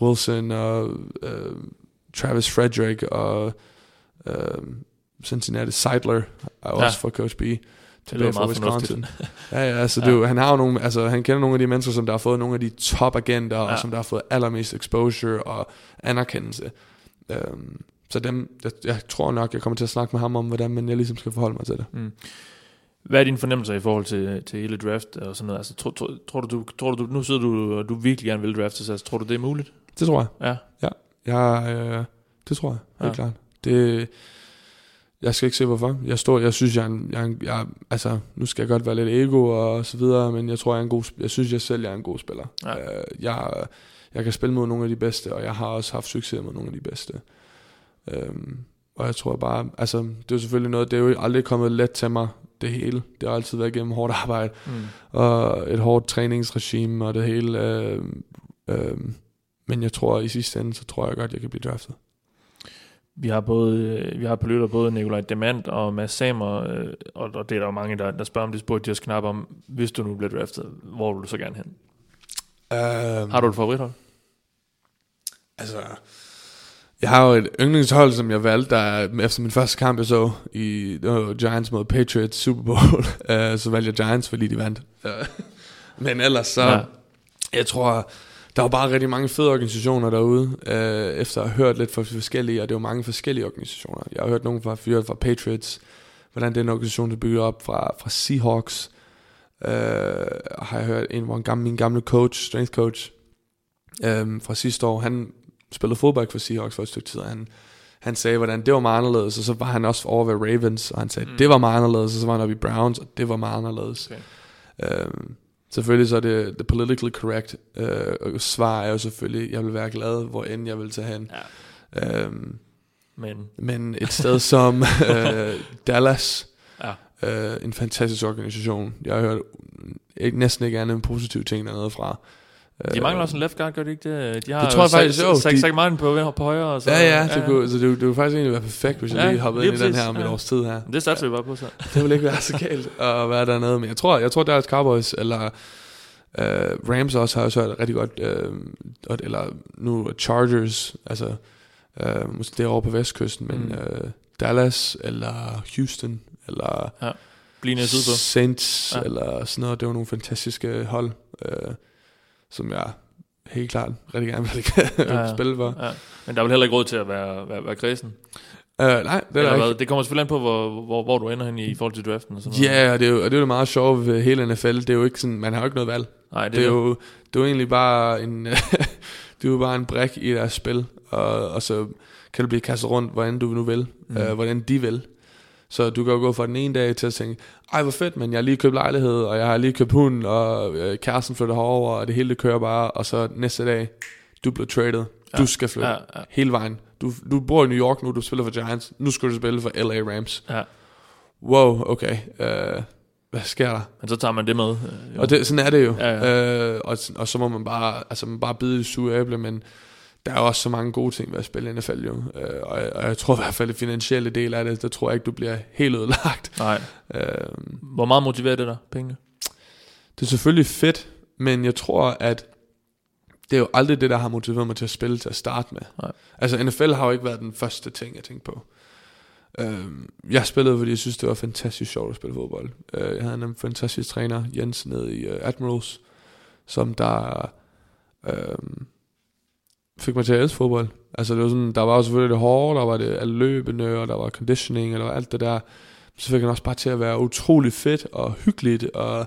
Wilson og øh, Travis Frederick og øh, Cincinnati Seidler er Ja. også for Coach B. Tilbage fra Wisconsin. ja, ja, altså, Ja. Det, han har jo nogle, altså, han kender nogle af de mennesker, som der har fået nogle af de top agenter, ja. Ja. og som der har fået allermest exposure og anerkendelse. Um, så dem, jeg, jeg tror nok, jeg kommer til at snakke med ham om, hvordan man jeg ligesom skal forholde mig til det. Mm. Hvad er dine fornemmelser i forhold til, til hele draft og sådan noget? Altså, tror, tror, tror, du, tror du, nu sidder du, og du virkelig gerne vil draftes, altså, tror du, det er muligt? Det tror jeg. Ja. Jeg, øh, det tror jeg, helt Ja. klart. Det, jeg skal ikke se hvorfor. Jeg står, jeg synes jeg, er en, jeg, jeg altså nu skal jeg godt være lidt ego og så videre, men jeg tror jeg er en god, jeg synes jeg selv jeg er en god spiller. Ja. Øh, jeg, jeg kan spille mod nogle af de bedste, og jeg har også haft succes med nogle af de bedste. Øhm, og jeg tror bare, altså det er jo selvfølgelig noget, det er jo aldrig kommet let til mig, det hele. Det har altid været gennem hårdt arbejde, Mm. og et hårdt træningsregime og det hele. Øh, øh, men jeg tror i sidste ende, så tror jeg godt, jeg kan blive draftet. Vi har både, øh, vi har på lytter både Nikolaj Demand og Mads Samer, øh, og, og det er der jo mange, der, der spørger om det, spurgte de os knap om, hvis du nu bliver draftet, hvor vil du så gerne hen? Um, Har du et favorithold? Altså, jeg har jo et yndlingshold, som jeg valgte, der er- efter min første kamp, jeg så i jo Giants mod Patriots Super Bowl, uh, så valgte jeg Giants, fordi de vandt. Uh, men ellers så, Ja. jeg tror, der var bare rigtig mange fede organisationer derude, uh, efter at have hørt lidt fra forskellige, og det var mange forskellige organisationer. Jeg har hørt nogen fra fyret fra Patriots, hvordan den organisation er bygget op, fra, fra Seahawks, uh, har jeg hørt en, hvor en gammel, min gamle coach, strength coach, um, fra sidste år, han spillede fodbold for Seahawks for et stykke tid, og han, han sagde, hvordan det var meget anderledes, og så var han også over ved Ravens, og han sagde, Mm. det var meget anderledes, og så var han oppe i Browns, og det var meget anderledes. Okay. Um, selvfølgelig så er det the politically correct uh, svar er jo selvfølgelig, jeg vil være glad, hvor end jeg vil tage hen. Ja. Um, Men, men et sted som uh, Dallas, ja. uh, en fantastisk organisation. Jeg har hørt ikke, næsten ikke andet end positive ting dernede fra. De mangler også en left guard, gør de ikke det? De har Det tror jeg faktisk, jo. Zach, Zach Martin på, på højre. Og så, Ja, ja, det, kunne, så det, det kunne faktisk egentlig være perfekt, hvis jeg Ja, lige hoppede ind i den her om et ja. års tid her. Det satser vi bare på så. Det ville ikke være så galt at være dernede, men jeg tror, jeg tror Dallas Cowboys, eller uh, Rams også har jo så et rigtig godt, uh, eller nu Chargers, altså uh, måske derovre på vestkysten, men Mm. uh, Dallas, eller Houston, eller sydpå. Saints, Ja. ja. eller sådan noget. Det var nogle fantastiske hold, uh, som jeg helt klart rigtig gerne vil Ja, ja. spille for. Ja. Men der er vel heller ikke råd til at være, være, være kredsen. Uh, nej, det er Eller der hvad? ikke. Det kommer selvfølgelig an på, hvor, hvor, hvor du ender hen i, i forhold til draften. Og sådan noget. Ja, og det er jo og det, er jo meget sjovt ved hele NFL. Det er jo ikke sådan, man har jo ikke noget valg. Nej, det, Det er jo, det er jo egentlig bare en, det er jo bare en brik i deres spil, og, og så kan du blive kastet rundt, hvordan du nu vil, Mm. mm. øh, hvordan de vil. Så du kan jo gå fra den ene dag til at tænke, ej hvor fedt, men jeg har lige købt lejlighed, og jeg har lige købt hund, og øh, kæresten flytter herover, og det hele det kører bare, og så næste dag, du bliver traded, du skal flytte Ja, ja. hele vejen. Du, du bor i New York nu, du spiller for Giants, nu skal du spille for LA Rams. Ja. Wow, okay, øh, hvad sker der? Men så tager man det med. øh, jo. Og det, sådan er det jo. Ja, Øh, og, og så må man bare, altså man bare bide i sure æble, men der er også så mange gode ting ved at spille i NFL jo. Øh, og, jeg, og jeg tror i hvert fald, det finansielle del af det, der tror jeg ikke, du bliver helt ødelagt. Nej. Øh, Hvor meget motiverer det dig, pengene? det er selvfølgelig fedt, men jeg tror, at det er jo aldrig det, der har motiveret mig til at spille til at starte med. Nej. Altså NFL har jo ikke været den første ting, jeg tænkte på. Øhm, jeg spillede, fordi jeg synes, det var fantastisk sjovt at spille fodbold. Øh, jeg havde en fantastisk træner, Jens, nede i uh, Admirals, som der øhm, fik mig til at elske fodbold. Altså det var sådan, der var jo selvfølgelig det hårde, der var det løbende, og der var conditioning, og der var alt det der. Så fik han også bare til at være utrolig fedt og hyggeligt, og,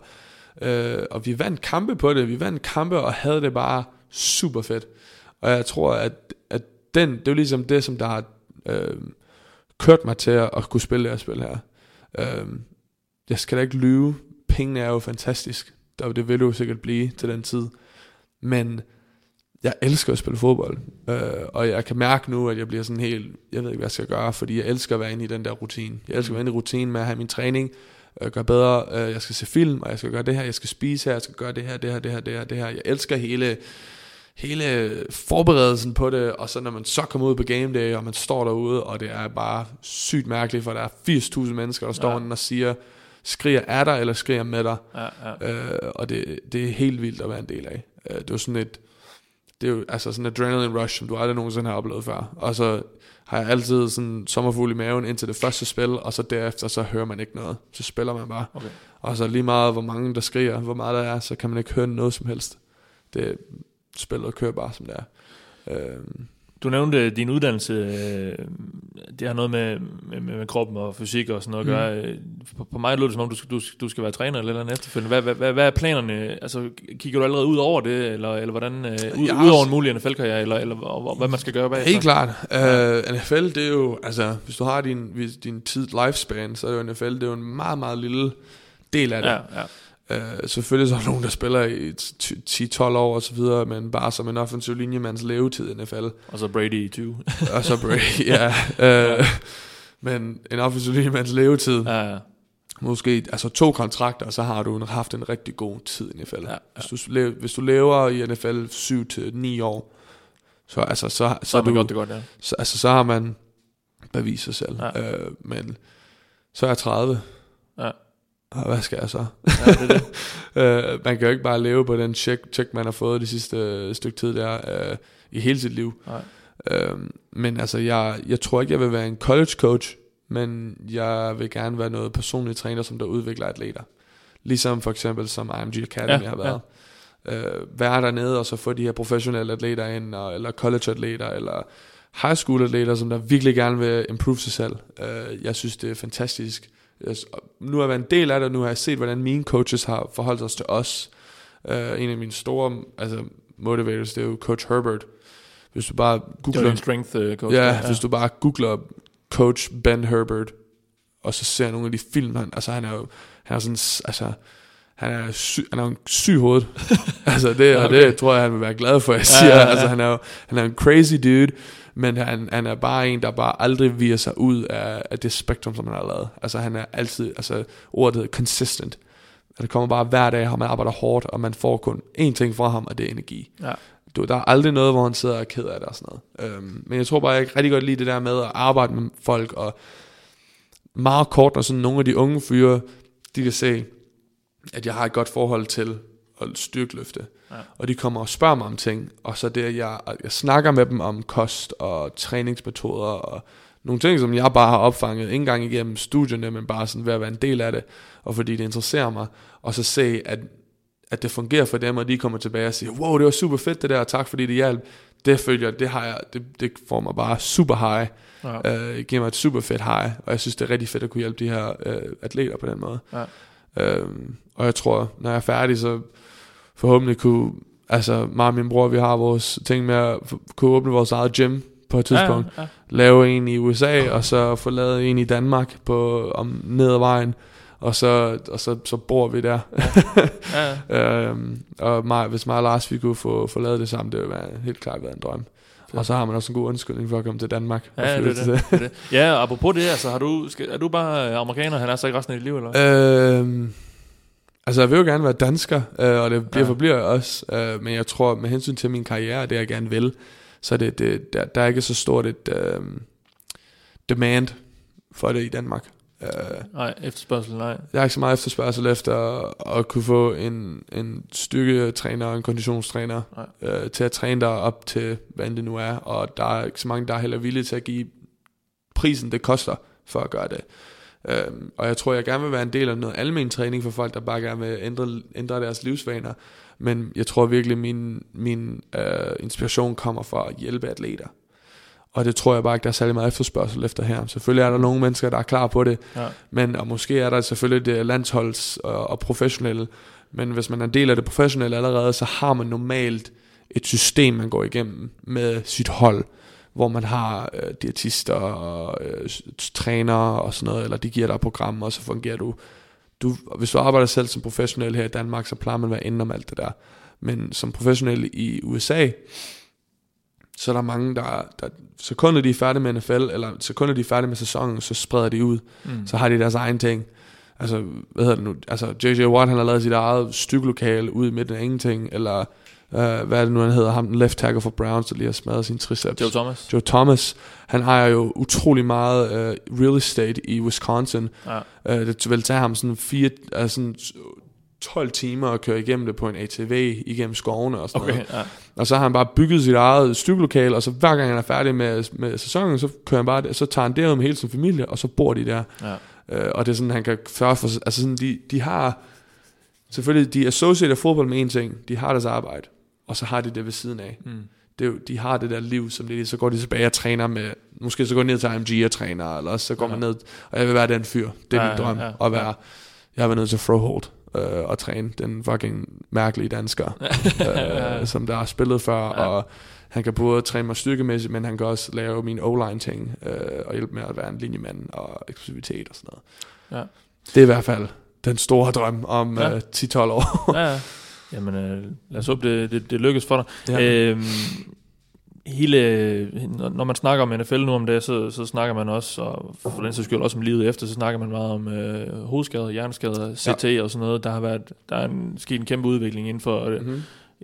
øh, og vi vandt kampe på det. Vi vandt kampe og havde det bare super fedt. Og jeg tror, at, at den, det er jo ligesom det, som der har øh, kørt mig til at, at kunne spille det her spil her. Øh, jeg skal da ikke lyve. Pengene er jo fantastisk. Det vil det jo sikkert blive til den tid. Men jeg elsker at spille fodbold. Øh, og jeg kan mærke nu, at jeg bliver sådan helt, jeg ved ikke, hvad jeg skal gøre, fordi jeg elsker at være inde i den der rutine. Jeg elsker at være inde i rutinen med at have min træning, øh, gøre bedre, øh, jeg skal se film, og jeg skal gøre det her, jeg skal spise her, jeg skal gøre det her, det her, det her, det her, det her. Jeg elsker hele, hele forberedelsen på det, og så når man så kommer ud på game day, og man står derude, og det er bare sygt mærkeligt, for der er 80.000 mennesker, der står Ja. og siger, skriger er der, eller skriger med dig. Ja, ja. Øh, og det, det er helt vildt at være en del af. Øh, det var sådan et, det er jo altså sådan en adrenaline rush, som du aldrig nogensinde har oplevet før. Og så har jeg altid sådan sommerfugl i maven indtil det første spil, og så derefter så hører man ikke noget. Så spiller man bare. Okay. Og så lige meget, hvor mange der skriger, hvor meget der er, så kan man ikke høre noget som helst. Det spillet kører bare som det er. Øh, Du nævnte din uddannelse, øh, det har noget med, med, med kroppen og fysik og sådan noget at gøre. Mm. På, på mig lød det som om, du skal, du, du skal være træner eller noget efterfølgende. Hvad, hvad, hvad, hvad er planerne? Altså, kigger du allerede ud over det, eller, eller hvordan, øh, ud, ud over en mulig NFL-karriere, eller, eller og- hvad man skal gøre bagefter? Helt klart. Uh, NFL, det er jo, altså, hvis du har din, din tid lifespan, så er det jo NFL, det er jo en meget, meget lille del af det. Ja, ja. Uh, selvfølgelig så er der nogen, der spiller i t- 10-12 år og så videre, men bare som en offensiv linjemands levetid i NFL. Og så Brady i 20. og så Brady, ja. Uh, men en offensiv linjemands levetid, ja, ja. måske altså to kontrakter, så har du haft en rigtig god tid i NFL. Ja, ja. Hvis, du, lever, hvis du lever i NFL 7-9 år, så, altså, så, så, Så er har man du, godt det godt, ja. så, altså, så har man bevist sig selv. Ja. Øh, men så er jeg 30. Ja. Og hvad skal jeg så? ja det det. øh, man kan jo ikke bare leve på den check, check man har fået det sidste øh, stykke tid der, øh, i hele sit liv. Nej. Øh, men altså, jeg, jeg tror ikke, jeg vil være en college coach, men jeg vil gerne være noget personlig træner, som der udvikler atleter. Ligesom for eksempel som IMG Academy Ja, har været. Øh, være dernede og så få de her professionelle atleter ind, og, eller college atleter, eller high school atleter, som der virkelig gerne vil improve sig selv. Øh, jeg synes, det er fantastisk. Nu har jeg været en del af det, og nu har jeg set, hvordan mine coaches har forholdt sig til os. Øh, en af mine store altså, motivators, det er jo Coach Herbert. Hvis du bare Det googler... din strength uh, coach. Ja, ja, hvis du bare googler Coach Ben Herbert, og så ser nogle af de film, han, altså han er jo, han er sådan, altså, han er, sy, han er jo en syg hoved. altså det, og Okay. det tror jeg, han vil være glad for, jeg Ja, siger. ja, ja. Altså han er jo, han er en crazy dude, men han, han er bare en, der bare aldrig viger sig ud af, af det spektrum, som han har lavet. Altså han er altid, altså ordet consistent. Det kommer bare hver dag, og man arbejder hårdt, og man får kun én ting fra ham, og det er energi. Ja. Du, der er aldrig noget, hvor han sidder og er ked af det og sådan noget. Øhm, men jeg tror bare, jeg kan rigtig godt lide det der med at arbejde med folk, og meget kort, når sådan nogle af de unge fyre, de kan se, at jeg har et godt forhold til at styrkeløfte. Ja. Og de kommer og spørger mig om ting, og så det, jeg, jeg snakker med dem om kost og træningsmetoder og nogle ting, som jeg bare har opfanget, ikke engang igennem studierne, men bare sådan ved at være en del af det, og fordi det interesserer mig, og så se, at, at det fungerer for dem, og de kommer tilbage og siger, wow, det var super fedt det der, og tak fordi det hjalp. Det følger, det har jeg, det, det får mig bare super high, Ja. øh, giver mig et super fedt high, og jeg synes, det er rigtig fedt at kunne hjælpe de her øh, atleter på den måde. Ja. Øhm, og jeg tror, når jeg er færdig, så forhåbentlig kunne, altså mig og min bror, vi har vores ting med at kunne åbne vores eget gym på et tidspunkt. Ja, ja. Lave en i USA, og så få lavet en i Danmark på, om ned ad vejen. Og så, og så, så bor vi der. ja, ja. øhm, og mig, hvis mig og Lars vi kunne få, få lavet det sammen, det ville være helt klart været en drøm. Og så har man også en god undskyldning for at komme til Danmark. og Ja, det er det, det, er det. Ja, og apropos det, altså, har du, skal, er du bare øh, amerikaner, han er så ikke resten af dit liv, eller? Øhm, altså, jeg vil jo gerne være dansker, øh, og det bliver Ja. forbliver jeg også. Øh, men jeg tror, med hensyn til min karriere, det jeg gerne vil, så er det, det, der, der er ikke så stort et øh, demand for det i Danmark. Øh, Nej, efterspørgsel, nej. jeg har ikke så meget efterspørgsel efter at, at kunne få en, en styrketræner og en konditionstræner øh, til at træne dig op til, hvad det nu er. Og der er ikke så mange, der er heller villige til at give prisen, det koster for at gøre det. Øhm, og jeg tror, jeg gerne vil være en del af noget almen træning for folk, der bare gerne vil ændre, ændre deres livsvaner. Men jeg tror virkelig, min, min øh, inspiration kommer fra at hjælpe atleter. Og det tror jeg bare ikke, der er særlig meget efterspørgsel efter her. Selvfølgelig er der nogle mennesker, der er klar på det. Ja. Men og måske er der selvfølgelig det landsholds og, og professionelle. Men hvis man er en del af det professionelle allerede, så har man normalt et system, man går igennem med sit hold, hvor man har øh, diætister og øh, trænere og sådan noget, eller de giver dig program, og så fungerer du. du. Hvis du arbejder selv som professionel her i Danmark, så plejer man at være inde om alt det der. Men som professionel i USA, så er der mange, der, der sekundet de er færdige med NFL, eller sekundet de er færdige med sæsonen, så spreder de ud. Mm. Så har de deres egen ting. Altså, hvad hedder det nu? Altså, J.J. Watt, han har lavet sit eget styklokale ude i midten af ingenting, eller øh, hvad er det nu, han hedder? Ham, den left tackle for Browns, der lige har smadret sin triceps. Joe Thomas. Joe Thomas, han ejer jo utrolig meget øh, real estate i Wisconsin. Ja. Øh, det vil tage ham sådan, fire, altså sådan 12 timer at køre igennem det på en ATV igennem skovene og sådan Okay, noget. ja. Og så har han bare bygget sit eget stykelokale, og så hver gang han er færdig med, med sæsonen, så kører han bare det, så tager han derud med hele sin familie, og så bor de der. Ja. Øh, og det er sådan, han kan føre for, altså sådan, de, de har, selvfølgelig, de associerer fodbold med en ting, de har deres arbejde, og så har de det ved siden af. Mm. Det er jo, de har det der liv, som det, så går de tilbage og træner med, måske så går de ned til IMG og træner, eller så går Ja. man ned, og jeg vil være den fyr, det er Ja, min ja, drøm, ja, at være, jeg har været nødt til Frohold øh, og træne den fucking mærkelige dansker, øh, som der har spillet før, Ja. og han kan både træne mig styrkemæssigt, men han kan også lave min O-line ting, øh, og hjælpe med at være en linjemand og eksplosivitet og sådan noget. Ja. Det er i hvert fald den store drøm om Ja. ja. øh, 10-12 år. ja, ja. Jamen, øh, lad os håbe, det, det, det lykkes for dig. Ja. Øhm, hele, når- man snakker om NFL nu om det, så, så snakker man også, og for den sags skyld også om livet efter, så snakker man meget om øh, hovedskader, hjerneskader, CT ja. og sådan noget. Der har været, der er en, sket en kæmpe udvikling inden for, øh, Mhm.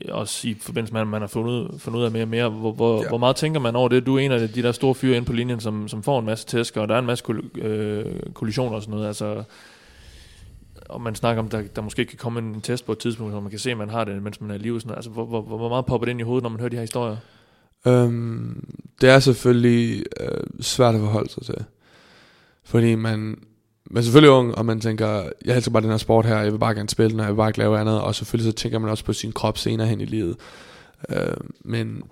også i forbindelse med, at man har fundet, fundet ud af mere og mere. Hvor, hvor, ja. Hvor meget tænker man over det? Du er en af de der store fyre inde på linjen, som, som får en masse tæsker, og der er en masse kol, øh, kollisioner og sådan noget. Altså, og man snakker om, der, der måske kan komme en test på et tidspunkt, hvor man kan se, at man har det, mens man er i live. Sådan. Altså, hvor, hvor, hvor meget popper det ind i hovedet, når man hører de her historier? Øhm, det er selvfølgelig øh, svært at forholde sig til. Fordi man, man er selvfølgelig ung, og man tænker, jeg elsker bare den her sport her, jeg vil bare gerne spille den, og jeg vil bare ikke lave andet. Og selvfølgelig så tænker man også på sin krop senere hen i livet. Øh, men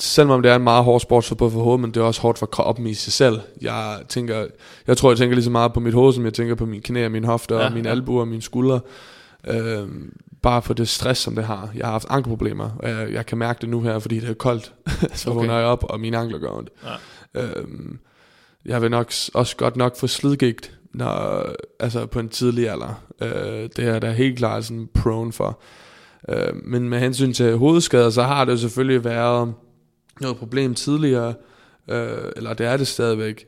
selvom det er en meget hård sport for både for hovedet, men det er også hårdt for kroppen i sig selv. Jeg tænker, jeg tror, jeg tænker lige så meget på mit hoved, som jeg tænker på mine knæ mine hofter, Ja, mine albuer og mine skuldre. Øh, bare for det stress, som det har. Jeg har haft ankelproblemer, og jeg, jeg kan mærke det nu her, fordi det er koldt. så Okay. vågner jeg op, og mine ankler gør ondt. Ja. Øhm, jeg vil nok også godt nok få slidgigt, når, altså på en tidlig alder. Øh, det er der helt klart sådan prone for. Øh, men med hensyn til hovedskader, så har det jo selvfølgelig været noget problem tidligere, øh, eller det er det stadigvæk.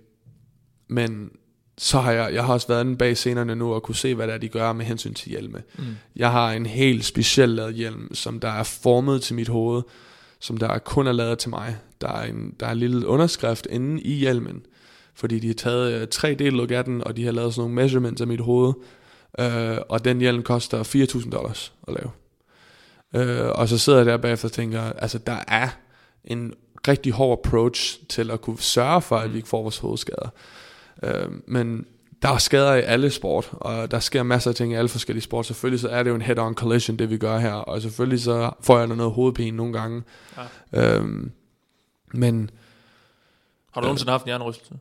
Men så har jeg, jeg har også været inde bag scenerne nu og kunne se, hvad det er, de gør med hensyn til hjelme. Mm. Jeg har en helt speciel lavet hjelm, som der er formet til mit hoved, som der kun er lavet til mig. Der er en, der er en lille underskrift inde i hjelmen, fordi de har taget øh, 3D-look af den, og de har lavet sådan nogle measurements af mit hoved, øh, og den hjelm koster 4.000 dollars at lave. Øh, og så sidder jeg der bagefter og tænker, altså der er en rigtig hård approach til at kunne sørge for, at vi ikke får vores hovedskader. Øh, men der er skader i alle sport, og der sker masser af ting i alle forskellige sport. Selvfølgelig så er det jo en head-on collision, det vi gør her, og selvfølgelig så får jeg noget hovedpine nogle gange. Ja. Øhm, men Har du nogensinde haft en hjernerystelse?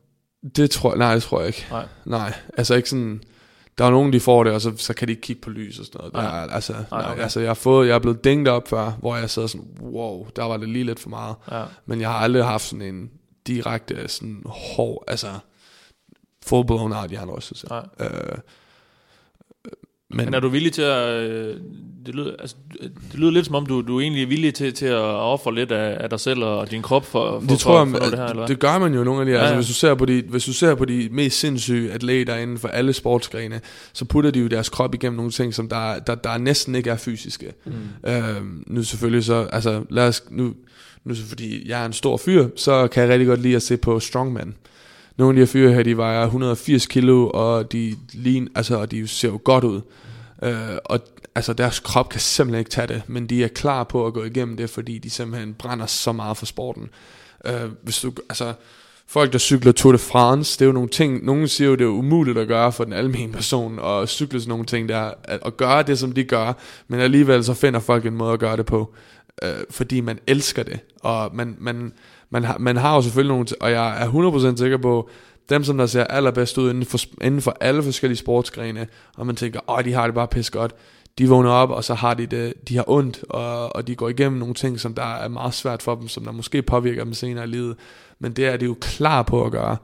det tror jeg, nej, det tror jeg ikke. Nej. Nej, altså ikke sådan, der er nogen, de får det, og så, så kan de ikke kigge på lys og sådan noget. Der, Nej. er, altså, Nej, nej, okay. altså, jeg har fået, jeg er blevet dængt op før, hvor jeg sidder sådan, wow, der var det lige lidt for meget. Ja. Men jeg har aldrig haft sådan en direkte, sådan hård, altså, full blown out hjernerystelse. Øh, Men, men er du villig til at... øh, Det lyder, altså, det lyder lidt som om, du, du egentlig er villig til, til at ofre lidt af, af dig selv og din krop for, for, det tror for, jeg, for, for det her, eller hvad? det gør man jo nogle af de, ja, Ja, altså ja. hvis du ser på de, hvis du ser på de mest sindssyge atleter inden for alle sportsgrene, så putter de jo deres krop igennem nogle ting, som der, der, der næsten ikke er fysiske. Mm. Øhm, nu selvfølgelig så, altså lad os, nu, nu så fordi jeg er en stor fyr, så kan jeg rigtig godt lide at se på strongman. Nogle af de her fyre her, de vejer 180 kilo, og de, lign, altså, og de ser jo godt ud. Øh, og altså deres krop kan simpelthen ikke tage det, men de er klar på at gå igennem det, fordi de simpelthen brænder så meget for sporten. Øh, hvis du, altså, folk der cykler Tour de France, det er jo nogle ting, nogen siger jo, det er umuligt at gøre for den almindelige person, at cykle sådan nogle ting der, at, at gøre det, som de gør, men alligevel så finder folk en måde at gøre det på, øh, fordi man elsker det, og man, man, man, har, man har jo selvfølgelig nogle, og jeg er 100% sikker på, dem som der ser allerbedst ud inden for, inden for alle forskellige sportsgrene, og man tænker, åh, de har det bare pisse godt, de vågner op, og så har de det, de har ondt, og, og de går igennem nogle ting, som der er meget svært for dem, som der måske påvirker dem senere i livet, men det er de jo klar på at gøre.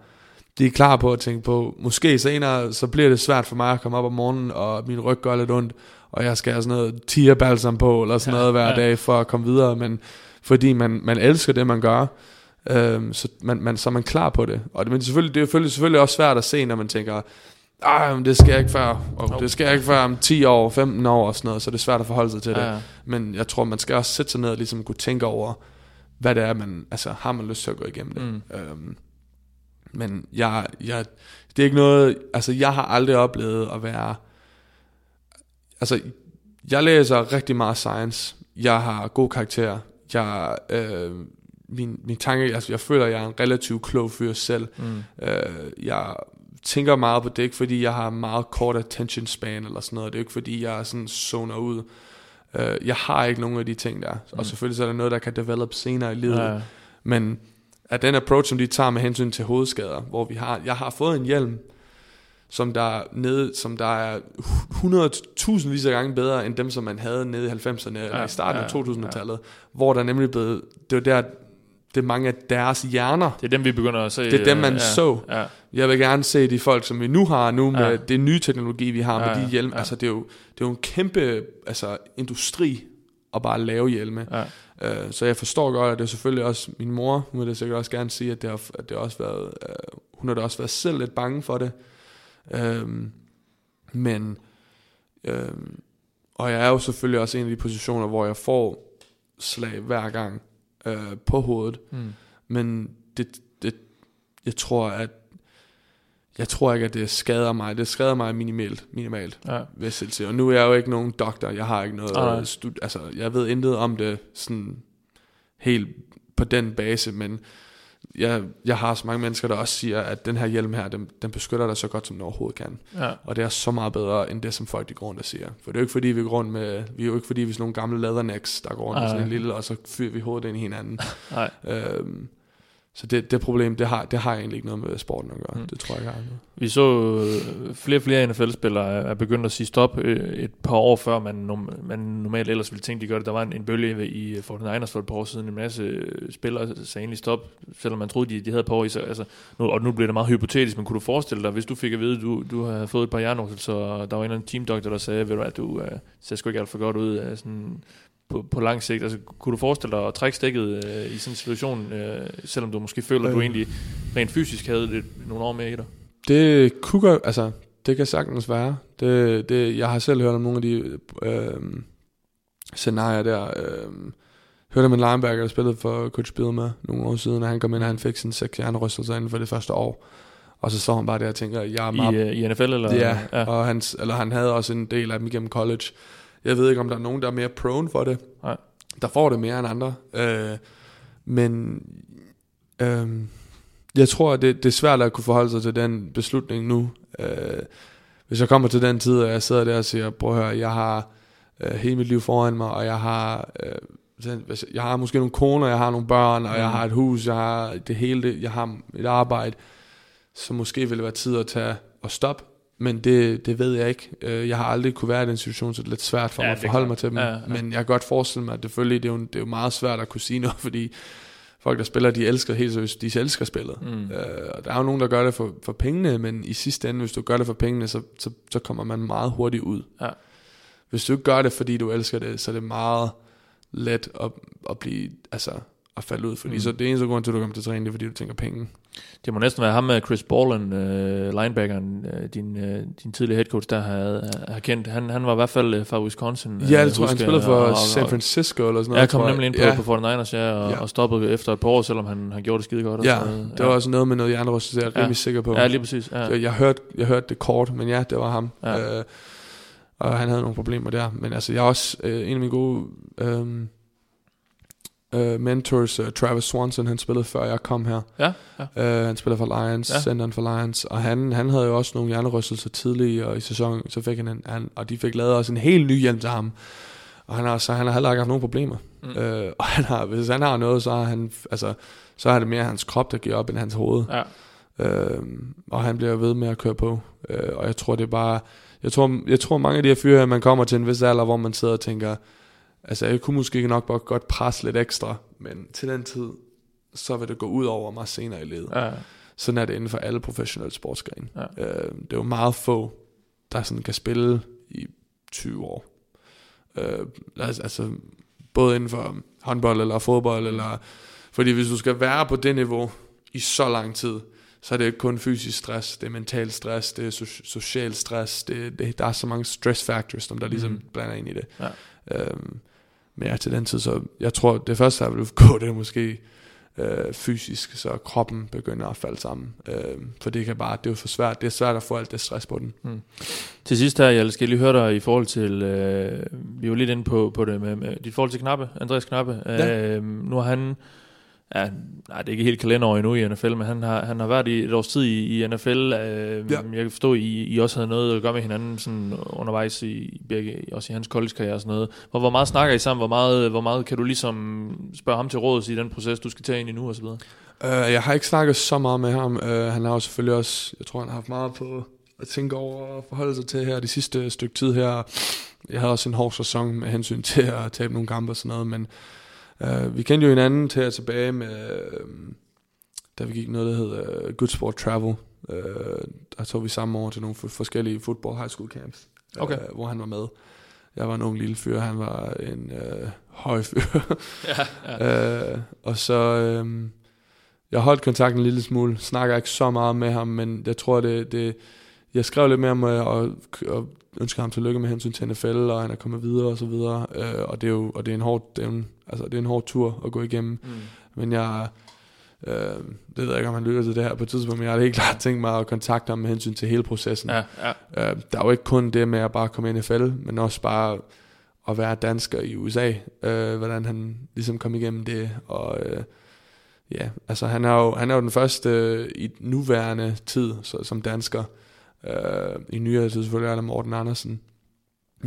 De er klar på at tænke på, måske senere, så bliver det svært for mig at komme op om morgenen, og min ryg gør lidt ondt, og jeg skal have sådan noget tierbalsam på, eller sådan Ja, noget hver ja. dag, for at komme videre, men fordi man, man elsker det, man gør, øhm, så, man, man, så er man klar på det. Og det, men selvfølgelig, det er selvfølgelig, selvfølgelig også svært at se, når man tænker, men det skal jeg ikke før, og det skal jeg ikke før om 10 år, 15 år og sådan noget, så det er svært at forholde sig til det. Ja, ja. Men jeg tror, man skal også sætte sig ned og ligesom kunne tænke over, hvad det er, man, altså har man lyst til at gå igennem det. Mm. Øhm, men jeg, jeg, det er ikke noget, altså jeg har aldrig oplevet at være, altså jeg læser rigtig meget science, jeg har god karakter, jeg, øh, min, min tanke, altså jeg føler, at jeg er en relativt klog fyr selv, Mm. Øh, jeg tænker meget på det, ikke fordi jeg har meget kort attention span eller sådan noget. Det er ikke fordi, jeg sådan zoner ud. Øh, jeg har ikke nogen af de ting der. Mm. Og selvfølgelig så er der noget, der kan develop senere i livet. Ja, ja. Men at den approach, som de tager med hensyn til hovedskader, hvor vi har, jeg har fået en hjelm, som der, er nede, som der er 100.000 vis af gange bedre, end dem, som man havde nede i 90'erne, eller i starten ja, af 2000-tallet, hvor der nemlig blevet, det var der, det er mange af deres hjerner, Det er dem, vi begynder at se. Det er dem, man ja, så. Ja, jeg vil gerne se de folk, som vi nu har nu med Ja. det nye teknologi, vi har med Ja, de hjelme. ja. Altså, det er, jo, det er jo en kæmpe altså, industri at bare lave hjelme. ja. Uh, så jeg forstår godt, at det er selvfølgelig også min mor, hun vil det sikkert også gerne sige, at det har, at det har også været, uh, hun har da også været selv lidt bange for det. Um, men, um, og jeg er jo selvfølgelig også en af de positioner, hvor jeg får slag hver gang uh, på hovedet. Mm. Men det, det, jeg tror, at jeg tror ikke, at det skader mig. Det skader mig minimalt, minimalt ja. selv sige. Og nu er jeg jo ikke nogen doktor. Jeg har ikke noget nej. stud, altså, jeg ved intet om det sådan helt på den base, men jeg, jeg har så mange mennesker, der også siger, at den her hjelm her, den, den beskytter dig så godt, som den overhovedet kan. ja. Og det er så meget bedre, end det, som folk de går rundt og siger. For det er jo ikke fordi, vi går rundt med, vi er jo ikke fordi, vi er sådan nogle gamle leathernecks, der går rundt med Nej. sådan en lille, og så fyrer vi hovedet ind i hinanden. Nej. Øhm, så det, det problem, det har, det har egentlig ikke noget med sporten at gøre. Mm. Det tror jeg ikke har noget. Vi så øh, flere og flere NFL-spillere er begyndt at sige stop øh, et par år før, man, nom- man normalt ellers ville tænke, de gør det. Der var en, en bølge i 49ers for et par år siden. En masse øh, spillere sagde egentlig stop, selvom man troede, de, de havde år i sig. Altså, nu, og nu bliver det meget hypotetisk, men kunne du forestille dig, hvis du fik at vide, du, du havde fået et par hjernerystelser, og der var en eller anden teamdoktor, der sagde, ved du at du uh, ser sgu ikke alt for godt ud uh, sådan, på, på lang sigt. Altså, kunne du forestille dig at trække stikket uh, i sådan en situation, uh, selvom du måske føler, at du Øh. egentlig rent fysisk havde lidt, nogle år mere i dig? Det kunne godt, altså, det kan sagtens være. Det, det, jeg har selv hørt om nogle af de øh, scenarier der. Øh, hørte om en linebacker, der spillede for Coach Bielema nogle år siden, og han kom ind, og han fik sådan seks hjernerystelser inden for det første år. Og så står han bare der og tænker, jeg er meget I, uh, I NFL? Eller? Ja, ja. Og han, eller han havde også en del af dem igennem college. Jeg ved ikke, om der er nogen, der er mere prone for det. Nej. Der får det mere end andre. Øh, men øh, jeg tror, at det, det er svært at kunne forholde sig til den beslutning nu. Øh, hvis jeg kommer til den tid, og jeg sidder der og siger, prøv at høre, jeg har øh, hele mit liv foran mig, og jeg har... Øh, jeg har måske nogle koner, jeg har nogle børn, og jeg Mm. har et hus, jeg har det hele, det, jeg har et arbejde, så måske vil det være tid at tage og stoppe, Men det, det ved jeg ikke. Øh, Jeg har aldrig kunne være i den situation, så det er lidt svært for Ja, mig at forholde mig til dem. Ja, ja. Men jeg kan godt forestille mig, at det, selvfølgelig, det, er jo, det er jo meget svært at kunne sige noget, fordi folk, der spiller, de elsker helt seriøst, de elsker spillet. Mm. Øh, og der er jo nogen, der gør det for, for pengene, men i sidste ende, hvis du gør det for pengene, så, så, så kommer man meget hurtigt ud. Ja. Hvis du ikke gør det, fordi du elsker det, så er det meget let at, at blive, altså, at falde ud. Fordi Mm. så det eneste grund til, at du kommer til træning, det er, fordi du tænker penge. Det må næsten være ham med Chris Borland, øh, linebackeren, øh, din, øh, din tidligere head coach, der har, har kendt. Han, han var i hvert fald øh, fra Wisconsin. Ja, øh, det tror jeg, han husker spillede for og- og- San Francisco eller sådan noget. Ja, jeg kom nemlig ind på, ja. på 49ers, ja, og, Ja. og stoppede efter et par år, selvom han, han gjorde det skide godt. og Ja, sådan noget. det var også noget med noget hjernerystelse, det er jeg Ja. rimelig sikker på. Ja, lige præcis. Ja. Jeg, jeg, hørte, jeg hørte det kort, men ja, det var ham. Ja. Øh, og han havde nogle problemer der. Men altså, jeg er også øh, en af mine gode øh, øh, mentors, uh, Travis Swanson, han spillede før jeg kom her. Ja, ja. Øh, han spiller for Lions, Ja. centeren for Lions, og han, han havde jo også nogle hjernerystelser tidligere i sæsonen, så fik han, en, han, og de fik lavet også en helt ny hjelm til ham. Og han har, så han har heller ikke haft nogen problemer. Mm. Øh, og han har, hvis han har noget, så har han, altså, så er det mere hans krop, der giver op, end hans hoved. ja. Øh, og han bliver ved med at køre på. Øh, og jeg tror, det er bare... Jeg tror, jeg tror mange af de her fyre, man kommer til en vis alder, hvor man sidder og tænker, altså jeg kunne måske nok bare godt presse lidt ekstra, men til den tid, så vil det gå ud over mig senere i livet. ja. Sådan er det inden for alle professionelle sportsgrene. Ja. Øh, det er jo meget få, der sådan kan spille i 20 år. Øh, altså, både inden for håndbold eller fodbold, eller, fordi hvis du skal være på det niveau i så lang tid, så er det ikke kun fysisk stress, det er mental stress, det er so- social stress, det, det, der er så mange stress factors, som der ligesom mm. blander ind i det. Ja. Øhm, men ja, til den tid, så jeg tror, det første, der vil gå, det er måske øh, fysisk, så kroppen begynder at falde sammen. Øh, for det kan bare, det er jo for svært, det er svært at få alt det stress på den. Til sidst her, jeg skal jeg lige høre dig i forhold til, øh, vi var lidt inde på, på det med, med dit forhold til Knappe, Andreas Knappe. Ja. Øh, nu har han, ja, nej, det er ikke helt kalenderår endnu i NFL, men han har, han har været i et års tid i, i NFL. Øh, Ja. Jeg kan forstå, at I, I også havde noget at gøre med hinanden sådan undervejs i, begge, også i hans college-karriere og sådan noget. Hvor, hvor meget snakker I sammen? Hvor meget, hvor meget kan du ligesom spørge ham til råds i den proces, du skal tage ind i nu og så videre? Uh, jeg har ikke snakket så meget med ham. Uh, han har jo selvfølgelig også, jeg tror, han har haft meget på at tænke over og forholde sig til her de sidste stykke tid her. Jeg havde også en hård sæson med hensyn til at tabe nogle kampe og sådan noget, men uh, vi kendte jo hinanden til at tilbage med, uh, da vi gik noget, der hed uh, Good Sport Travel. Uh, der tog vi sammen over til nogle forskellige football high school camps, Okay. uh, hvor han var med. Jeg var en ung lille fyr, han var en uh, høj fyr. Ja, ja. Øh, og så, øh, jeg holdt kontakten en lille smule, snakker ikke så meget med ham, men jeg tror, det, det jeg skrev lidt mere om og, og ønsker ham tillykke med hensyn til NFL, og han er kommet videre og så videre, øh, og det er jo og det er en hård, det er en, altså, det er en hård tur at gå igennem, Mm. men jeg, øh, det ved jeg ikke, om han lytter til det her på et tidspunkt, men jeg har helt klart tænkt mig at kontakte ham med hensyn til hele processen. Ja, ja. Øh, der er jo ikke kun det med at bare komme ind i NFL, men også bare at være dansker i USA, øh, hvordan han ligesom kom igennem det, og øh, ja, altså han er jo, han er jo den første øh, i nuværende tid så, som dansker, øh, i nyere tid selvfølgelig er der Morten Andersen,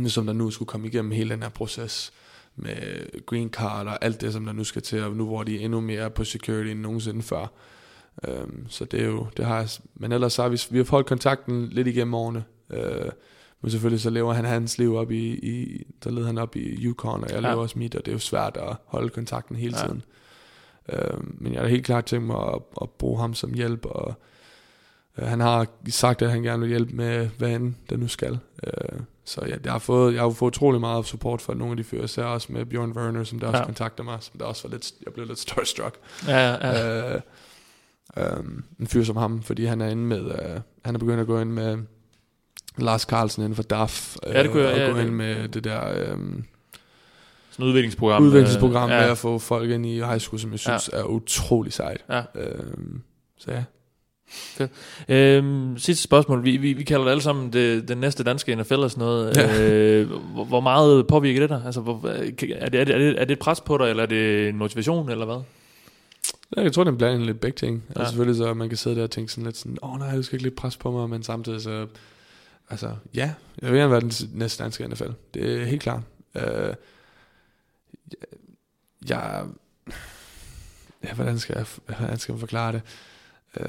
som der nu skulle komme igennem hele den her proces med green card og alt det, som der nu skal til, og nu hvor de er endnu mere på security end nogensinde før. Øhm, så det er jo, det har jeg, men ellers så har vi, vi har holdt kontakten lidt igennem årene. Øh, men selvfølgelig så lever han hans liv op i, i der leder han op i Yukon, og jeg Ja. lever også mit, og det er jo svært at holde kontakten hele Ja. tiden. Øh, men jeg har helt klart tænkt mig at, at bruge ham som hjælp, og han har sagt, at han gerne vil hjælpe med, hvad end det nu skal. Øh, så ja, jeg har fået, jeg har fået utrolig meget support fra nogle af de fyre, især også med Bjørn Werner, som der også Ja. kontakter mig, som der også var lidt, jeg blev lidt starstruck. Ja, ja, ja. Øh, øh, en fyr som ham, fordi han er inde med, øh, han er begyndt at gå ind med Lars Carlsen inden for DAF, øh, Ja, det kunne jeg- og ja, gå det- ind med det der øh, Sådan udviklingsprogram. udviklingsprogram øh, med at få folk ind i high school, som jeg synes er utrolig sejt. Ja. Øh, så ja. Øhm, sidste spørgsmål. Vi, vi, vi kalder det alle sammen det, den næste danske NFL og sådan noget. Ja. Øh, hvor, hvor meget påvirker det dig? Altså, hvor, er, det, er, det, er, det, er det et pres på dig, eller er det en motivation, eller hvad? Ja, Jeg tror, det er en blanding lidt begge ting. Ja. Ja. Altså selvfølgelig så, man kan sidde der og tænke sådan lidt sådan, åh oh, nej, du skal ikke lidt pres på mig, men samtidig så, altså ja, jeg vil gerne være den næste danske NFL. Det er helt klart. Uh, jeg, ja, hvordan skal jeg, hvordan skal jeg forklare det? Uh,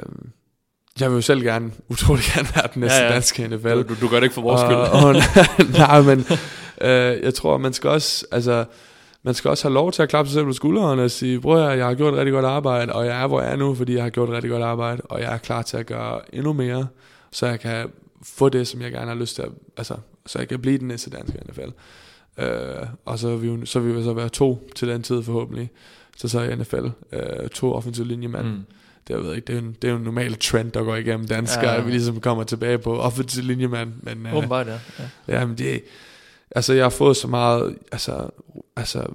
jeg vil jo selv gerne, utrolig gerne være den næste Ja, ja, danske NFL. Du, du, du gør det ikke for vores skyld. Og, og, nej, men øh, jeg tror, man skal også, altså, man skal også have lov til at klappe sig selv på skulderen og sige, bror, jeg har gjort et rigtig godt arbejde, og jeg er, hvor jeg er nu, fordi jeg har gjort et rigtig godt arbejde, og jeg er klar til at gøre endnu mere, så jeg kan få det, som jeg gerne har lyst til, at, altså, så jeg kan blive den næste danske NFL. Øh, og så vil, vi, så vil vi så være to til den tid forhåbentlig, så så i NFL, øh, to offensive linjemænd. Mm. Det, jeg ved ikke, det, er jo en, det er jo en normal trend, der går igennem danskere, Ja. ja. at vi ligesom kommer tilbage på offensive linjemand. Men, øh, Åbenbart, ja. ja. Jamen det, altså jeg har fået så meget, altså, altså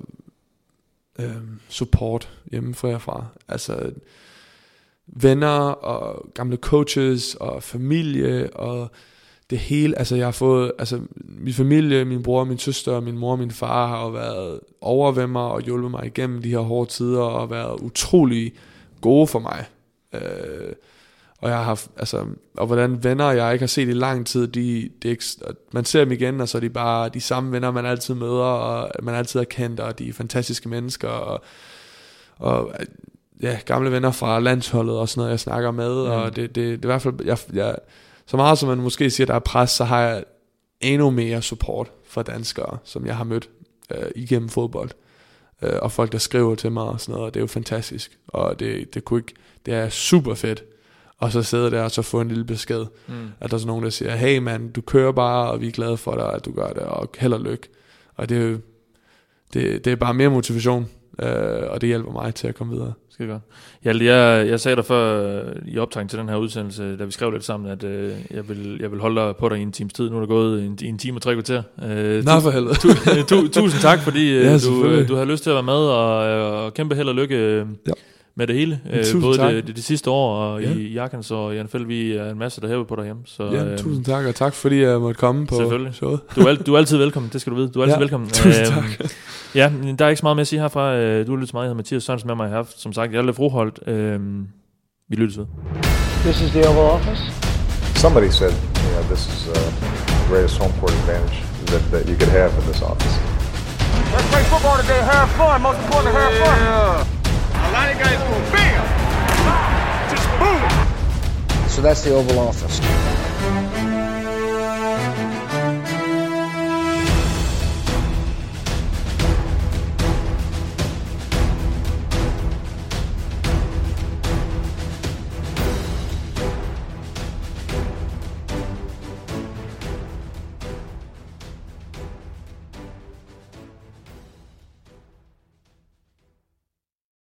øhm, support hjemmefra fra. Altså venner og gamle coaches og familie og det hele. Altså jeg har fået, altså min familie, min bror, min søster, min mor og min far har jo været over ved mig og hjulpet mig igennem de her hårde tider og været utrolig gode for mig. Øh, og jeg har haft, altså, og hvordan venner, jeg ikke har set i lang tid, de, er ikke, man ser dem igen, og så er de bare de samme venner, man altid møder, og man altid har kendt, og de er fantastiske mennesker, og, og ja, gamle venner fra landsholdet og sådan noget, jeg snakker med, mm. og det, det, det er i hvert fald, jeg, jeg, så meget som man måske siger, der er pres, så har jeg endnu mere support fra danskere, som jeg har mødt øh, igennem fodbold. Øh, og folk, der skriver til mig og sådan noget, og det er jo fantastisk. Og det, det, kunne ikke, det er super fedt. Og så sidde der og så få en lille besked, Mm. at der er sådan nogen, der siger, hey mand, du kører bare, og vi er glade for dig, at du gør det, og held og lykke. Og det er det, det er bare mere motivation, øh, og det hjælper mig til at komme videre. Skide godt. Jeg, jeg, jeg sagde dig før øh, i optagning til den her udsendelse, da vi skrev lidt sammen, at øh, jeg, vil, jeg vil holde dig på dig i en times tid. Nu er der gået en, en time og tre kvarter. Øh, Nå for helvede. tu, tu, tusind tak, fordi øh, Ja, du, øh, du havde lyst til at være med, og, øh, og kæmpe held og lykke øh, Ja. Med det hele. Øh, Tusind både tak. det, det, det sidste år, og Ja. i, Arkens og i NFL, vi er en masse, der hæver på dig hjemme. Så, Ja, øh, tusind tak, og tak fordi jeg måtte komme på Selvfølgelig. showet. Du er, al- du er altid velkommen, det skal du vide. Du er altid Ja, velkommen. tusind Øhm, Ja, men der er ikke så meget med at sige herfra. Øh, Du har lyttet til mig, jeg hedder Mathias Sørensen med mig her. Som sagt, jeg er lidt froholdt. Øhm, Vi lyttes ved. This is the Oval Office. Somebody said, you know, this is uh, the greatest home court advantage that, that you could have in this office. Let's play football today, have fun. Most important, have fun. A guys go bam, just boom. So that's the Oval Office.